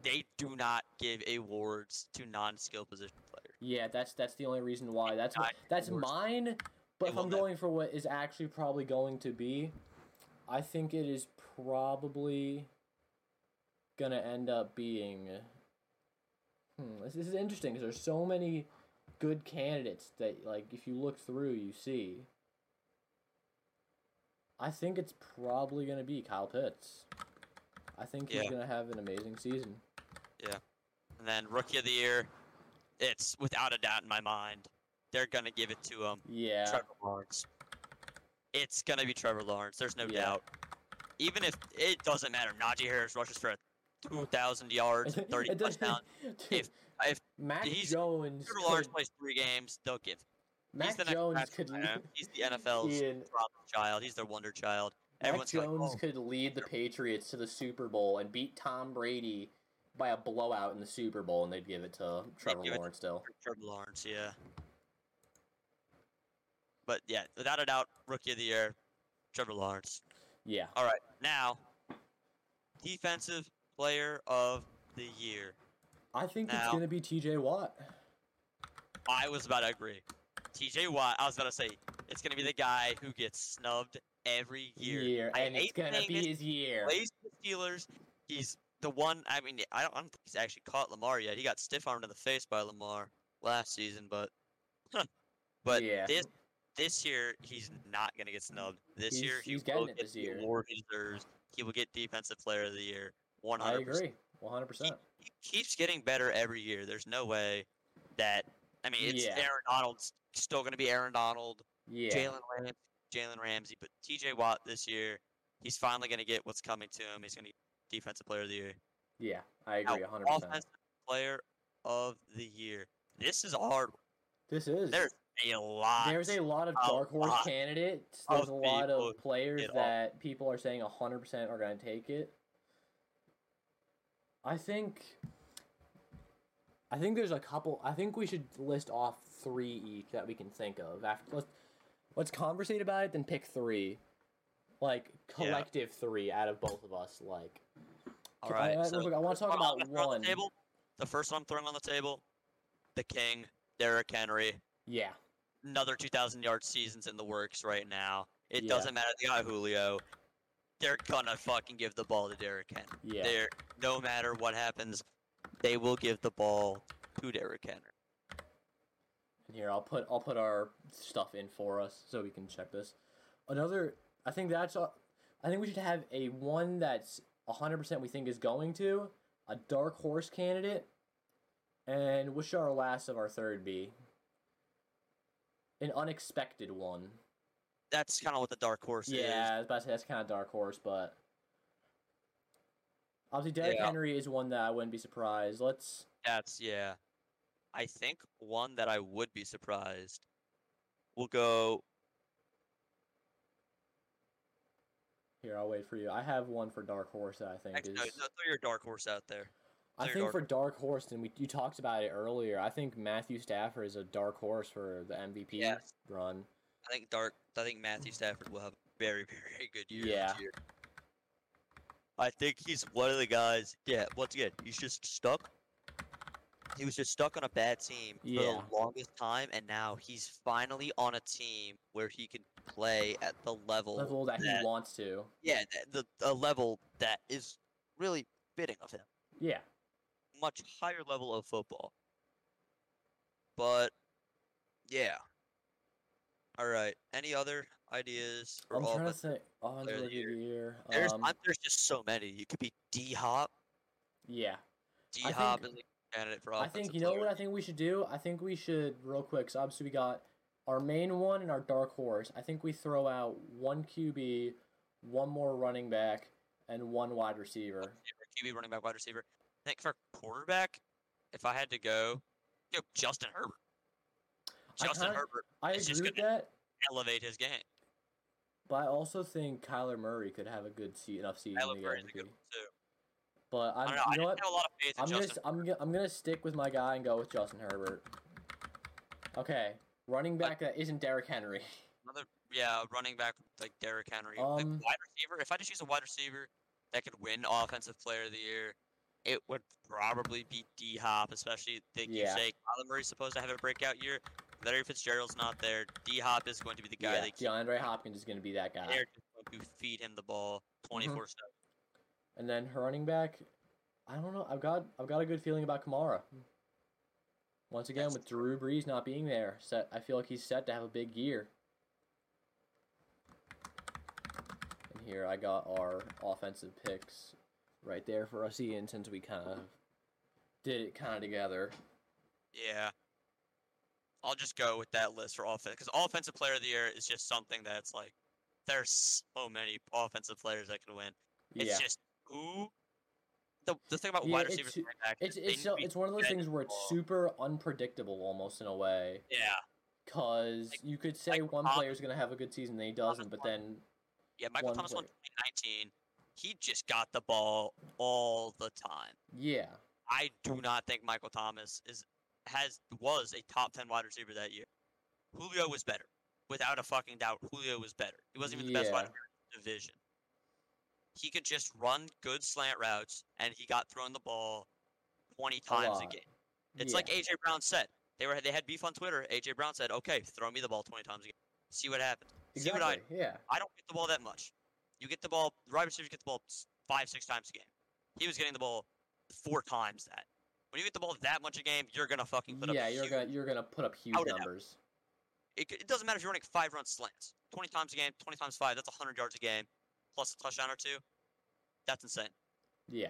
They do not give awards to non-skill position players. Yeah, that's that's the only reason why. That's I- that's mine. But if I'm going for what is actually probably going to be, I think it is probably gonna end up being. Hmm, this, this is interesting because there's so many good candidates that, like, if you look through, you see. I think it's probably gonna be Kyle Pitts. I think he's Yeah. gonna have an amazing season. And then rookie of the year, it's without a doubt in my mind, they're gonna give it to him. Yeah. Trevor Lawrence. It's gonna be Trevor Lawrence. There's no Yeah. doubt. Even if it doesn't matter, Najee Harris rushes for 2,000 yards, and [LAUGHS] 30 touchdowns. [LAUGHS] If if Mac he's- Jones, Trevor Lawrence could, plays three games, they'll give. Mac Jones could Mahomes. He's the NFL's Ian, problem child. He's their wonder child. Mac Everyone's like, Jones oh, could lead the Patriots to the Super Bowl and beat Tom Brady by a blowout in the Super Bowl, and they'd give it to Trevor give Lawrence still. Trevor Lawrence, yeah. But yeah, without a doubt, rookie of the year, Trevor Lawrence. Yeah. All right, now defensive player of the year. I think it's going to be TJ Watt. I was about to agree. TJ Watt. I was about to say it's gonna be the guy who gets snubbed every year. I and it's going to be his year. plays the Steelers. He's the one. I mean, I don't, I don't think he's actually caught Lamar yet. He got stiff armed in the face by Lamar last season, but but Yeah. this this year he's not gonna get snubbed. This He's- year he he's will get this the award he deserves. He will get Defensive Player of the Year. One I hundred percent. agree. 100%. He keeps getting better every year. There's no way that I mean it's Yeah. Aaron Donald's still gonna be Aaron Donald. Yeah. Jalen Ram- Jalen Ramsey, but T.J. Watt this year, he's finally going to get what's coming to him. He's going to Defensive Player of the Year. Yeah, I Now, agree 100%. Offensive Player of the Year. This is a hard one. This is. There's a lot. There's a lot of dark horse candidates. There's a lot of players that people are saying 100% are going to take it. I think I think there's a couple I think we should list off 3 each that we can think of. After let's let's conversate about it then pick 3. Like Yeah. collective 3 out of both of us like all right. I- so I wanna talk about on one. The, table, the first one I'm throwing on the table, the King, Derrick Henry. yeah. Another 2,000 yard seasons in the works right now. It Yeah. doesn't matter. They got Julio. They're gonna fucking give the ball to Derrick Henry. Yeah. They're no matter what happens, they will give the ball to Derrick Henry. And here, I'll put I'll put our stuff in for us so we can check this. Another, I think that's I think we should have a one that's hundred percent we think is going to a dark horse candidate, and what should our last of our third be? An unexpected one. That's kind of what the dark horse is. Yeah, I was about to say that's kind of dark horse, but obviously Derrick Yeah. Henry is one that I wouldn't be surprised. Let's That's yeah. I think one that I would be surprised We'll go. Here, I'll wait for you. I have one for Dark Horse that I think Actually, is. no, no, throw your dark horse out there. I throw your think dark for Dark Horse, and we you talked about it earlier. I think Matthew Stafford is a dark horse for the MVP Yes. run. I think dark. I think Matthew Stafford will have a very, [LAUGHS] very good year. Yeah. This year. I think he's one of the guys. Yeah. Once again, he's just stuck. He was just stuck on a bad team for Yeah. the longest time, and now he's finally on a team where he can play at the level. Level that he wants to. Yeah, the, the a level that is really fitting of him. Yeah. Much higher level of football. But yeah. All right. Any other ideas I'm all? trying to think. Offensive player of the the year. there's Um, there's just so many. You could be D Hop. yeah. D Hop is candidate for I think you know player. what I think we should do. I think we should real quick. So obviously we got our main one and our dark horse. I think we throw out one QB, one more running back, and one wide receiver. Receiver, QB, running back, wide receiver. I think for quarterback, if I had to go, go Justin Herbert. I Justin kinda- Herbert I It's just agree with that, elevate his game. but I also think Kyler Murray could have a good se- enough season Kyler Murray's a good one too. But I I'm, don't know. I you know what? a lot of faith I'm gonna, Justin. I'm, I'm gonna stick with my guy and go with Justin Herbert. Okay, running back that isn't Derrick Henry. Another, yeah, running back like Derrick Henry. Like, Um, wide receiver. If I just use a wide receiver that could win Offensive Player of the Year, it would probably be D Hop. Especially think Yeah. you say Kyler Murray's supposed to have a breakout year. Larry Fitzgerald's not there. D Hop is going to be the guy yeah, they keep DeAndre Hopkins is gonna be that guy. there just going to feed him the ball twenty four seven. And then her running back, I don't know. I've got I've got a good feeling about Kamara. Once again, That's with Drew Brees not being there, set I feel like he's set to have a big year. And here I got our offensive picks right there for us, Ian, since we kind of did it kind of together. Yeah. I'll just go with that list for offense because offensive player of the year is just something that's like there's so many offensive players that can win. It's yeah, just who the the thing about Yeah, wide receivers running backs it's it's so, it's one of those things where it's super unpredictable almost in a way. Yeah. Cause Like- you could say like one player is gonna have a good season, and he doesn't, but then Yeah, Michael Thomas won 2019. He just got the ball all the time. yeah, I do not think Michael Thomas is has was a top 10 wide receiver that year. Julio was better. Without a fucking doubt, Julio was better. He wasn't even the best wide receiver in the division. He could just run good slant routes and he got thrown the ball 20 times a lot. game. It's yeah. like AJ Brown said. They were they had beef on Twitter. AJ Brown said, "Okay, throw me the ball 20 times a game. See what happens." See what I exactly. Yeah, I don't get the ball that much. You get the ball. The wide receivers get the ball five, six times a game. He was getting the ball four times that. When you get the ball that much a game, you're gonna fucking put yeah. up. Yeah, you're huge, gonna you're gonna put up huge a numbers. It, it doesn't matter if you're running five run slants, twenty times a game, twenty times five. That's hundred yards a game, plus a touchdown or two. That's insane. Yeah,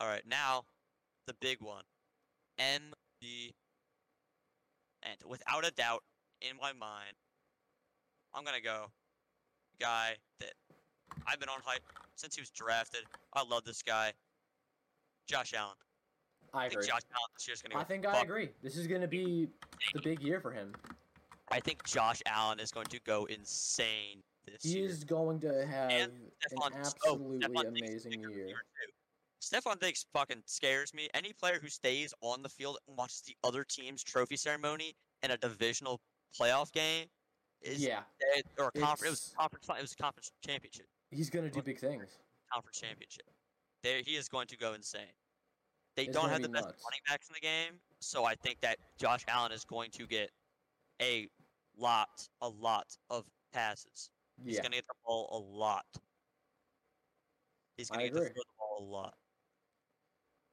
All right, now the big one, MVP. And without a doubt, in my mind, I'm gonna go guy that I've been on hype since he was drafted. I love this guy, Josh Allen. I I think agree. Josh Allen this year's gonna go. I think I agree. This is gonna be the big year for him. I think Josh Allen is going to go insane this He year. is going to have an oh, Stefon- oh, absolutely Stefon amazing year. too. Stefon Diggs fucking scares me. Any player who stays on the field and watches the other team's trophy ceremony in a divisional playoff game is Yeah, dead, or a conference. It was conference. It was a conference championship. he's gonna do big things. Conference championship. There, he is going to go insane. They It's don't have the be best nuts. running backs in the game, so I think that Josh Allen is going to get a lot, a lot of passes. He's Yeah, going to get the ball a lot. He's going to get to throw the ball a lot.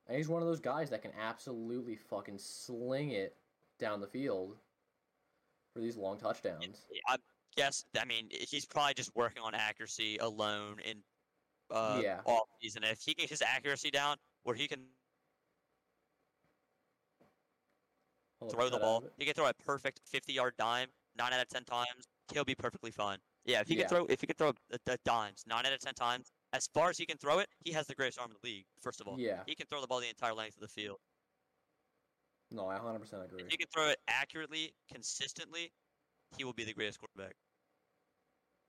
and he's one of those guys that can absolutely fucking sling it down the field for these long touchdowns. I guess. I mean, he's probably just working on accuracy alone in uh, Yeah. off season. If he gets his accuracy down, where he can Hold throw the ball, he can throw a perfect fifty-yard dime nine out of ten times. He'll be perfectly fine. Yeah, if he Yeah. can throw, if he can throw the, the dimes nine out of ten times, as far as he can throw it, he has the greatest arm in the league. First of all, Yeah, he can throw the ball the entire length of the field. No, I 100% agree. If he can throw it accurately, consistently, he will be the greatest quarterback.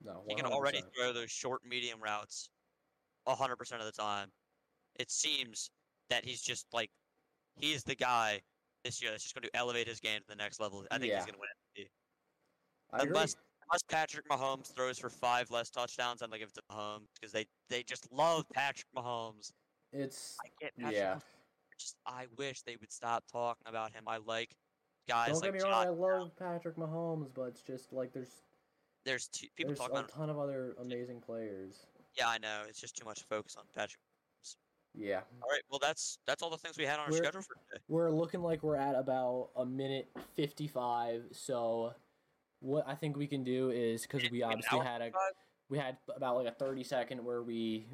No, He can already throw those short, medium routes 100% of the time. It seems that he's just like, he's the guy this year that's just going to elevate his game to the next level. I think Yeah. he's going to win I agree. Unless, unless Patrick Mahomes throws for five less touchdowns, I'm to give it to Mahomes because they, they just love Patrick Mahomes. It's I get Patrick yeah. Mahomes. Just, I wish they would stop talking about him. I like guys Don't like get me wrong, I love Patrick Mahomes, but it's just like there's There's two people there's talk a ton of other amazing players. Yeah, I know. It's just too much focus on Patrick. Yeah, All right. Well, that's that's all the things we had on our We're- schedule for today. we're looking like we're at about a minute 55. So what I think we can do is because we obviously had a we had about like a 30 second where we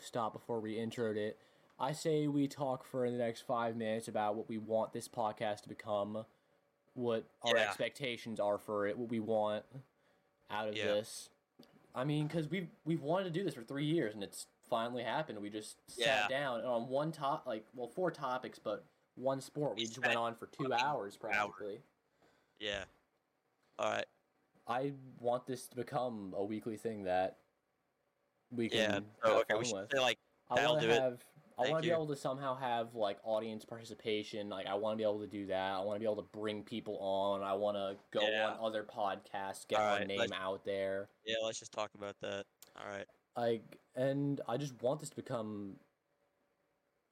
stopped before we introed it. I say we talk for the next five minutes about what we want this podcast to become, what our Yeah. expectations are for it, what we want out of Yeah. this. I mean, because we've we've wanted to do this for three years and it's finally happened. We just Yeah. sat down and on one top, like well, four topics, but one sport. We, We just went on for two hours hours. practically. Yeah. All right. I want this to become a weekly thing that we can Yeah. So okay, we should with. say like I want do to it. have. I want to be able to somehow have like audience participation. Like I want to be able to do that. I want to be able to bring people on. I want to go Yeah. on other podcasts, get Alright, name let's- out there. yeah. Let's just talk about that. All right. Like, and I just want this to become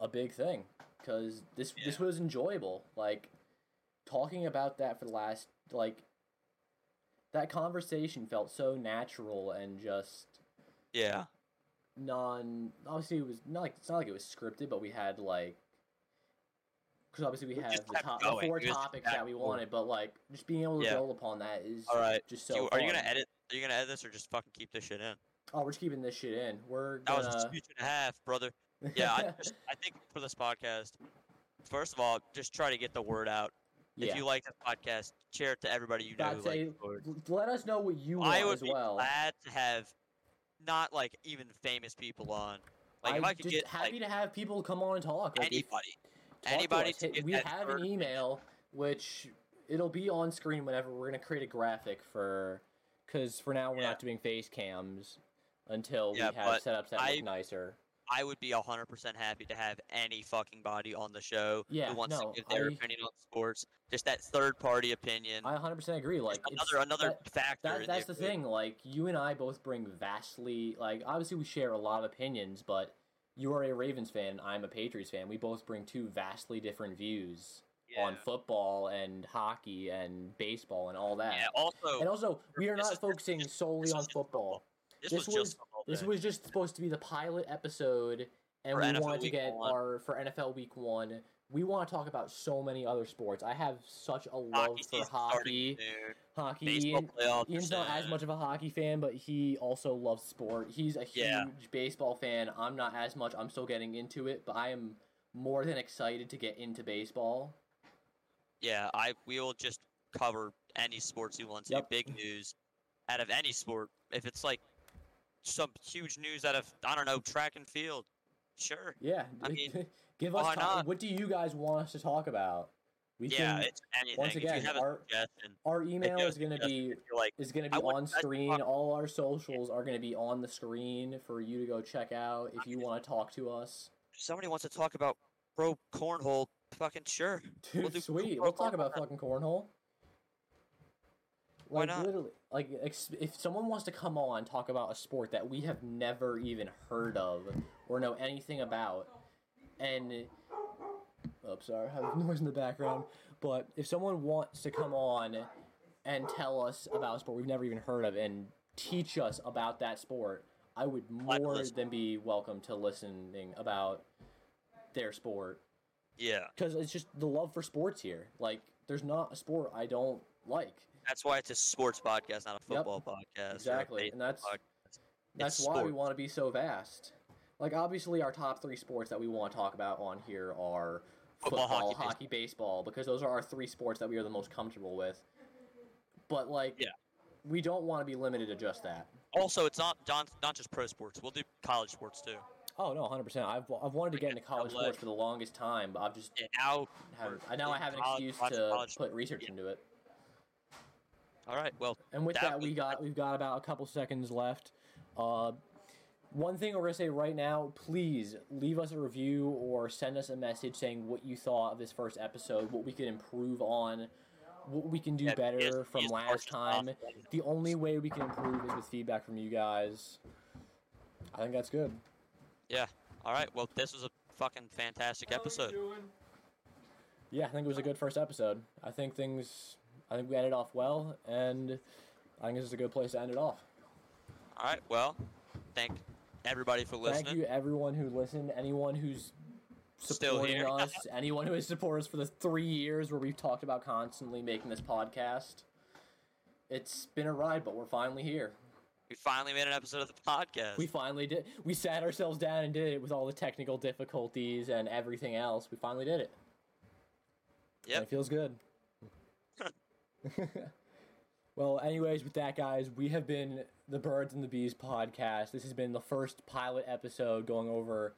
a big thing because this this was enjoyable. Like talking about that for the last like that conversation felt so natural and just Yeah. non obviously it was not like it's not like it was scripted but we had like because obviously we We have the, top, the four topics that we wanted but like just being able to Yeah. build upon that is All right. just so you- are you gonna edit? Are you gonna edit this or just fucking keep this shit in? oh we're just keeping this shit in we're That was a gonna speech and a half, brother. [LAUGHS] Yeah. I just I think for this podcast, first of all, just try to get the word out. Yeah If you like this podcast, share it to everybody you know say likes let us know what you want I would as be well glad to have not like even famous people on. Like I'm I could just get happy like, to have people come on and talk like, anybody, talk anybody us. to we have an email which it'll be on screen whenever we're gonna create a graphic for because for now we're Yeah. not doing face cams until we have setups that I- look nicer I would be hundred percent happy to have any fucking body on the show Yeah, who wants no, to give their I- opinion on sports. Just that third party opinion. i 100% agree like another another that, factor. that, that's the thing like you and i both bring vastly like obviously we share a lot of opinions but you are a ravens fan i'm a patriots fan we both bring two vastly different views on football and hockey and baseball and all that Yeah. Also, And also, we are not focusing is- solely on just football. this, this was, was- football This was just supposed to be the pilot episode, and For we NFL wanted to get One. our for NFL Week One. We want to talk about so many other sports. I have such a love hockey for hockey. Hockey. Baseball playoffs. Ian's not as much of a hockey fan, but he also loves sport. He's a huge Yeah. baseball fan. I'm not as much. I'm still getting into it, but I am more than excited to get into baseball. Yeah, I we will just cover any sports you want to. Yep. Big news out of any sport. If it's like some huge news out of I don't know track and field, sure. Yeah. I [LAUGHS] mean, give us. what do you guys want us to talk about? We Yeah, can. it's anything. once if again, you have our- Our email is going to be suggestion, if you're like is going to be on you guys to screen. All our socials are going to be on the screen for you to go check out if you want to talk to us. somebody wants to talk about pro cornhole, fucking sure. Dude, We'll sweet. We'll talk about fucking cornhole. Why Like not? literally, like ex- if someone wants to come on and talk about a sport that we have never even heard of or know anything about, and oh, sorry, I have [LAUGHS] noise in the background. But if someone wants to come on and tell us about a sport we've never even heard of and teach us about that sport, I would more listen. than be welcome to listening about their sport Yeah, because it's just the love for sports here. Like, there's not a sport I don't like. That's why it's a sports podcast, not a Yep, football podcast. exactly, and that's- podcast. That's It's why we want to be so vast. Like, obviously, our top three sports that we want to talk about on here are Football, football, hockey, hockey, baseball, because those are our three sports that we are the most comfortable with. But like, Yeah. we don't want to be limited to just that. Also, it's not not, not just pro sports. We'll do college sports too. Oh no, hundred percent. I've I've wanted to get into college sports for the longest time, but I've just And now, haven't. I now I have an excuse to put research yeah. into it. All right. Well, And with That that, we was- got we've got about a couple seconds left. Uh, one thing we're gonna say right now: please leave us a review or send us a message saying what you thought of this first episode, what we could improve on, what we can do yeah, better be from as last time. possible. The only way we can improve is with feedback from you guys. I think that's good. Yeah. All right. Well, this was a fucking fantastic episode. Yeah, I think it was a good first episode. I think things. I think we ended off well, and I think this is a good place to end it off. All right. Well, thank everybody for listening. Thank you, everyone who listened. Anyone who's Still supporting here. [LAUGHS] us. anyone who has supported us for the three years where we've talked about constantly making this podcast. It's been a ride, but we're finally here. We finally made an episode of the podcast. We finally did. We sat ourselves down and did it with all the technical difficulties and everything else. We finally did it. Yeah, it feels good. [LAUGHS] well, anyways, with that, guys, we have been the Birds and the B's podcast. This has been the first pilot episode going over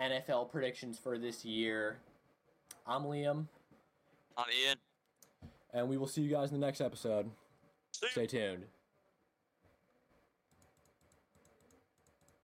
NFL predictions for this year. I'm Liam, I'm Ian. and we will see you guys in the next episode. Stay tuned.